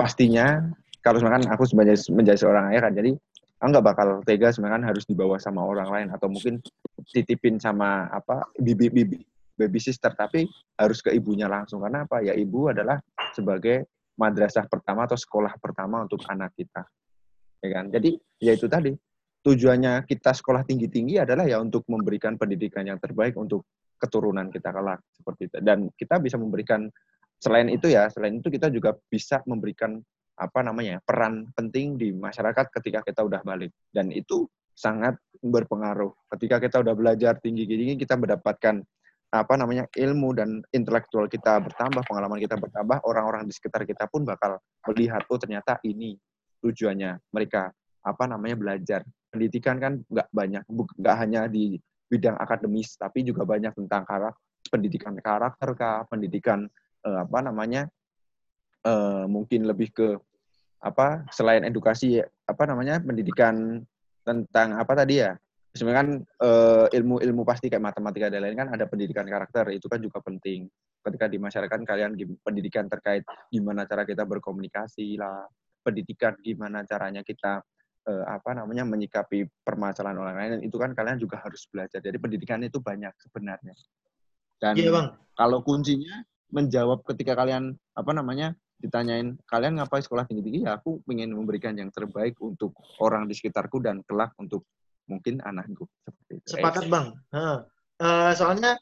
pastinya kalau misalkan aku sebagai menjadi seorang ayah kan jadi nggak bakal tega sebenarnya harus dibawa sama orang lain atau mungkin titipin sama apa bibi bibi baby sister, tapi harus ke ibunya langsung. Karena apa? Ya ibu adalah sebagai madrasah pertama atau sekolah pertama untuk anak kita. Ya kan? Jadi ya itu tadi. Tujuannya kita sekolah tinggi-tinggi adalah ya untuk memberikan pendidikan yang terbaik untuk keturunan kita kelak seperti itu. Dan kita bisa memberikan selain itu ya, selain itu kita juga bisa memberikan apa namanya peran penting di masyarakat ketika kita udah balik dan itu sangat berpengaruh. Ketika kita udah belajar tinggi-tinggi, kita mendapatkan apa namanya ilmu dan intelektual kita bertambah, pengalaman kita bertambah, orang-orang di sekitar kita pun bakal melihat oh ternyata ini tujuannya mereka apa namanya belajar. Pendidikan kan nggak banyak, nggak hanya di bidang akademis, tapi juga banyak tentang karakter, pendidikan karakter, kah, pendidikan eh, apa namanya eh, mungkin lebih ke apa selain edukasi apa namanya pendidikan tentang apa tadi ya sebenarnya kan ilmu-ilmu pasti kayak matematika dan lain kan ada pendidikan karakter itu kan juga penting. Ketika di masyarakat kalian pendidikan terkait gimana cara kita berkomunikasi lah pendidikan gimana caranya kita uh, apa namanya menyikapi permasalahan orang lain itu kan kalian juga harus belajar. Jadi pendidikan itu banyak sebenarnya. Dan iya, bang. kalau kuncinya menjawab ketika kalian apa namanya ditanyain kalian ngapain sekolah tinggi tinggi ya aku ingin memberikan yang terbaik untuk orang di sekitarku dan kelak untuk mungkin anakku seperti itu. Sepakat bang. Nah, uh, soalnya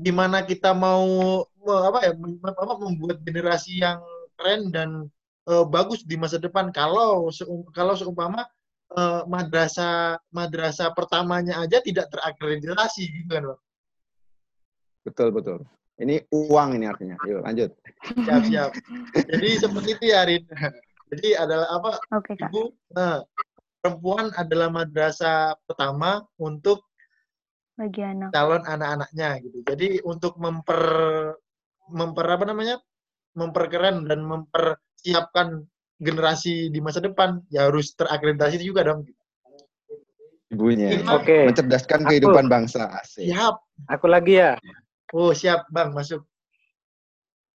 gimana kita mau apa ya apa, membuat generasi yang keren dan uh, bagus di masa depan kalau seum, kalau seumpama uh, madrasah madrasah pertamanya aja tidak terakreditasi gitu kan bang. Betul betul. Ini uang ini artinya. Yuk lanjut. Siap siap. Jadi seperti itu ya Rin. Jadi adalah apa? Oke, Kak. Ibu nah, perempuan adalah madrasah pertama untuk bagi anak. calon anak-anaknya gitu. Jadi untuk memper memper apa namanya? memperkeren dan mempersiapkan generasi di masa depan ya harus terakreditasi juga dong. Ibunya. Oke. Okay. Mencerdaskan kehidupan bangsa. Asik. Siap. Aku lagi ya. Oh, siap, Bang, masuk.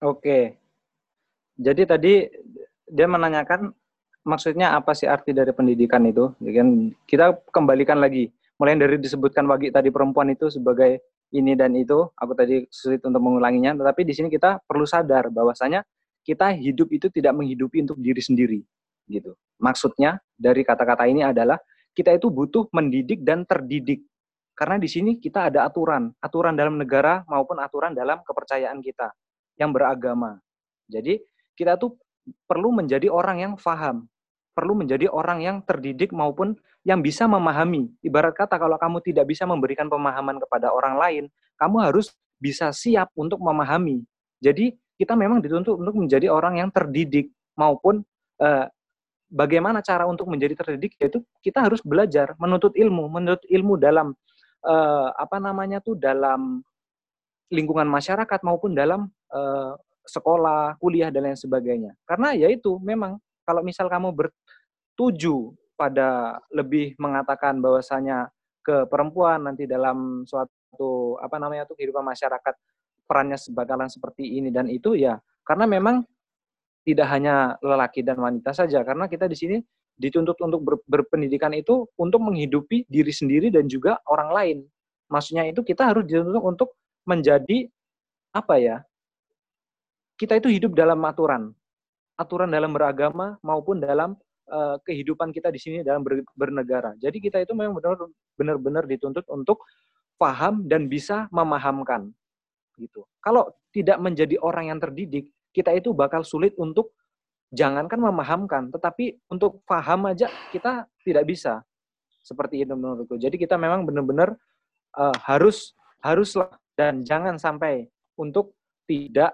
Oke. Jadi tadi dia menanyakan maksudnya apa sih arti dari pendidikan itu? Kan kita kembalikan lagi. Mulai dari disebutkan bagi tadi perempuan itu sebagai ini dan itu, aku tadi sulit untuk mengulanginya, tetapi di sini kita perlu sadar bahwasanya kita hidup itu tidak menghidupi untuk diri sendiri, gitu. Maksudnya dari kata-kata ini adalah kita itu butuh mendidik dan terdidik. Karena di sini kita ada aturan, aturan dalam negara maupun aturan dalam kepercayaan kita yang beragama. Jadi kita tuh perlu menjadi orang yang faham, perlu menjadi orang yang terdidik maupun yang bisa memahami. Ibarat kata kalau kamu tidak bisa memberikan pemahaman kepada orang lain, kamu harus bisa siap untuk memahami. Jadi kita memang dituntut untuk menjadi orang yang terdidik maupun eh, bagaimana cara untuk menjadi terdidik yaitu kita harus belajar menuntut ilmu, menuntut ilmu dalam uh, apa namanya tuh dalam lingkungan masyarakat maupun dalam uh, sekolah, kuliah dan lain sebagainya. Karena ya itu memang kalau misal kamu bertuju pada lebih mengatakan bahwasanya ke perempuan nanti dalam suatu apa namanya tuh kehidupan masyarakat perannya sebagalan seperti ini dan itu ya karena memang tidak hanya lelaki dan wanita saja karena kita di sini dituntut untuk ber, berpendidikan itu untuk menghidupi diri sendiri dan juga orang lain. Maksudnya itu kita harus dituntut untuk menjadi apa ya? Kita itu hidup dalam aturan, aturan dalam beragama maupun dalam uh, kehidupan kita di sini dalam ber, bernegara. Jadi kita itu memang benar-benar dituntut untuk paham dan bisa memahamkan gitu. Kalau tidak menjadi orang yang terdidik, kita itu bakal sulit untuk jangankan memahamkan, tetapi untuk paham aja kita tidak bisa. Seperti itu menurutku. Jadi kita memang benar-benar uh, harus haruslah dan jangan sampai untuk tidak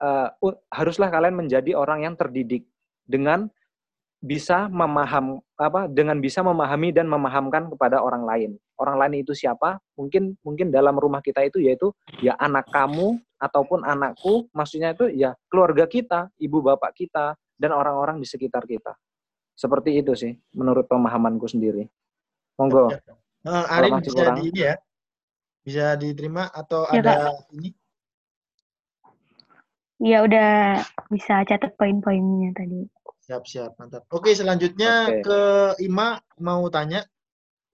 uh, haruslah kalian menjadi orang yang terdidik dengan bisa memaham apa dengan bisa memahami dan memahamkan kepada orang lain. Orang lain itu siapa? Mungkin mungkin dalam rumah kita itu yaitu ya anak kamu ataupun anakku, maksudnya itu ya keluarga kita, ibu bapak kita, dan orang-orang di sekitar kita. Seperti itu sih, menurut pemahamanku sendiri. Monggo. Nah, Arin bisa di ini ya, bisa diterima atau ya, ada Kak. ini? Iya udah bisa catat poin-poinnya tadi. Siap siap mantap. Oke selanjutnya Oke. ke Ima mau tanya,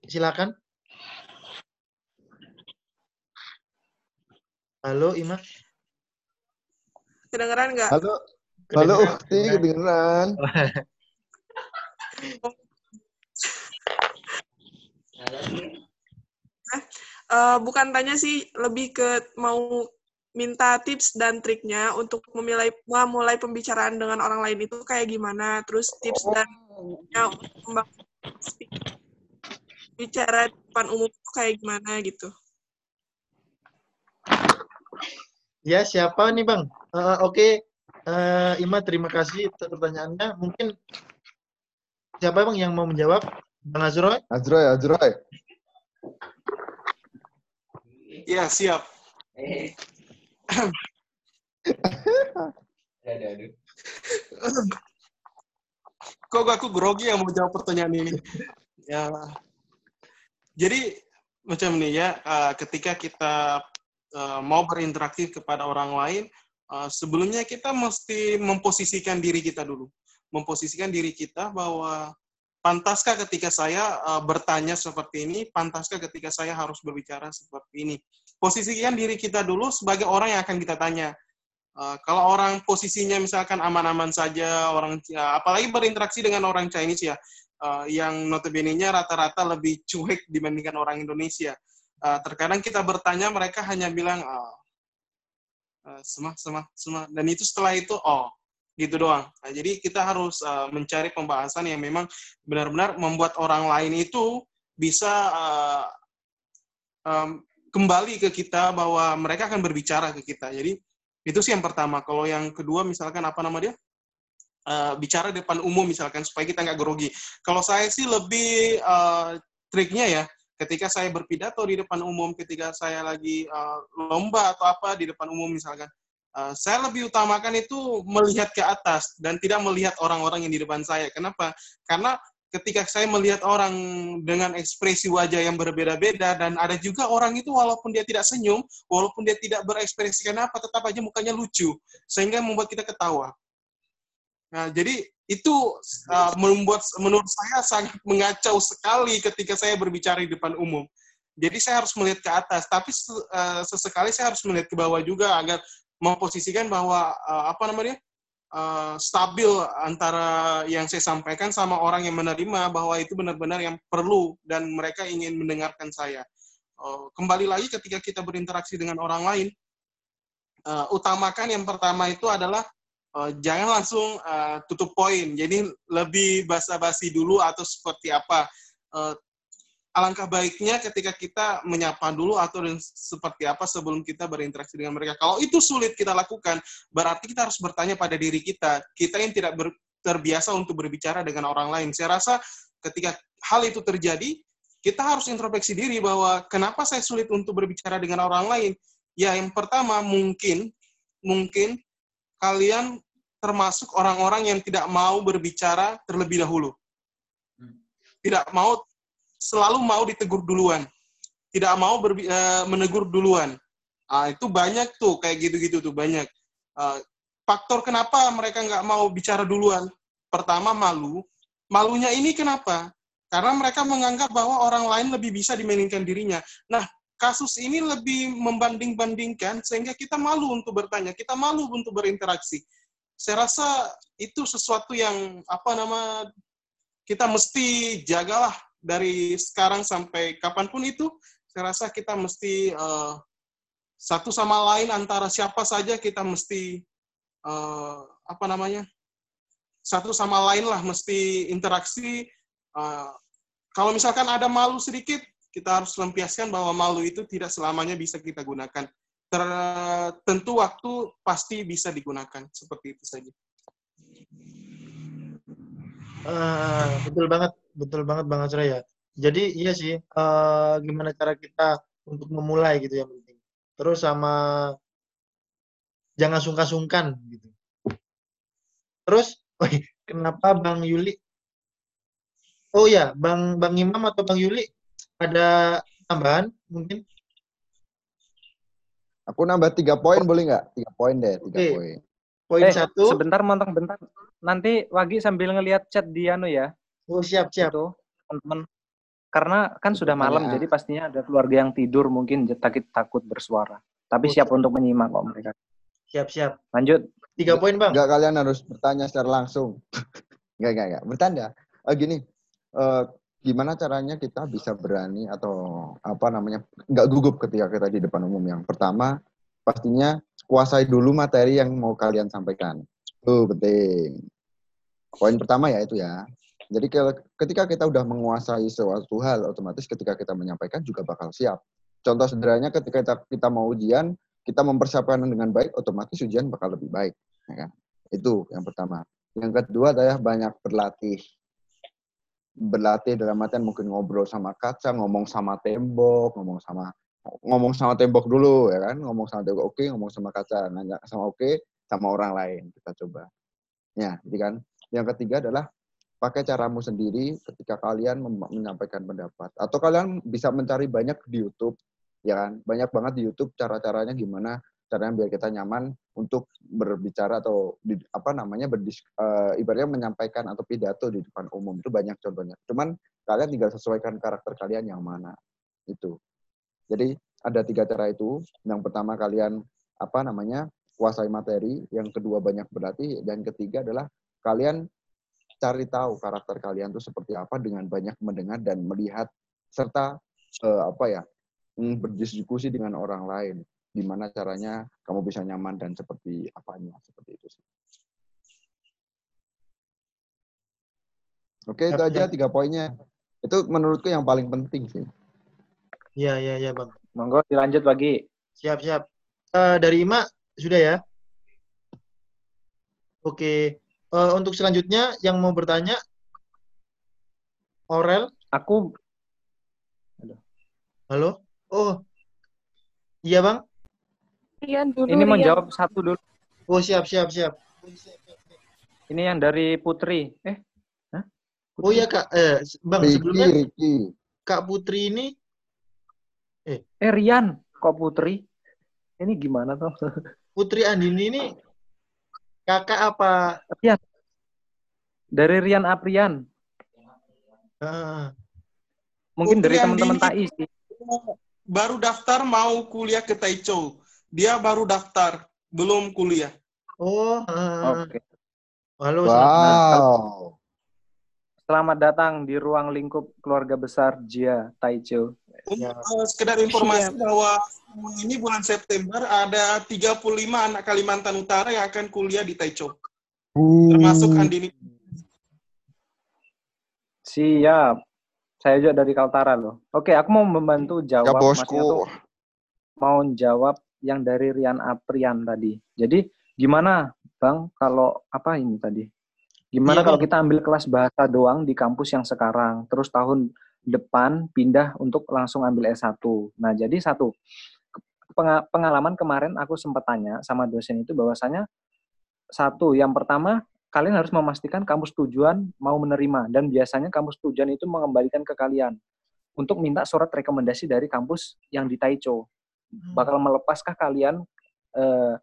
silakan. Halo, Ima. Kedengeran nggak? Halo, halo Ukti, kedengeran. Uh, bukan tanya sih, lebih ke mau minta tips dan triknya untuk memulai memulai pembicaraan dengan orang lain itu kayak gimana, terus tips dan ya, untuk bicara di depan umum itu kayak gimana gitu. Ya, siapa nih Bang? Uh, Oke, okay. uh, Ima terima kasih pertanyaannya. Mungkin siapa Bang yang mau menjawab? Bang Azroy? Azroy, Azroy. Ya, siap. Kok aku grogi yang mau jawab pertanyaan ini? Ya. Jadi macam ini ya, uh, ketika kita uh, mau berinteraksi kepada orang lain, uh, sebelumnya kita mesti memposisikan diri kita dulu, memposisikan diri kita bahwa pantaskah ketika saya bertanya seperti ini, pantaskah ketika saya harus berbicara seperti ini. Posisikan diri kita dulu sebagai orang yang akan kita tanya. Uh, kalau orang posisinya misalkan aman-aman saja, orang ya, apalagi berinteraksi dengan orang Chinese ya, uh, yang notabene-nya rata-rata lebih cuek dibandingkan orang Indonesia. Uh, terkadang kita bertanya, mereka hanya bilang, oh, uh, semah, semah, semah. Dan itu setelah itu, oh, gitu doang. Nah, jadi kita harus uh, mencari pembahasan yang memang benar-benar membuat orang lain itu bisa uh, um, kembali ke kita bahwa mereka akan berbicara ke kita. Jadi itu sih yang pertama. Kalau yang kedua misalkan apa nama dia? Uh, bicara depan umum misalkan supaya kita nggak grogi. Kalau saya sih lebih uh, triknya ya, ketika saya berpidato di depan umum, ketika saya lagi uh, lomba atau apa di depan umum misalkan, uh, saya lebih utamakan itu melihat ke atas dan tidak melihat orang-orang yang di depan saya. Kenapa? Karena ketika saya melihat orang dengan ekspresi wajah yang berbeda-beda dan ada juga orang itu walaupun dia tidak senyum, walaupun dia tidak berekspresi apa, tetap aja mukanya lucu sehingga membuat kita ketawa. Nah, jadi itu uh, membuat menurut saya sangat mengacau sekali ketika saya berbicara di depan umum. Jadi saya harus melihat ke atas, tapi uh, sesekali saya harus melihat ke bawah juga agar memposisikan bahwa uh, apa namanya? Uh, stabil antara yang saya sampaikan sama orang yang menerima bahwa itu benar-benar yang perlu dan mereka ingin mendengarkan saya. Uh, kembali lagi ketika kita berinteraksi dengan orang lain, uh, utamakan yang pertama itu adalah uh, jangan langsung uh, tutup poin. Jadi lebih basa-basi dulu atau seperti apa. Uh, alangkah baiknya ketika kita menyapa dulu atau seperti apa sebelum kita berinteraksi dengan mereka. Kalau itu sulit kita lakukan, berarti kita harus bertanya pada diri kita. Kita yang tidak ber, terbiasa untuk berbicara dengan orang lain. Saya rasa ketika hal itu terjadi, kita harus introspeksi diri bahwa kenapa saya sulit untuk berbicara dengan orang lain. Ya, yang pertama mungkin mungkin kalian termasuk orang-orang yang tidak mau berbicara terlebih dahulu. Tidak mau selalu mau ditegur duluan, tidak mau ber, uh, eh, menegur duluan. Uh, itu banyak tuh kayak gitu-gitu tuh banyak. Uh, faktor kenapa mereka nggak mau bicara duluan? Pertama malu. Malunya ini kenapa? Karena mereka menganggap bahwa orang lain lebih bisa dibandingkan dirinya. Nah, kasus ini lebih membanding-bandingkan sehingga kita malu untuk bertanya, kita malu untuk berinteraksi. Saya rasa itu sesuatu yang apa nama kita mesti jagalah dari sekarang sampai kapan pun itu, saya rasa kita mesti uh, satu sama lain antara siapa saja kita mesti uh, apa namanya satu sama lain lah mesti interaksi. Uh, kalau misalkan ada malu sedikit, kita harus lempiaskan bahwa malu itu tidak selamanya bisa kita gunakan. Tertentu waktu pasti bisa digunakan seperti itu saja. Uh, betul banget, betul banget Bang Azra ya. Jadi iya sih, uh, gimana cara kita untuk memulai gitu yang penting. Terus sama jangan sungkan-sungkan gitu. Terus, oh, kenapa Bang Yuli? Oh ya, Bang Bang Imam atau Bang Yuli ada tambahan mungkin? Aku nambah tiga poin boleh nggak? Tiga poin deh, tiga okay. poin. Poin eh, satu. Sebentar, montong bentar. Nanti Wagi sambil ngelihat chat dia anu ya. Oh siap siap. Itu, teman-teman. Karena kan sudah malam, jadi pastinya ada keluarga yang tidur mungkin takut takut bersuara. Tapi Oh, siap siap. untuk menyimak kok mereka. Siap-siap. Lanjut. Tiga poin, Bang. Enggak kalian harus bertanya secara langsung. Enggak, enggak, enggak. Bertanda. Eh, gini, eh, gimana caranya kita bisa berani atau apa namanya nggak gugup ketika kita di depan umum yang pertama pastinya kuasai dulu materi yang mau kalian sampaikan itu penting poin pertama ya itu ya jadi ke- ketika kita udah menguasai suatu hal otomatis ketika kita menyampaikan juga bakal siap contoh sederhananya ketika kita, kita mau ujian kita mempersiapkan dengan baik otomatis ujian bakal lebih baik ya kan? itu yang pertama yang kedua adalah banyak berlatih berlatih dalam artian mungkin ngobrol sama kaca, ngomong sama tembok, ngomong sama ngomong sama tembok dulu ya kan, ngomong sama tembok oke, ngomong sama kaca, nanya sama oke, sama orang lain kita coba. Ya, jadi kan. Yang ketiga adalah pakai caramu sendiri ketika kalian menyampaikan pendapat atau kalian bisa mencari banyak di YouTube ya kan banyak banget di YouTube cara-caranya gimana caranya biar kita nyaman untuk berbicara atau di, apa namanya berdis, eh, ibaratnya menyampaikan atau pidato di depan umum itu banyak contohnya. Cuman kalian tinggal sesuaikan karakter kalian yang mana itu. Jadi ada tiga cara itu. Yang pertama kalian apa namanya kuasai materi, yang kedua banyak berlatih, dan ketiga adalah kalian cari tahu karakter kalian itu seperti apa dengan banyak mendengar dan melihat serta eh, apa ya mm, berdiskusi dengan orang lain gimana caranya kamu bisa nyaman dan seperti apanya seperti itu sih. Oke, itu Siap, aja siap. tiga poinnya. Itu menurutku yang paling penting sih. Iya, iya, iya, Bang. Monggo dilanjut bagi. Siap-siap. Eh, dari Ima, sudah ya? Oke. Eh, untuk selanjutnya, yang mau bertanya, Aurel, Aku halo? Oh, iya, Bang? Rian dulu, ini mau Rian. jawab satu dulu. Oh, siap, siap, siap. Ini yang dari Putri. Eh, Oh iya, Kak. Eh, Bang, sebelumnya. Kak Putri ini, eh Rian, kok Putri? Ini gimana tuh? Putri Andini ini kakak apa? Dari Rian Aprian. Ah, Mungkin dari teman-teman. TAI sih. Baru daftar mau kuliah ke Taichung. Dia baru daftar, belum kuliah. oh, ah. Oke. halo, selamat datang. Wow. Selamat datang di ruang lingkup keluarga besar Jia Taicho. Untuk Ya. eh, sekedar informasi bahwa ini bulan September ada 35 anak Kalimantan Utara yang akan kuliah di Taichung. Termasuk Andini. Siap. Saya juga dari Kaltara loh. Oke, aku mau membantu Ya jawab Mas bosku. Mau jawab yang dari Rian Aprian tadi. Jadi gimana Bang kalau apa ini tadi? Gimana Iya, kalau kita ambil kelas bahasa doang di kampus yang sekarang, terus tahun depan pindah untuk langsung ambil S1. Nah, jadi satu penga- pengalaman kemarin aku sempat tanya sama dosen itu bahwasanya satu, yang pertama kalian harus memastikan kampus tujuan mau menerima dan biasanya kampus tujuan itu mengembalikan ke kalian untuk minta surat rekomendasi dari kampus yang di Taicho. Bakal melepaskah kalian eh,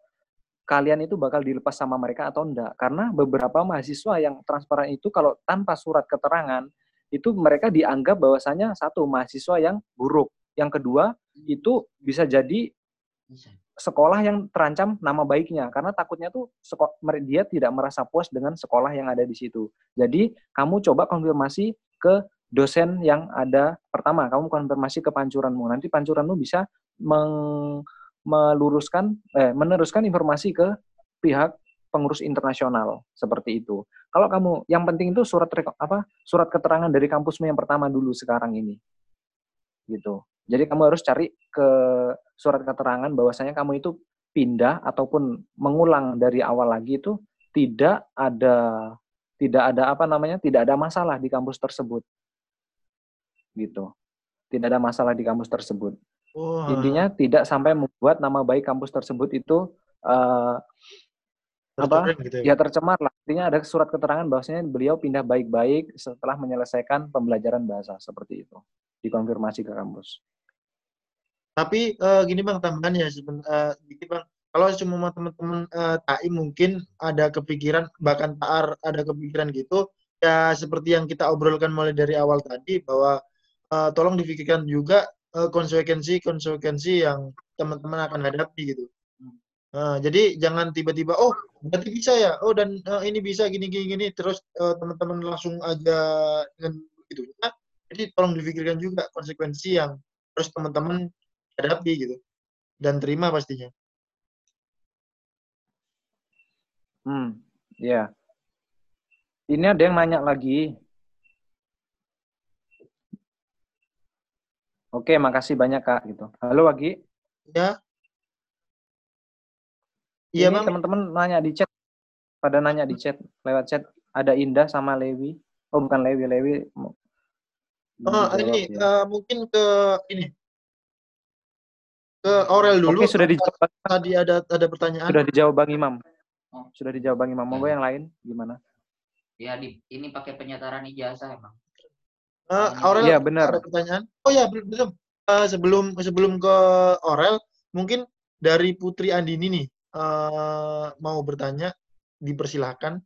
kalian itu bakal dilepas sama mereka atau enggak? Karena beberapa mahasiswa yang transparan itu kalau tanpa surat keterangan itu mereka dianggap bahwasanya satu mahasiswa yang buruk. Yang kedua itu bisa jadi sekolah yang terancam nama baiknya. Karena takutnya tuh dia tidak merasa puas dengan sekolah yang ada di situ. Jadi kamu coba konfirmasi ke dosen yang ada pertama. Kamu konfirmasi ke pancuranmu. Nanti pancuranmu bisa meng- meluruskan eh, meneruskan informasi ke pihak pengurus internasional seperti itu. Kalau kamu yang penting itu surat apa surat keterangan dari kampusmu yang pertama dulu sekarang ini. Gitu. Jadi kamu harus cari ke surat keterangan bahwasanya kamu itu pindah ataupun mengulang dari awal lagi itu tidak ada tidak ada apa namanya tidak ada masalah di kampus tersebut gitu tidak ada masalah di kampus tersebut Oh, intinya tidak sampai membuat nama baik kampus tersebut itu eh, apa gitu ya. ya tercemar lah intinya ada surat keterangan bahwasanya beliau pindah baik-baik setelah menyelesaikan pembelajaran bahasa seperti itu dikonfirmasi ke kampus Tapi eh, gini bang tambahannya sebentar dikit bang. Kalau cuma teman-teman eh, TAI mungkin ada kepikiran bahkan TAR ada kepikiran gitu ya seperti yang kita obrolkan mulai dari awal tadi bahwa eh, tolong difikirkan juga uh, konsekuensi-konsekuensi yang teman-teman akan hadapi gitu. Uh, jadi jangan tiba-tiba oh berarti bisa ya oh dan uh, ini bisa gini gini gini terus uh, teman-teman langsung aja dengan. Nah, jadi tolong difikirkan juga konsekuensi yang harus teman-teman hadapi gitu dan terima pastinya. Hmm, ya. Ini ada yang nanya lagi. Oke, makasih banyak Kak gitu. Halo Wagi. Ya. Iya, Ini teman-teman nanya di chat. Pada nanya di chat, lewat chat. Ada Indah sama Lewi. Oh, bukan Lewi, Lewi. Oh, ini ya. uh, mungkin ke ini. Ke Aurel dulu. Oke, sudah dijawab. Tadi ada ada pertanyaan. Sudah dijawab Bang Imam. Oh. Sudah dijawab Bang Imam. Monggo ya. yang lain gimana? Ya, di, ini pakai penyetaran ijazah emang. Uh, Aurel, ya, benar. ada pertanyaan? Oh ya, belum. Uh, sebelum sebelum ke Aurel, mungkin dari Putri Andini nih uh, mau bertanya, dipersilahkan.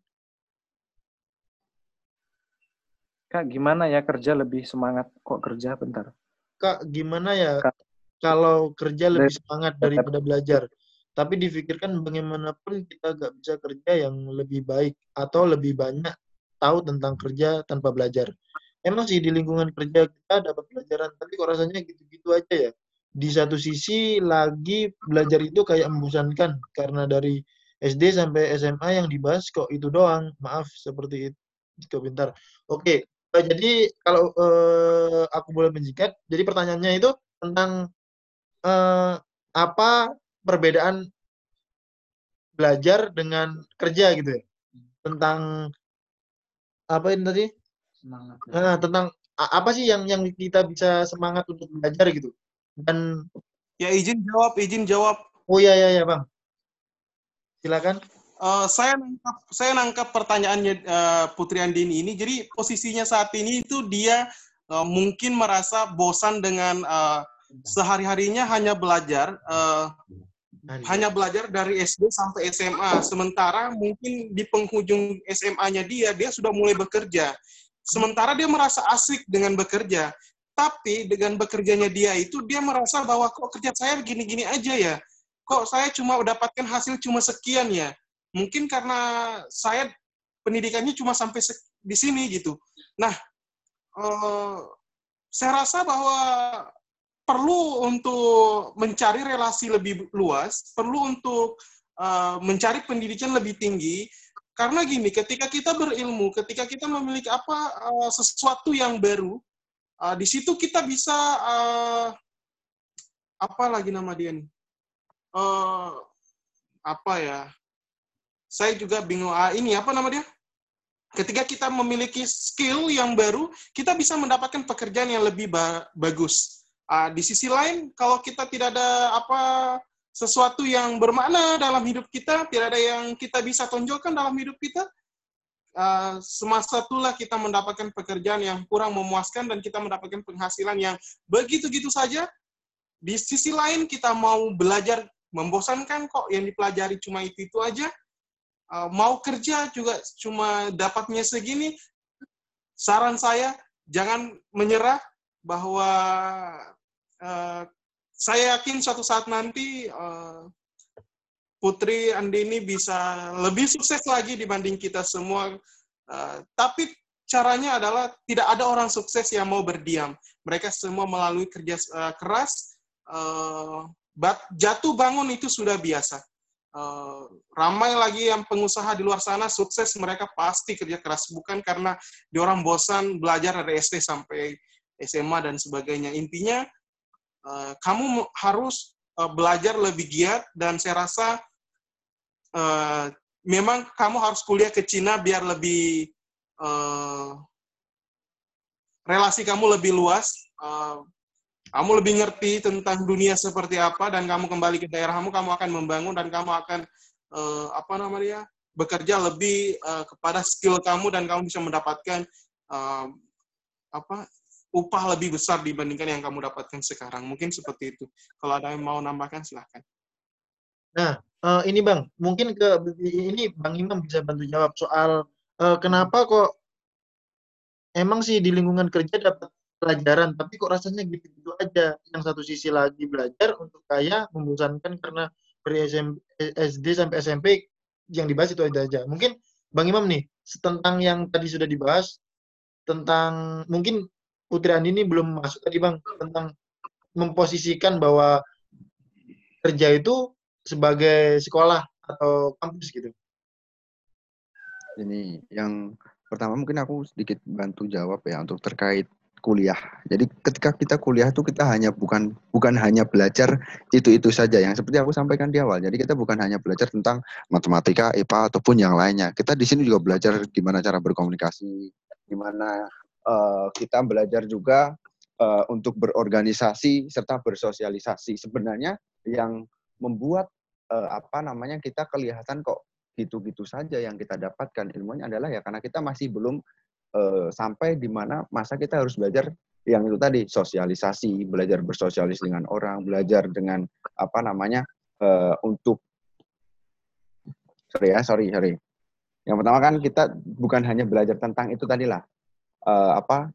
Kak, gimana ya kerja lebih semangat? Kok kerja bentar? Kak, gimana ya Kak, kalau kerja lebih semangat daripada belajar? Tapi difikirkan bagaimanapun kita gak bisa kerja yang lebih baik atau lebih banyak tahu tentang kerja tanpa belajar. Emang sih di lingkungan kerja kita dapat pelajaran, tapi kok rasanya gitu-gitu aja ya di satu sisi lagi belajar itu kayak membosankan karena dari SD sampai SMA yang dibahas kok itu doang. Maaf seperti itu pintar. Oke, eh, jadi kalau uh, aku boleh menjikat, jadi pertanyaannya itu tentang uh, apa perbedaan belajar dengan kerja gitu ya? Tentang apa ini tadi? Semangat. Nah, tentang apa sih yang yang kita bisa semangat untuk belajar gitu? Dan ya izin jawab, izin jawab. Oh iya iya ya bang. Silakan. Uh, saya nangkap saya nangkap pertanyaannya uh, Putri Andini ini. Jadi posisinya saat ini itu dia uh, mungkin merasa bosan dengan uh, sehari-harinya hanya belajar uh, hanya belajar dari SD sampai SMA. Sementara mungkin di penghujung SMA-nya dia dia sudah mulai bekerja. Sementara dia merasa asik dengan bekerja. Tapi dengan bekerjanya dia itu dia merasa bahwa kok kerja saya gini-gini aja ya. Kok saya cuma mendapatkan hasil cuma sekian ya. Mungkin karena saya pendidikannya cuma sampai di sini gitu. Nah, eh, saya rasa bahwa perlu untuk mencari relasi lebih luas, perlu untuk uh, mencari pendidikan lebih tinggi. Karena gini, ketika kita berilmu, ketika kita memiliki apa uh, sesuatu yang baru, uh, di situ kita bisa uh, apa lagi nama dia nih? Uh, apa ya? Saya juga bingung. Ah, ini apa nama dia? Ketika kita memiliki skill yang baru kita bisa mendapatkan pekerjaan yang lebih ba bagus. Uh, di sisi lain kalau kita tidak ada apa sesuatu yang bermakna dalam hidup kita tidak ada yang kita bisa tonjolkan dalam hidup kita uh, semasa itulah kita mendapatkan pekerjaan yang kurang memuaskan dan kita mendapatkan penghasilan yang begitu-gitu saja. Di sisi lain kita mau belajar membosankan kok yang dipelajari cuma itu itu aja. Uh, mau kerja juga cuma dapatnya segini. Saran saya jangan menyerah bahwa uh, saya yakin suatu saat nanti uh, Putri Andini bisa lebih sukses lagi dibanding kita semua. Uh, tapi caranya adalah tidak ada orang sukses yang mau berdiam. Mereka semua melalui kerja uh, keras. Uh, jatuh bangun itu sudah biasa. Uh, ramai lagi yang pengusaha di luar sana sukses mereka pasti kerja keras bukan karena di orang bosan belajar dari SD sampai SMA dan sebagainya intinya uh, kamu harus uh, belajar lebih giat dan saya rasa uh, memang kamu harus kuliah ke Cina biar lebih uh, relasi kamu lebih luas, uh, kamu lebih ngerti tentang dunia seperti apa dan kamu kembali ke daerahmu, kamu akan membangun dan kamu akan uh, apa namanya bekerja lebih uh, kepada skill kamu dan kamu bisa mendapatkan uh, apa upah lebih besar dibandingkan yang kamu dapatkan sekarang. Mungkin seperti itu. Kalau ada yang mau nambahkan, silahkan. Nah, uh, ini Bang, mungkin ke ini Bang Imam bisa bantu jawab soal uh, kenapa kok emang sih di lingkungan kerja dapat pelajaran tapi kok rasanya gitu-gitu aja. Yang satu sisi lagi belajar untuk kaya membosankan karena dari SD sampai SMP yang dibahas itu aja aja mungkin Bang Imam nih tentang yang tadi sudah dibahas tentang mungkin Putri Andi ini belum masuk tadi Bang tentang memposisikan bahwa kerja itu sebagai sekolah atau kampus gitu. Ini yang pertama mungkin aku sedikit bantu jawab ya untuk terkait kuliah. Jadi ketika kita kuliah itu kita hanya bukan bukan hanya belajar itu-itu saja yang seperti aku sampaikan di awal. Jadi kita bukan hanya belajar tentang matematika, IPA ataupun yang lainnya. Kita di sini juga belajar gimana cara berkomunikasi, gimana uh, kita belajar juga uh, untuk berorganisasi serta bersosialisasi. Sebenarnya yang membuat uh, apa namanya kita kelihatan kok gitu-gitu saja yang kita dapatkan ilmunya adalah ya karena kita masih belum uh, sampai di mana masa kita harus belajar yang itu tadi sosialisasi, belajar bersosialis dengan orang, belajar dengan apa namanya uh, untuk sorry ya sorry sorry. Yang pertama kan kita bukan hanya belajar tentang itu tadi lah uh, apa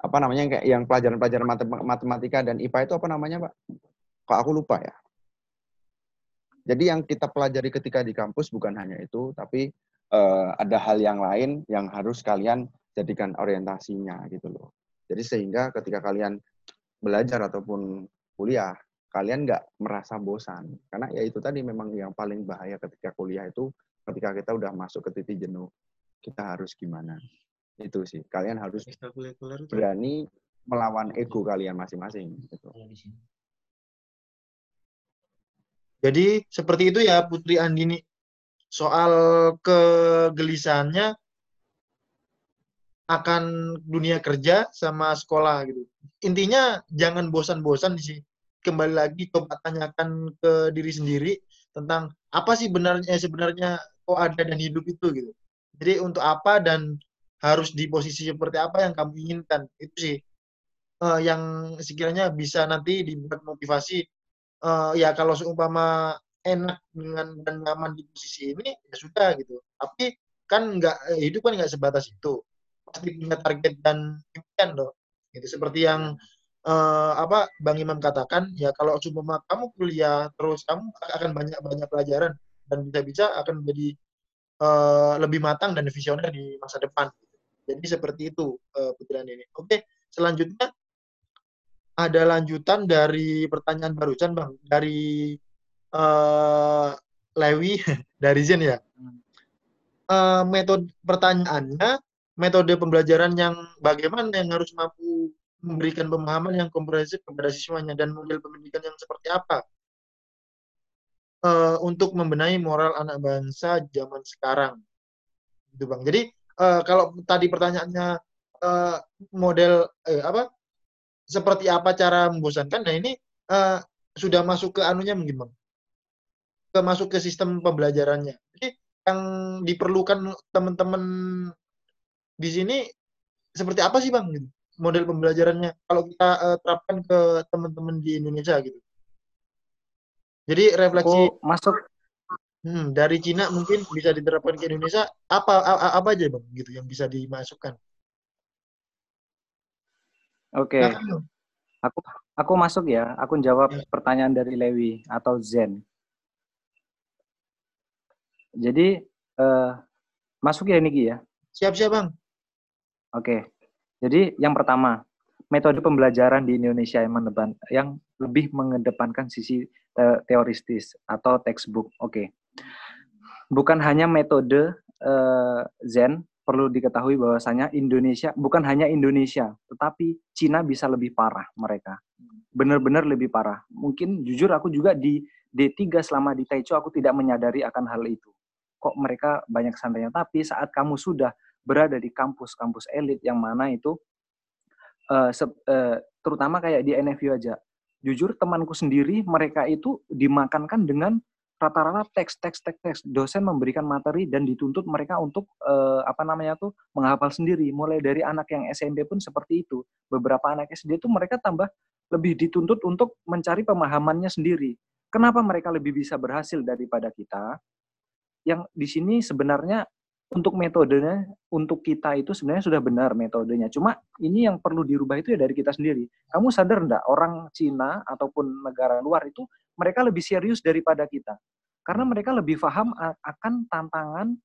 apa namanya kayak yang pelajaran-pelajaran matematika dan IPA itu apa namanya pak? Kok aku lupa ya. Jadi yang kita pelajari ketika di kampus bukan hanya itu, tapi uh, ada hal yang lain yang harus kalian jadikan orientasinya gitu loh. Jadi sehingga ketika kalian belajar ataupun kuliah, kalian nggak merasa bosan. Karena ya itu tadi memang yang paling bahaya ketika kuliah itu ketika kita udah masuk ke titik jenuh, kita harus gimana. Itu sih. Kalian harus berani melawan ego kalian masing-masing. Gitu. Jadi seperti itu ya Putri Andini soal kegelisahannya akan dunia kerja sama sekolah gitu. Intinya jangan bosan-bosan sih. Kembali lagi coba tanyakan ke diri sendiri tentang apa sih benarnya sebenarnya kok ada dan hidup itu gitu. Jadi untuk apa dan harus di posisi seperti apa yang kamu inginkan. Itu sih uh, yang sekiranya bisa nanti dibuat motivasi. Uh, ya kalau seumpama enak dengan dan nyaman di posisi ini ya sudah gitu. Tapi kan nggak eh, hidup kan nggak sebatas itu. Pasti punya target dan impian loh gitu seperti yang uh, apa bang Imam katakan ya kalau cuma kamu kuliah terus kamu akan banyak banyak pelajaran dan bisa-bisa akan menjadi uh, lebih matang dan visioner di masa depan. Jadi seperti itu uh, putaran ini. Oke selanjutnya ada lanjutan dari pertanyaan barusan bang dari uh, Lewi dari Zen ya. Uh, metode pertanyaannya, metode pembelajaran yang bagaimana yang harus mampu memberikan pemahaman yang komprehensif kepada siswanya dan model pendidikan yang seperti apa uh, untuk membenahi moral anak bangsa zaman sekarang, gitu bang. Jadi uh, kalau tadi pertanyaannya uh, model eh, apa seperti apa cara membosankan, nah ini uh, sudah masuk ke anunya mungkin bang ke masuk ke sistem pembelajarannya. Jadi yang diperlukan teman-teman di sini seperti apa sih bang? Gitu, model pembelajarannya kalau kita uh, terapkan ke teman-teman di Indonesia gitu. Jadi refleksi Aku masuk hmm, dari Cina mungkin bisa diterapkan ke Indonesia apa apa, apa aja bang gitu yang bisa dimasukkan. Oke. Okay. Nah, aku aku masuk ya. Aku jawab ya. pertanyaan dari Lewi atau Zen. Jadi uh, masuk ya Niki ya? Siap-siap Bang. Oke. Jadi yang pertama, metode pembelajaran di Indonesia yang meneban, yang lebih mengedepankan sisi te teoristis atau textbook. Oke. Bukan hanya metode uh, Zen, perlu diketahui bahwasanya Indonesia bukan hanya Indonesia, tetapi Cina bisa lebih parah mereka. Benar-benar lebih parah. Mungkin jujur aku juga di D3 selama di Taicho aku tidak menyadari akan hal itu kok mereka banyak santrinya. Tapi saat kamu sudah berada di kampus-kampus elit yang mana itu, uh, uh, terutama kayak di NFU aja, jujur temanku sendiri mereka itu dimakankan dengan rata-rata teks teks teks teks. Dosen memberikan materi dan dituntut mereka untuk uh, apa namanya tuh menghafal sendiri. Mulai dari anak yang SMP pun seperti itu. Beberapa anak SD itu mereka tambah lebih dituntut untuk mencari pemahamannya sendiri. Kenapa mereka lebih bisa berhasil daripada kita? Yang di sini sebenarnya untuk metodenya untuk kita itu sebenarnya sudah benar metodenya. Cuma ini yang perlu dirubah itu ya dari kita sendiri. Kamu sadar enggak orang Cina ataupun negara luar itu mereka lebih serius daripada kita. Karena mereka lebih paham akan tantangan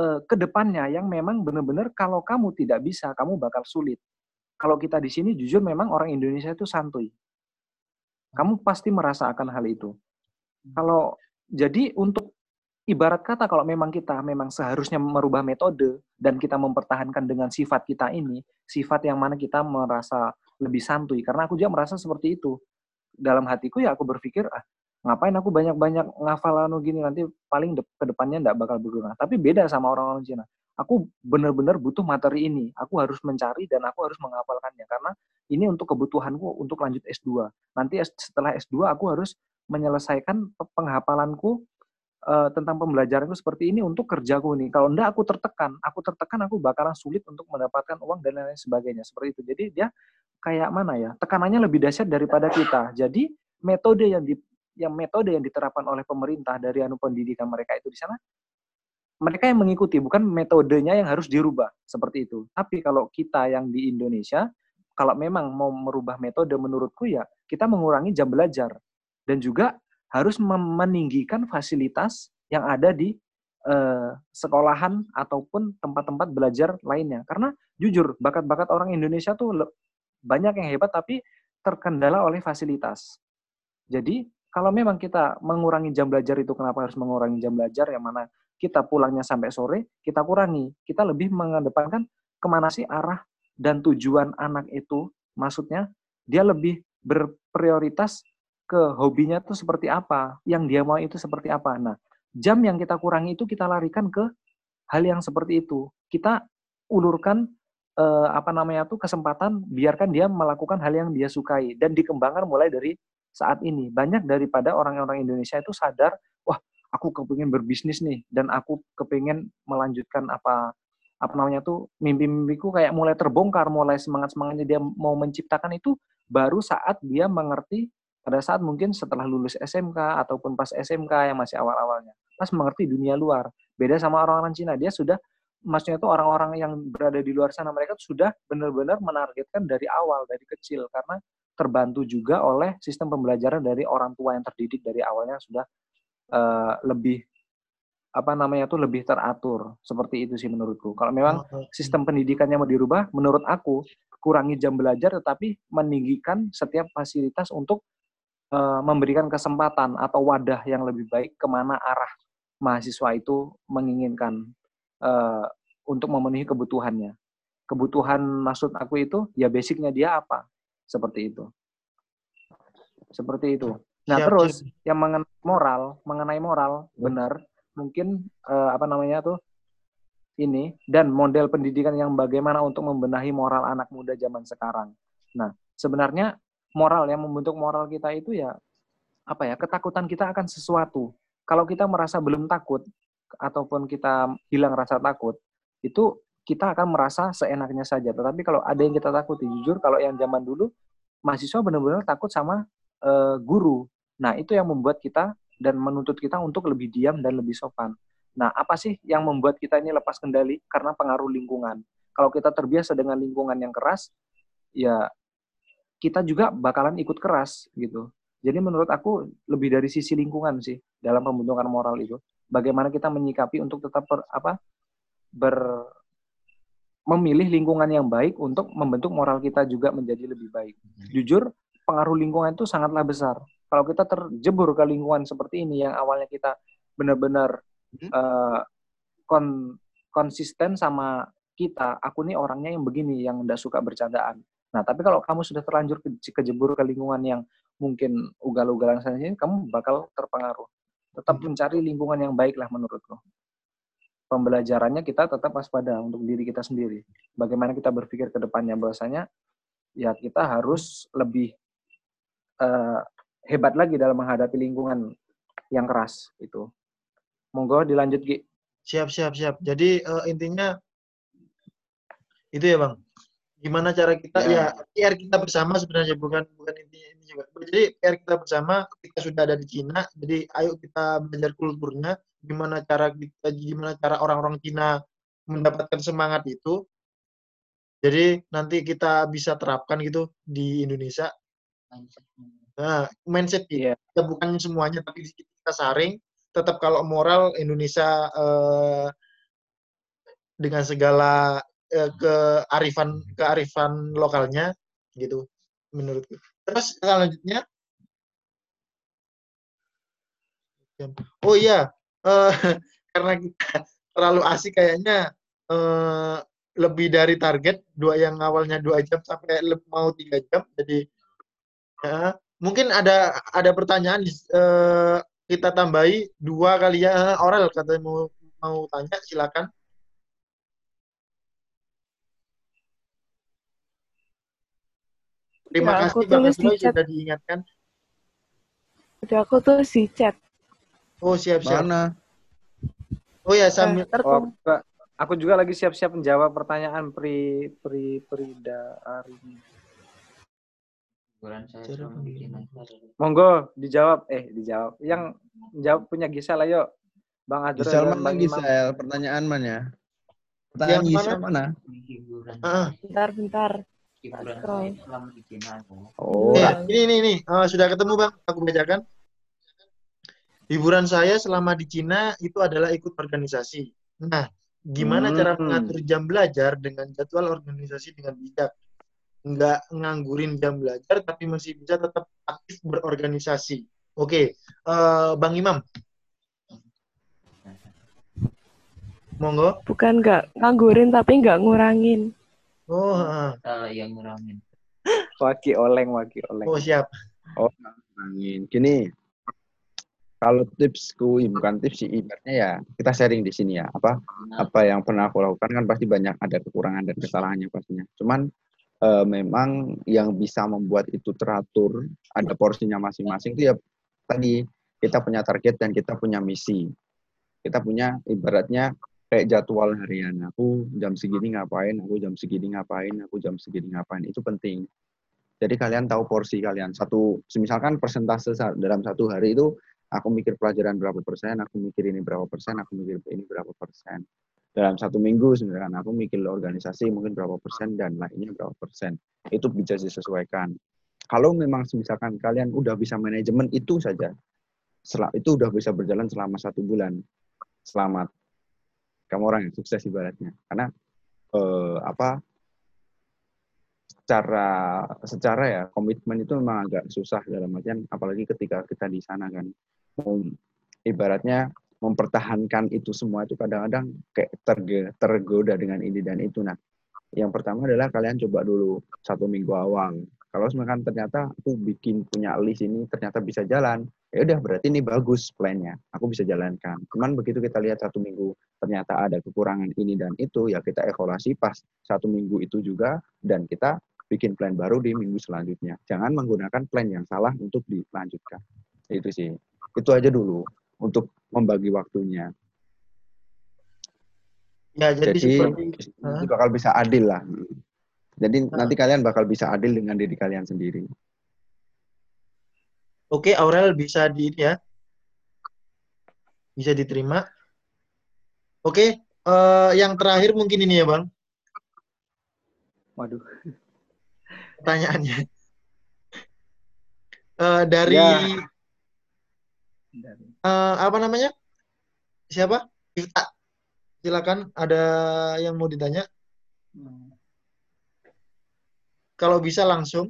uh, ke depannya yang memang benar-benar kalau kamu tidak bisa, kamu bakal sulit. Kalau kita di sini jujur memang orang Indonesia itu santuy. Kamu pasti merasa akan hal itu. Kalau jadi untuk ibarat kata kalau memang kita memang seharusnya merubah metode dan kita mempertahankan dengan sifat kita ini, sifat yang mana kita merasa lebih santuy. Karena aku juga merasa seperti itu. Dalam hatiku ya aku berpikir, ah ngapain aku banyak-banyak ngafal anu gini, nanti paling de ke depannya enggak bakal berguna. Tapi beda sama orang-orang Cina. Aku benar-benar butuh materi ini. Aku harus mencari dan aku harus menghafalkannya. Karena ini untuk kebutuhanku untuk lanjut S2. Nanti setelah S2 aku harus menyelesaikan penghafalanku uh, tentang pembelajaran itu seperti ini untuk kerjaku nih. Kalau enggak aku tertekan, aku tertekan aku bakalan sulit untuk mendapatkan uang dan lain sebagainya seperti itu. Jadi dia kayak mana ya? Tekanannya lebih dahsyat daripada kita. Jadi metode yang di yang metode yang diterapkan oleh pemerintah dari anu pendidikan mereka itu di sana mereka yang mengikuti bukan metodenya yang harus dirubah seperti itu. Tapi kalau kita yang di Indonesia kalau memang mau merubah metode menurutku ya kita mengurangi jam belajar dan juga harus meninggikan fasilitas yang ada di uh, sekolahan ataupun tempat-tempat belajar lainnya. Karena jujur, bakat-bakat orang Indonesia tuh banyak yang hebat tapi terkendala oleh fasilitas. Jadi, kalau memang kita mengurangi jam belajar itu, kenapa harus mengurangi jam belajar yang mana kita pulangnya sampai sore, kita kurangi. Kita lebih mengedepankan ke mana sih arah dan tujuan anak itu, maksudnya dia lebih berprioritas ke hobinya itu seperti apa, yang dia mau itu seperti apa. Nah, jam yang kita kurangi itu kita larikan ke hal yang seperti itu. Kita ulurkan eh, apa namanya tuh kesempatan biarkan dia melakukan hal yang dia sukai dan dikembangkan mulai dari saat ini. Banyak daripada orang-orang Indonesia itu sadar, wah, aku kepingin berbisnis nih dan aku kepingin melanjutkan apa apa namanya tuh mimpi-mimpiku kayak mulai terbongkar, mulai semangat-semangatnya dia mau menciptakan itu baru saat dia mengerti pada saat mungkin setelah lulus SMK ataupun pas SMK yang masih awal-awalnya. Pas mengerti dunia luar beda sama orang-orang Cina. Dia sudah maksudnya itu orang-orang yang berada di luar sana mereka sudah benar-benar menargetkan dari awal dari kecil. Karena terbantu juga oleh sistem pembelajaran dari orang tua yang terdidik dari awalnya sudah uh, lebih apa namanya tuh lebih teratur. Seperti itu sih menurutku. Kalau memang oh, sistem pendidikannya mau dirubah, menurut aku kurangi jam belajar tetapi meninggikan setiap fasilitas untuk uh, memberikan kesempatan atau wadah yang lebih baik ke mana arah mahasiswa itu menginginkan uh, untuk memenuhi kebutuhannya. Kebutuhan maksud aku itu ya basicnya dia apa? Seperti itu. Seperti itu. Nah siap, terus siap. yang mengenai moral, mengenai moral benar mungkin uh, apa namanya tuh ini dan model pendidikan yang bagaimana untuk membenahi moral anak muda zaman sekarang. Nah sebenarnya moral yang membentuk moral kita itu ya apa ya ketakutan kita akan sesuatu. Kalau kita merasa belum takut ataupun kita hilang rasa takut itu kita akan merasa seenaknya saja. Tetapi kalau ada yang kita takuti jujur kalau yang zaman dulu mahasiswa benar-benar takut sama uh, guru. Nah itu yang membuat kita dan menuntut kita untuk lebih diam dan lebih sopan. Nah apa sih yang membuat kita ini lepas kendali? Karena pengaruh lingkungan. Kalau kita terbiasa dengan lingkungan yang keras ya kita juga bakalan ikut keras gitu. Jadi menurut aku lebih dari sisi lingkungan sih dalam pembentukan moral itu. Bagaimana kita menyikapi untuk tetap per, apa ber memilih lingkungan yang baik untuk membentuk moral kita juga menjadi lebih baik. Jujur, pengaruh lingkungan itu sangatlah besar. Kalau kita terjebur ke lingkungan seperti ini yang awalnya kita benar-benar uh, kon konsisten sama kita, aku nih orangnya yang begini, yang tidak suka bercandaan. Nah, tapi kalau kamu sudah terlanjur ke, kejebur ke lingkungan yang mungkin ugal-ugalan sana sini, kamu bakal terpengaruh. Tetap hmm. mencari lingkungan yang baik lah menurutku. Pembelajarannya kita tetap waspada untuk diri kita sendiri. Bagaimana kita berpikir ke depannya bahwasanya ya kita harus lebih uh, hebat lagi dalam menghadapi lingkungan yang keras itu. Monggo dilanjut Ki. Siap siap siap. Jadi uh, intinya itu ya Bang gimana cara kita ya. ya PR kita bersama sebenarnya bukan bukan intinya ini juga jadi PR kita bersama ketika sudah ada di Cina jadi ayo kita belajar kulturnya gimana cara kita gimana cara orang-orang Cina mendapatkan semangat itu. Jadi nanti kita bisa terapkan gitu di Indonesia. Nah, mindset Iya. kita bukan semuanya tapi kita saring. Tetap kalau moral Indonesia eh, dengan segala eh, kearifan kearifan lokalnya gitu menurutku. Terus selanjutnya Oh iya, eh, karena kita terlalu asik kayaknya eh, lebih dari target dua yang awalnya dua jam sampai mau tiga jam. Jadi ya, mungkin ada ada pertanyaan eh, kita tambahi dua kali ya oral katanya mau mau tanya silakan. Terima Ya, kasih Bang chat. sudah diingatkan. Udah aku tuh si chat. Oh siap siap. Mana? Oh ya Eh, sambil ntar Oh, aku juga, aku juga lagi siap-siap menjawab pertanyaan Pri Pri Prida Arini. Monggo dijawab, eh dijawab. Yang jawab punya Gisel ayo. Bang Adro Gisel mana. Gisel? Pertanyaan mana? Pertanyaan Gisel mana? Ah, Bentar, bentar. Hiburan saya selama di Cina Oh, Nih, ini ini ini Eh, sudah ketemu bang, aku bacakan. Hiburan saya selama di Cina itu adalah ikut organisasi. Nah, gimana Hmm. cara mengatur jam belajar dengan jadwal organisasi dengan bijak? Nggak nganggurin jam belajar, tapi masih bisa tetap aktif berorganisasi. Oke, eh, Bang Imam. Monggo. Bukan nggak nganggurin tapi nggak ngurangin. Oh, ah. salah yang ngurangin. Waki oleng, waki oleng. oh siap. oh, angin. Gini, kalau tipsku, ya bukan tips sih, ibaratnya ya kita sharing di sini ya. Apa Nah, apa yang pernah aku lakukan kan pasti banyak ada kekurangan dan kesalahannya pastinya. Cuman eh, memang yang bisa membuat itu teratur, ada porsinya masing-masing itu ya tadi kita punya target dan kita punya misi. Kita punya ibaratnya kayak jadwal harian. Aku jam segini ngapain, aku jam segini ngapain, aku jam segini ngapain. Itu penting. Jadi kalian tahu porsi kalian. Satu, misalkan persentase dalam satu hari itu aku mikir pelajaran berapa persen, aku mikir ini berapa persen, aku mikir ini berapa persen. Dalam satu minggu sebenarnya aku mikir organisasi mungkin berapa persen dan lainnya berapa persen. Itu bisa disesuaikan. Kalau memang misalkan kalian udah bisa manajemen itu saja, sel- itu udah bisa berjalan selama satu bulan. Selamat. Kamu orang yang sukses ibaratnya. Karena eh, apa secara secara ya komitmen itu memang agak susah dalam artian apalagi ketika kita di sana kan. Ibaratnya mempertahankan itu semua itu kadang-kadang kayak terge- tergoda dengan ini dan itu. Nah yang pertama adalah kalian coba dulu satu minggu awal kalau misalkan ternyata aku bikin punya list ini ternyata bisa jalan ya udah berarti ini bagus plannya aku bisa jalankan cuman begitu kita lihat satu minggu ternyata ada kekurangan ini dan itu ya kita evaluasi pas satu minggu itu juga dan kita bikin plan baru di minggu selanjutnya. Jangan menggunakan plan yang salah untuk dilanjutkan. Itu sih. Itu aja dulu untuk membagi waktunya. Ya, jadi, Jadi seperti bakal bisa adil lah. Jadi nanti kalian bakal bisa adil dengan diri kalian sendiri. Oke, Aurel bisa di ya. Bisa diterima. Oke, eh, yang terakhir mungkin ini ya, Bang. Waduh. Pertanyaannya. Eh, dari Ya. eh, apa namanya? Siapa? Ifta. Silakan, ada yang mau ditanya? Kalau bisa langsung.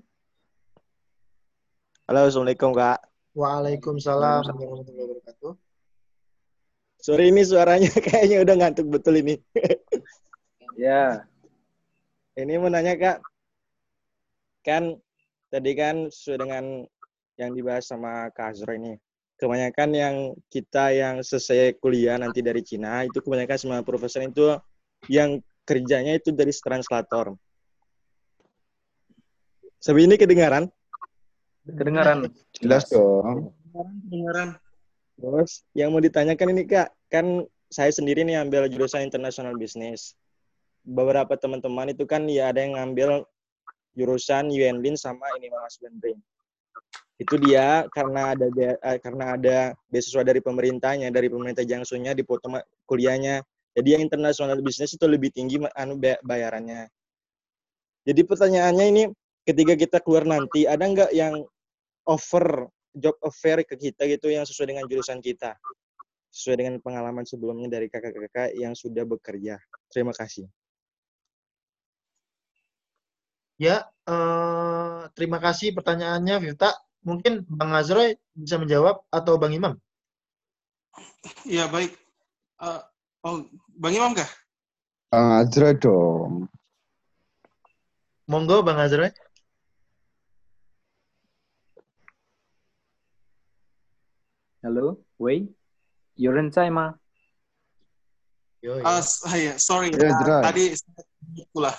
Halo, Assalamualaikum Kak. Waalaikumsalam warahmatullahi wabarakatuh. Sorry ini suaranya kayaknya udah ngantuk betul ini. Ya. Ini mau nanya Kak, kan tadi kan sesuai dengan yang dibahas sama Kak Azro ini, kebanyakan yang kita yang selesai kuliah nanti dari Cina, itu kebanyakan sama profesor itu yang kerjanya itu dari translator. Sebenarnya ini kedengaran? Kedengaran. Jelas dong. Kedengaran. Terus yang mau ditanyakan ini Kak, kan saya sendiri nih ambil jurusan international business. Beberapa teman-teman itu kan ya ada yang ngambil jurusan UN Lin sama ini Mas Brain. Itu dia karena ada eh, karena ada beasiswa dari pemerintahnya, dari pemerintah Jiangsunya dipotong kuliahnya Jadi yang internasional bisnis itu lebih tinggi anu bayarannya. Jadi pertanyaannya ini ketika kita keluar nanti ada nggak yang offer job offer ke kita gitu yang sesuai dengan jurusan kita? Sesuai dengan pengalaman sebelumnya dari kakak-kakak yang sudah bekerja. Terima kasih. Ya, eh, terima kasih pertanyaannya, Vita. Mungkin Bang Azroy bisa menjawab atau Bang Imam? Iya, baik. Uh, oh, Bang Imam kah? Bang Azroy dong. Monggo, Bang Azroy. Halo, Wei. Yuren ma. Yo, yo. Uh, ya, sorry. Yeah, uh, tadi itulah.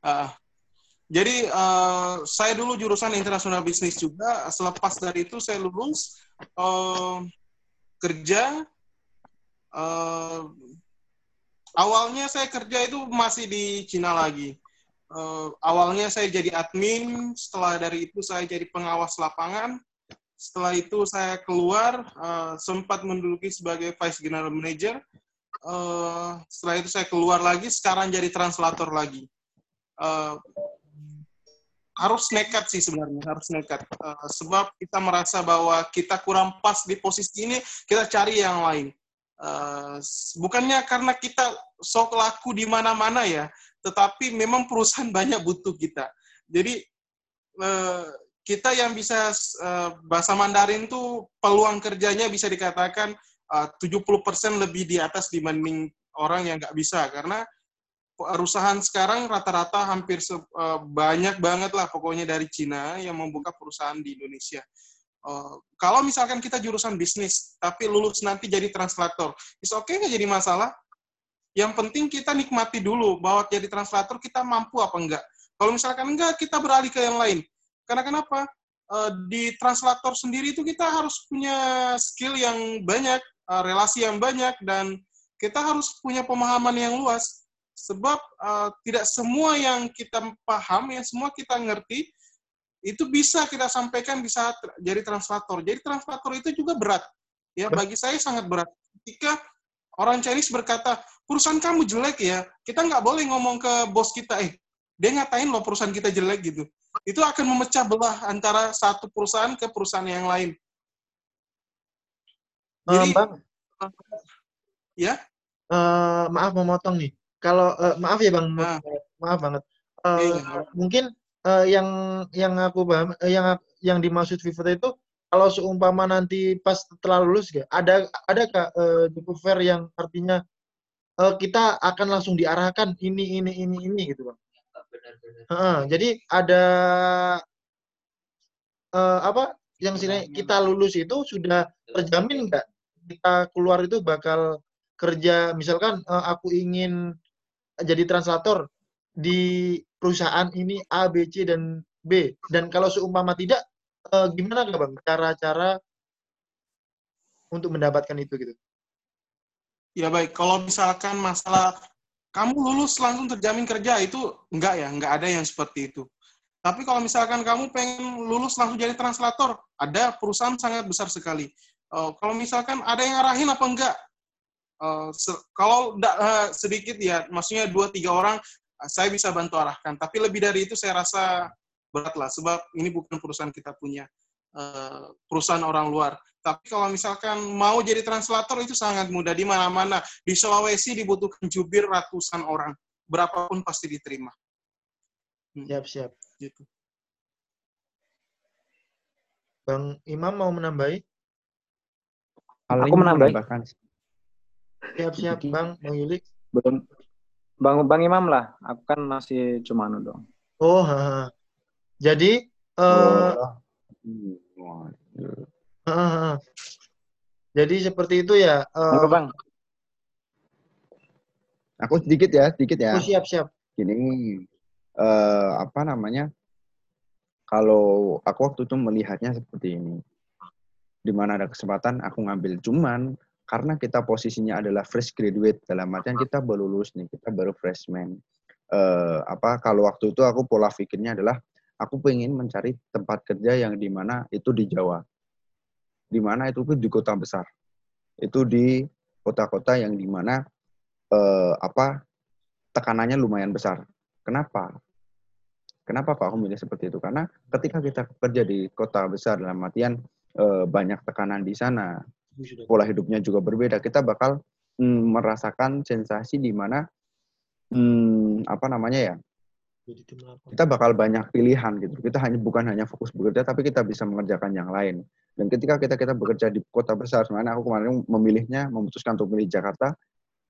Uh, jadi uh, saya dulu jurusan internasional bisnis juga. Selepas dari itu saya lulus uh, kerja. Uh, awalnya saya kerja itu masih di Cina lagi. Uh, awalnya saya jadi admin. Setelah dari itu saya jadi pengawas lapangan. Setelah itu saya keluar, uh, sempat menduduki sebagai vice general manager. Uh, setelah itu saya keluar lagi, sekarang jadi translator lagi. Uh, harus nekat sih sebenarnya harus nekat uh, sebab kita merasa bahwa kita kurang pas di posisi ini kita cari yang lain uh, bukannya karena kita sok laku di mana-mana ya tetapi memang perusahaan banyak butuh kita jadi uh, kita yang bisa uh, bahasa Mandarin tuh peluang kerjanya bisa dikatakan uh, 70% lebih di atas dibanding orang yang nggak bisa karena perusahaan sekarang rata-rata hampir uh, banyak banget lah pokoknya dari Cina yang membuka perusahaan di Indonesia. Uh, kalau misalkan kita jurusan bisnis, tapi lulus nanti jadi translator, is oke okay nggak jadi masalah. Yang penting kita nikmati dulu bahwa jadi translator kita mampu apa enggak. Kalau misalkan enggak, kita beralih ke yang lain. Karena kenapa? Uh, di translator sendiri itu kita harus punya skill yang banyak, uh, relasi yang banyak, dan kita harus punya pemahaman yang luas Sebab uh, tidak semua yang kita paham, yang semua kita ngerti, itu bisa kita sampaikan bisa jadi translator. Jadi translator itu juga berat. Ya, bagi saya sangat berat. Ketika orang Chinese berkata, perusahaan kamu jelek ya, kita nggak boleh ngomong ke bos kita, eh, dia ngatain loh perusahaan kita jelek gitu. Itu akan memecah belah antara satu perusahaan ke perusahaan yang lain. Jadi, uh, bang, ya? Uh, maaf memotong nih kalau uh, maaf ya bang, nah. maaf banget. Uh, iya. Mungkin uh, yang yang aku paham, uh, yang yang dimaksud Viva itu kalau seumpama nanti pas setelah lulus gak ada ada kak uh, fair yang artinya uh, kita akan langsung diarahkan ini ini ini ini gitu bang. Uh, jadi ada uh, apa yang sini kita lulus itu sudah terjamin nggak kita keluar itu bakal kerja? Misalkan uh, aku ingin jadi translator di perusahaan ini A, B, C, dan B. Dan kalau seumpama tidak, eh, gimana nggak bang? Cara-cara untuk mendapatkan itu gitu? Ya baik, kalau misalkan masalah kamu lulus langsung terjamin kerja itu enggak ya, enggak ada yang seperti itu. Tapi kalau misalkan kamu pengen lulus langsung jadi translator, ada perusahaan sangat besar sekali. Uh, kalau misalkan ada yang arahin apa enggak, uh, kalau uh, sedikit ya, maksudnya dua tiga orang saya bisa bantu arahkan. Tapi lebih dari itu saya rasa berat lah, sebab ini bukan perusahaan kita punya, uh, perusahaan orang luar. Tapi kalau misalkan mau jadi translator itu sangat mudah di mana-mana. Di Sulawesi dibutuhkan jubir ratusan orang, berapapun pasti diterima. Hmm. Siap siap. Gitu. Bang Imam mau menambahi? Aku menambahi. Siap-siap Bang, Bang Yuli. Belum. Bang Bang Imam lah, aku kan masih cuma anu dong. Oh, ha. jadi uh, oh. Uh, jadi seperti itu ya. Uh, bang. Aku sedikit ya, sedikit ya. Oh, siap siap. Gini, uh, apa namanya? Kalau aku waktu itu melihatnya seperti ini, di mana ada kesempatan aku ngambil cuman karena kita posisinya adalah fresh graduate dalam artian kita baru lulus nih kita baru freshman uh, apa kalau waktu itu aku pola pikirnya adalah aku pengen mencari tempat kerja yang di mana itu di Jawa di mana itu pun di kota besar itu di kota-kota yang di mana eh, apa tekanannya lumayan besar. Kenapa? Kenapa Pak aku milih seperti itu? Karena ketika kita kerja di kota besar dalam artian eh, banyak tekanan di sana, pola hidupnya juga berbeda, kita bakal mm, merasakan sensasi di mana mm, apa namanya ya? Kita bakal banyak pilihan gitu. Kita hanya bukan hanya fokus bekerja, tapi kita bisa mengerjakan yang lain. Dan ketika kita kita bekerja di kota besar, sebenarnya aku kemarin memilihnya, memutuskan untuk memilih Jakarta,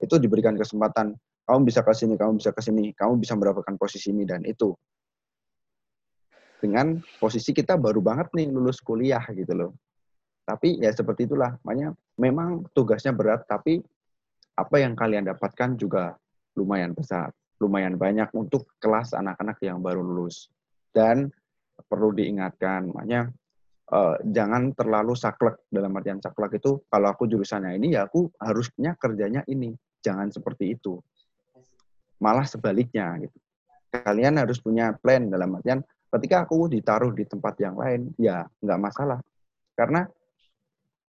itu diberikan kesempatan kamu bisa ke sini, kamu bisa ke sini, kamu bisa mendapatkan posisi ini dan itu. Dengan posisi kita baru banget nih lulus kuliah gitu loh. Tapi ya seperti itulah, makanya memang tugasnya berat, tapi apa yang kalian dapatkan juga lumayan besar lumayan banyak untuk kelas anak-anak yang baru lulus. Dan perlu diingatkan, makanya uh, jangan terlalu saklek dalam artian saklek itu kalau aku jurusannya ini ya aku harusnya kerjanya ini. Jangan seperti itu. Malah sebaliknya gitu. Kalian harus punya plan dalam artian ketika aku ditaruh di tempat yang lain ya nggak masalah. Karena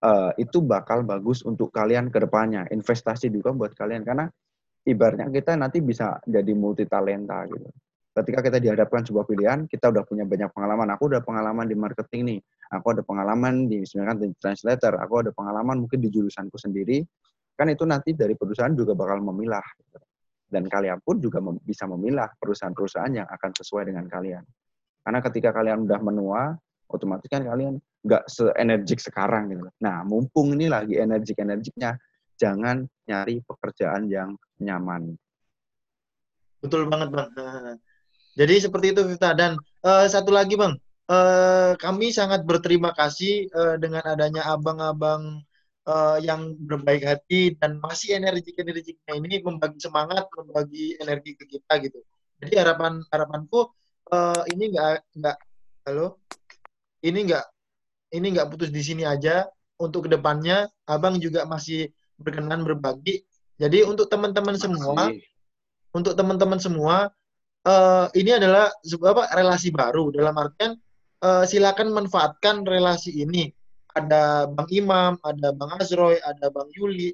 uh, itu bakal bagus untuk kalian ke depannya. Investasi juga buat kalian karena ibaratnya kita nanti bisa jadi multi talenta gitu. Ketika kita dihadapkan sebuah pilihan, kita udah punya banyak pengalaman. Aku udah pengalaman di marketing nih. Aku ada pengalaman di misalkan di translator. Aku ada pengalaman mungkin di jurusanku sendiri. Kan itu nanti dari perusahaan juga bakal memilah. Gitu. Dan kalian pun juga mem bisa memilah perusahaan-perusahaan yang akan sesuai dengan kalian. Karena ketika kalian udah menua, otomatis kan kalian nggak seenergik sekarang gitu. Nah, mumpung ini lagi energik-energiknya, jangan nyari pekerjaan yang nyaman. Betul banget bang. Jadi seperti itu Vita dan uh, satu lagi bang, uh, kami sangat berterima kasih uh, dengan adanya abang-abang uh, yang berbaik hati dan masih energik-energiknya ini membagi semangat, membagi energi ke kita gitu. Jadi harapan harapanku uh, ini nggak nggak halo, ini nggak ini nggak putus di sini aja. Untuk ke depannya, abang juga masih berkenan berbagi. Jadi untuk teman-teman semua, untuk teman-teman semua, uh, ini adalah sebuah apa, relasi baru. Dalam artian uh, silakan manfaatkan relasi ini. Ada Bang Imam, ada Bang Azroy, ada Bang Yuli,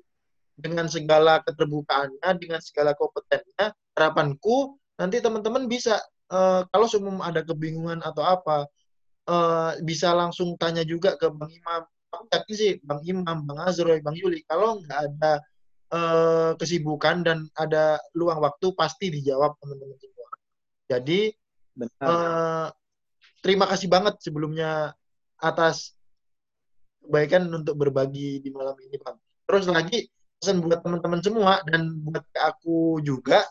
dengan segala keterbukaannya, dengan segala kompetennya, harapanku nanti teman-teman bisa uh, kalau semua ada kebingungan atau apa, uh, bisa langsung tanya juga ke Bang Imam, aku yakin sih Bang Imam, Bang Azroy, Bang Yuli, kalau nggak ada uh, kesibukan dan ada luang waktu pasti dijawab teman-teman semua. Jadi uh, terima kasih banget sebelumnya atas kebaikan untuk berbagi di malam ini, Bang. Terus lagi pesan buat teman-teman semua dan buat aku juga,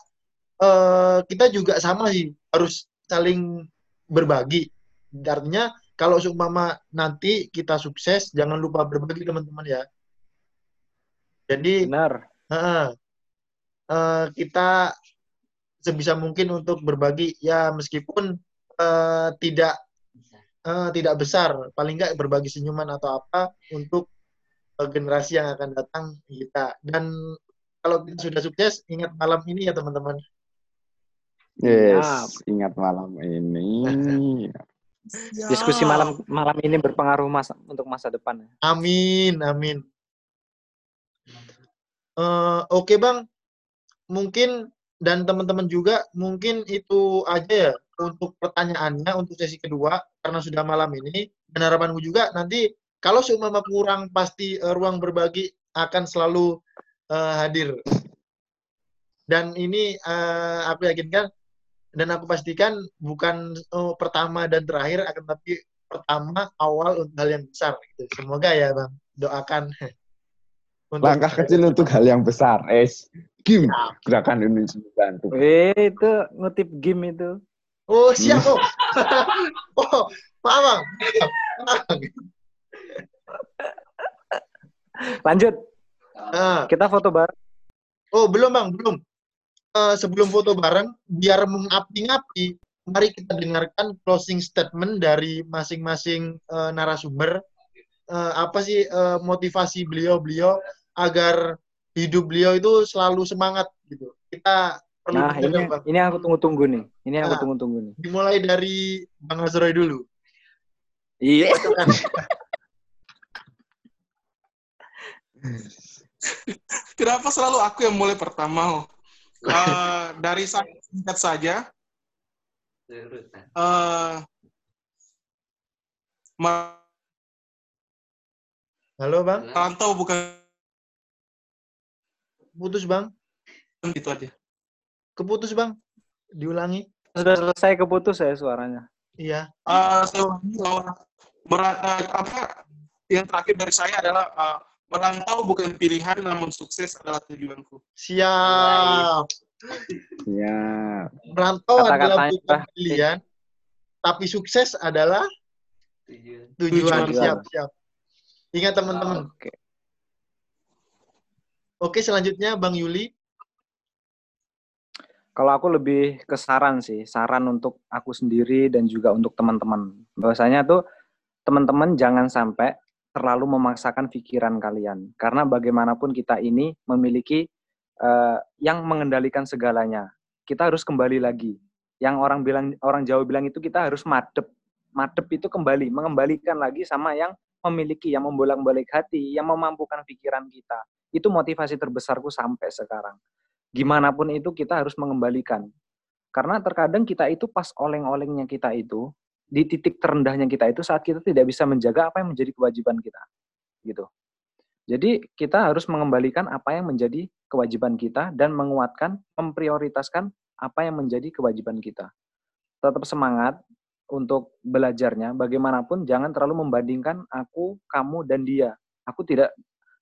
uh, kita juga sama sih harus saling berbagi. Artinya kalau seumpama nanti kita sukses, jangan lupa berbagi teman-teman ya. Jadi benar. Uh, uh, kita sebisa mungkin untuk berbagi ya meskipun uh, tidak uh, tidak besar, paling nggak berbagi senyuman atau apa untuk uh, generasi yang akan datang kita. Dan kalau kita sudah sukses, ingat malam ini ya teman-teman. Yes, ingat malam ini. Diskusi malam malam ini berpengaruh masa untuk masa depan. Amin, amin. Uh, Oke okay, bang, mungkin dan teman-teman juga mungkin itu aja ya untuk pertanyaannya untuk sesi kedua karena sudah malam ini dan harapanku juga nanti kalau seumpama kurang pasti uh, ruang berbagi akan selalu uh, hadir dan ini uh, aku yakinkan dan aku pastikan bukan oh, pertama dan terakhir akan tapi pertama awal untuk hal yang besar gitu. Semoga ya Bang doakan. Untuk Langkah kecil untuk hal yang besar. Es game gerakan Indonesia bantu. Eh itu ngutip game itu. Oh siap oh. oh maaf Bang. Lanjut. Nah. Kita foto bareng. Oh belum Bang, belum uh, sebelum foto bareng, biar mengapi-ngapi, mari kita dengarkan closing statement dari masing-masing uh, narasumber. Uh, apa sih uh, motivasi beliau-beliau agar hidup beliau itu selalu semangat gitu. Kita perlu nah, ini, bang. ini aku tunggu-tunggu nih. Ini nah, aku tunggu-tunggu nih. Dimulai dari Bang Azroy dulu. Iya. Kenapa selalu aku yang mulai pertama? Uh, dari saya singkat saja. Uh, Halo bang. Rantau bukan. Putus bang. Gitu aja. Keputus bang. Diulangi. Sudah selesai keputus ya suaranya. Iya. Uh, saya ulangi bahwa uh, apa yang terakhir dari saya adalah uh, merantau bukan pilihan namun sukses adalah tujuanku. Siap. Siap. Merantau adalah bukan pilihan, tapi sukses adalah tujuan. tujuan. Siap, siap. Ingat teman-teman. Oke. Oke, selanjutnya Bang Yuli. Kalau aku lebih ke saran sih, saran untuk aku sendiri dan juga untuk teman-teman. Bahwasanya tuh teman-teman jangan sampai terlalu memaksakan pikiran kalian. Karena bagaimanapun kita ini memiliki uh, yang mengendalikan segalanya. Kita harus kembali lagi. Yang orang bilang orang Jawa bilang itu kita harus madep. Madep itu kembali, mengembalikan lagi sama yang memiliki, yang membolak-balik hati, yang memampukan pikiran kita. Itu motivasi terbesarku sampai sekarang gimana pun itu kita harus mengembalikan. Karena terkadang kita itu pas oleng-olengnya kita itu, di titik terendahnya kita itu saat kita tidak bisa menjaga apa yang menjadi kewajiban kita. Gitu. Jadi kita harus mengembalikan apa yang menjadi kewajiban kita dan menguatkan, memprioritaskan apa yang menjadi kewajiban kita. Tetap semangat untuk belajarnya, bagaimanapun jangan terlalu membandingkan aku, kamu, dan dia. Aku tidak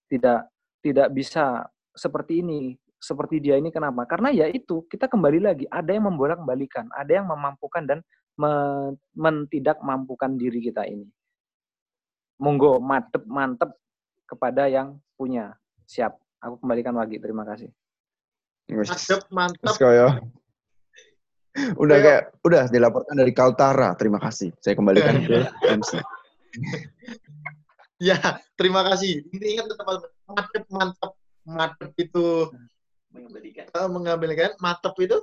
tidak tidak bisa seperti ini seperti dia ini kenapa? Karena ya itu kita kembali lagi ada yang membolak-balikan, ada yang memampukan dan men tidak mampukan diri kita ini. Monggo mantep mantep kepada yang punya. Siap. Aku kembalikan lagi. Terima kasih. Mantep mantep. Udah kayak udah dilaporkan dari Kaltara. Terima kasih. Saya kembalikan ke MC. ya, terima kasih. Ini ingat tetap mantep mantep mantep itu mengembalikan uh, mengembalikan mantep itu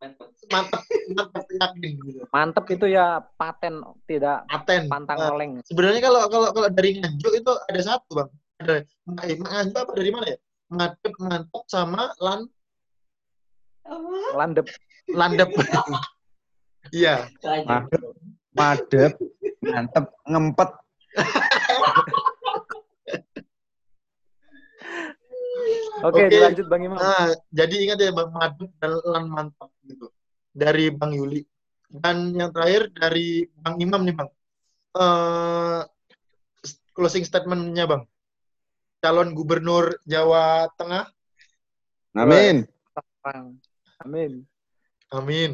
mantep. Mantep yakin gitu. mantep itu ya paten tidak paten. pantang uh, oleng sebenarnya kalau kalau kalau dari nganjuk itu ada satu bang. Ada eh, nganjuk apa dari mana ya? Mantep mantep sama lan landep. Landep. Iya. Madep madep mantep ngempet Oke, okay, lanjut Bang Imam. Nah, jadi ingat ya Bang Madu dan Lan Mantap gitu. Dari Bang Yuli. Dan yang terakhir dari Bang Imam nih Bang. Uh, closing statement-nya Bang. Calon Gubernur Jawa Tengah. Amin. Amin. Amin.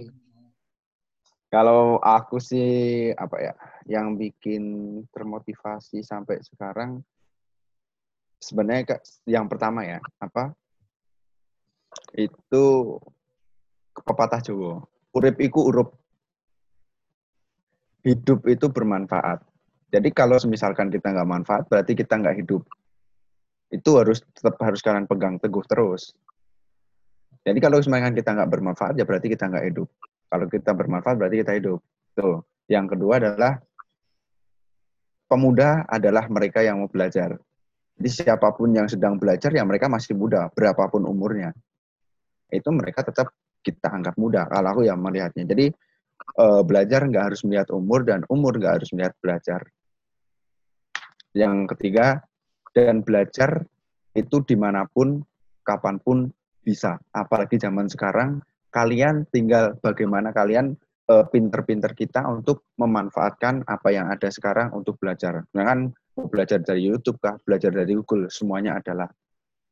Kalau aku sih apa ya, yang bikin termotivasi sampai sekarang sebenarnya yang pertama ya apa? Itu pepatah Jawa. Urip iku urup hidup itu bermanfaat. Jadi kalau misalkan kita nggak manfaat berarti kita nggak hidup. Itu harus tetap harus kalian pegang teguh terus. Jadi kalau misalkan kita nggak bermanfaat ya berarti kita nggak hidup. Kalau kita bermanfaat berarti kita hidup. Tuh. Yang kedua adalah pemuda adalah mereka yang mau belajar jadi siapa pun yang sedang belajar ya mereka masih muda, berapapun umurnya. Itu mereka tetap kita anggap muda. Kalau aku yang melihatnya. Jadi uh, belajar nggak harus melihat umur dan umur nggak harus melihat belajar. Yang ketiga, dan belajar itu di mana pun, kapan pun bisa. Apalagi zaman sekarang, kalian tinggal bagaimana kalian uh, pinter-pinter kita untuk memanfaatkan apa yang ada sekarang untuk belajar. Nah belajar dari YouTube kah, belajar dari Google, semuanya adalah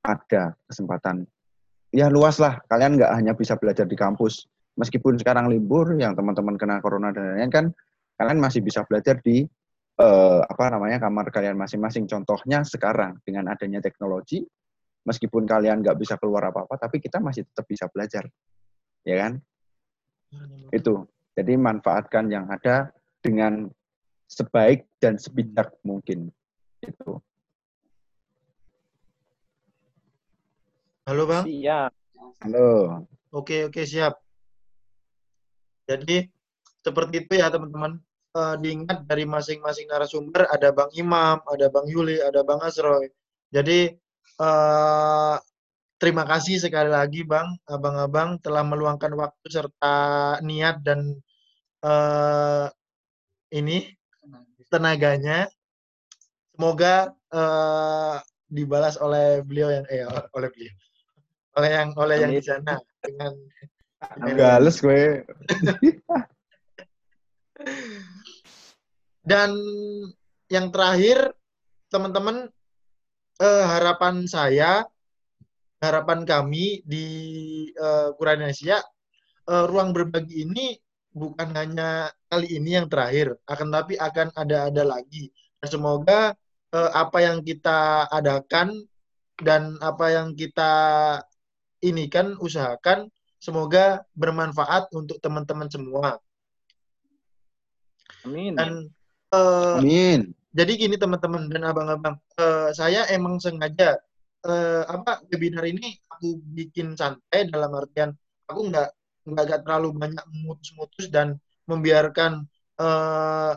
ada kesempatan. Ya luas lah, kalian nggak hanya bisa belajar di kampus. Meskipun sekarang libur, yang teman-teman kena corona dan lain-lain kan, kalian masih bisa belajar di eh, apa namanya kamar kalian masing-masing. Contohnya sekarang dengan adanya teknologi, meskipun kalian nggak bisa keluar apa-apa, tapi kita masih tetap bisa belajar, ya kan? Itu. Jadi manfaatkan yang ada dengan sebaik dan sebijak mungkin. Itu. Halo Bang. Siap. Halo. Oke, oke, siap. Jadi, seperti itu ya teman-teman. Uh, diingat dari masing-masing narasumber ada Bang Imam, ada Bang Yuli, ada Bang Asroy. Jadi, uh, terima kasih sekali lagi Bang, abang-abang telah meluangkan waktu serta niat dan uh, ini tenaganya. Semoga uh, dibalas oleh beliau yang eh oleh beliau oleh yang oleh yang di sana dengan Gales gue. Dan yang terakhir, teman-teman, eh, harapan saya, harapan kami di eh, Kuranesia, eh, ruang berbagi ini bukan hanya kali ini yang terakhir, akan tapi akan ada-ada lagi. Dan semoga eh, apa yang kita adakan dan apa yang kita ini kan usahakan semoga bermanfaat untuk teman-teman semua. Amin. Dan uh, Amin. Jadi gini teman-teman dan abang-abang, uh, saya emang sengaja uh, apa webinar ini aku bikin santai dalam artian aku nggak nggak terlalu banyak mutus-mutus dan membiarkan uh,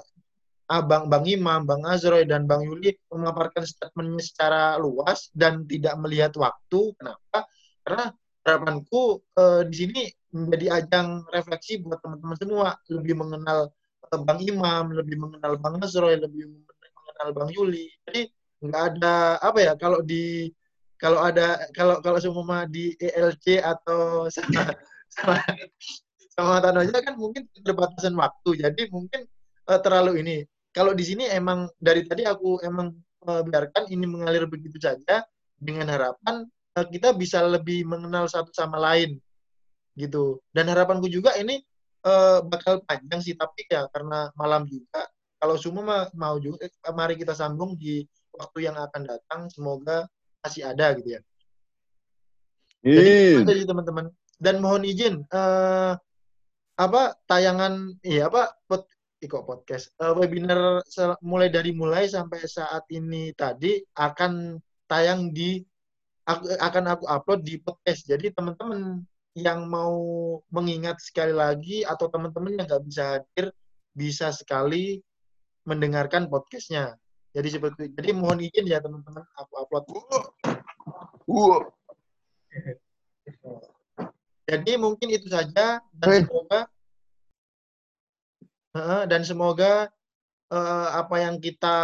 Abang Bang Imam, Bang Azroy, dan Bang Yuli memaparkan statementnya secara luas dan tidak melihat waktu. Kenapa? Karena harapanku uh, di sini menjadi ajang refleksi buat teman-teman semua lebih mengenal uh, Bang Imam, lebih mengenal Bang Azroy, lebih mengenal Bang Yuli. Jadi nggak ada apa ya kalau di kalau ada kalau kalau semua di ELC atau sama sama sama Tanoja kan mungkin keterbatasan waktu. Jadi mungkin uh, terlalu ini kalau di sini emang dari tadi aku emang uh, biarkan ini mengalir begitu saja dengan harapan uh, kita bisa lebih mengenal satu sama lain gitu. Dan harapanku juga ini uh, bakal panjang sih tapi ya karena malam juga kalau semua mau juga eh, mari kita sambung di waktu yang akan datang semoga masih ada gitu ya. Jadi teman-teman dan mohon izin uh, apa tayangan iya apa Iko Podcast. Uh, webinar mulai dari mulai sampai saat ini tadi akan tayang di aku, akan aku upload di podcast. Jadi teman-teman yang mau mengingat sekali lagi atau teman-teman yang nggak bisa hadir bisa sekali mendengarkan podcastnya. Jadi seperti jadi mohon izin ya teman-teman aku upload. Uh. Jadi mungkin itu saja dan semoga dan semoga uh, apa yang kita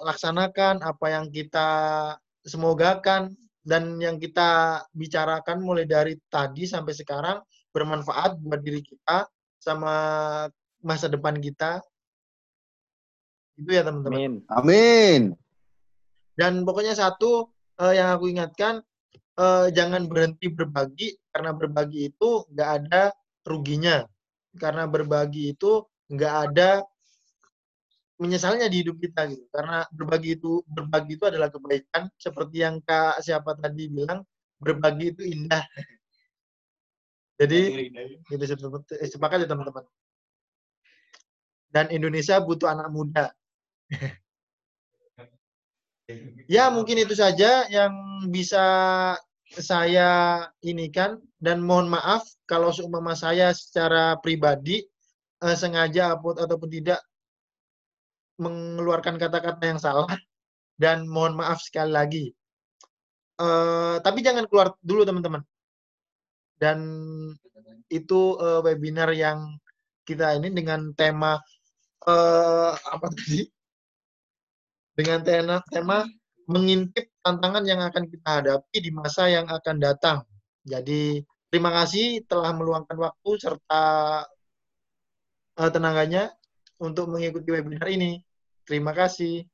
laksanakan, apa yang kita semogakan dan yang kita bicarakan mulai dari tadi sampai sekarang bermanfaat buat diri kita sama masa depan kita. Itu ya teman-teman. Amin. Amin. Dan pokoknya satu uh, yang aku ingatkan uh, jangan berhenti berbagi karena berbagi itu nggak ada ruginya. Karena berbagi itu nggak ada menyesalnya di hidup kita gitu. Karena berbagi itu berbagi itu adalah kebaikan. Seperti yang kak siapa tadi bilang berbagi itu indah. Jadi itu sepakat ya teman-teman? Dan Indonesia butuh anak muda. Ya mungkin itu saja yang bisa saya ini kan dan mohon maaf kalau seumpama saya secara pribadi uh, sengaja ataupun tidak mengeluarkan kata-kata yang salah dan mohon maaf sekali lagi. Uh, tapi jangan keluar dulu teman-teman. Dan itu uh, webinar yang kita ini dengan tema uh, apa tadi? Dengan tema tema mengintip tantangan yang akan kita hadapi di masa yang akan datang. Jadi terima kasih telah meluangkan waktu serta uh, tenaganya untuk mengikuti webinar ini. Terima kasih.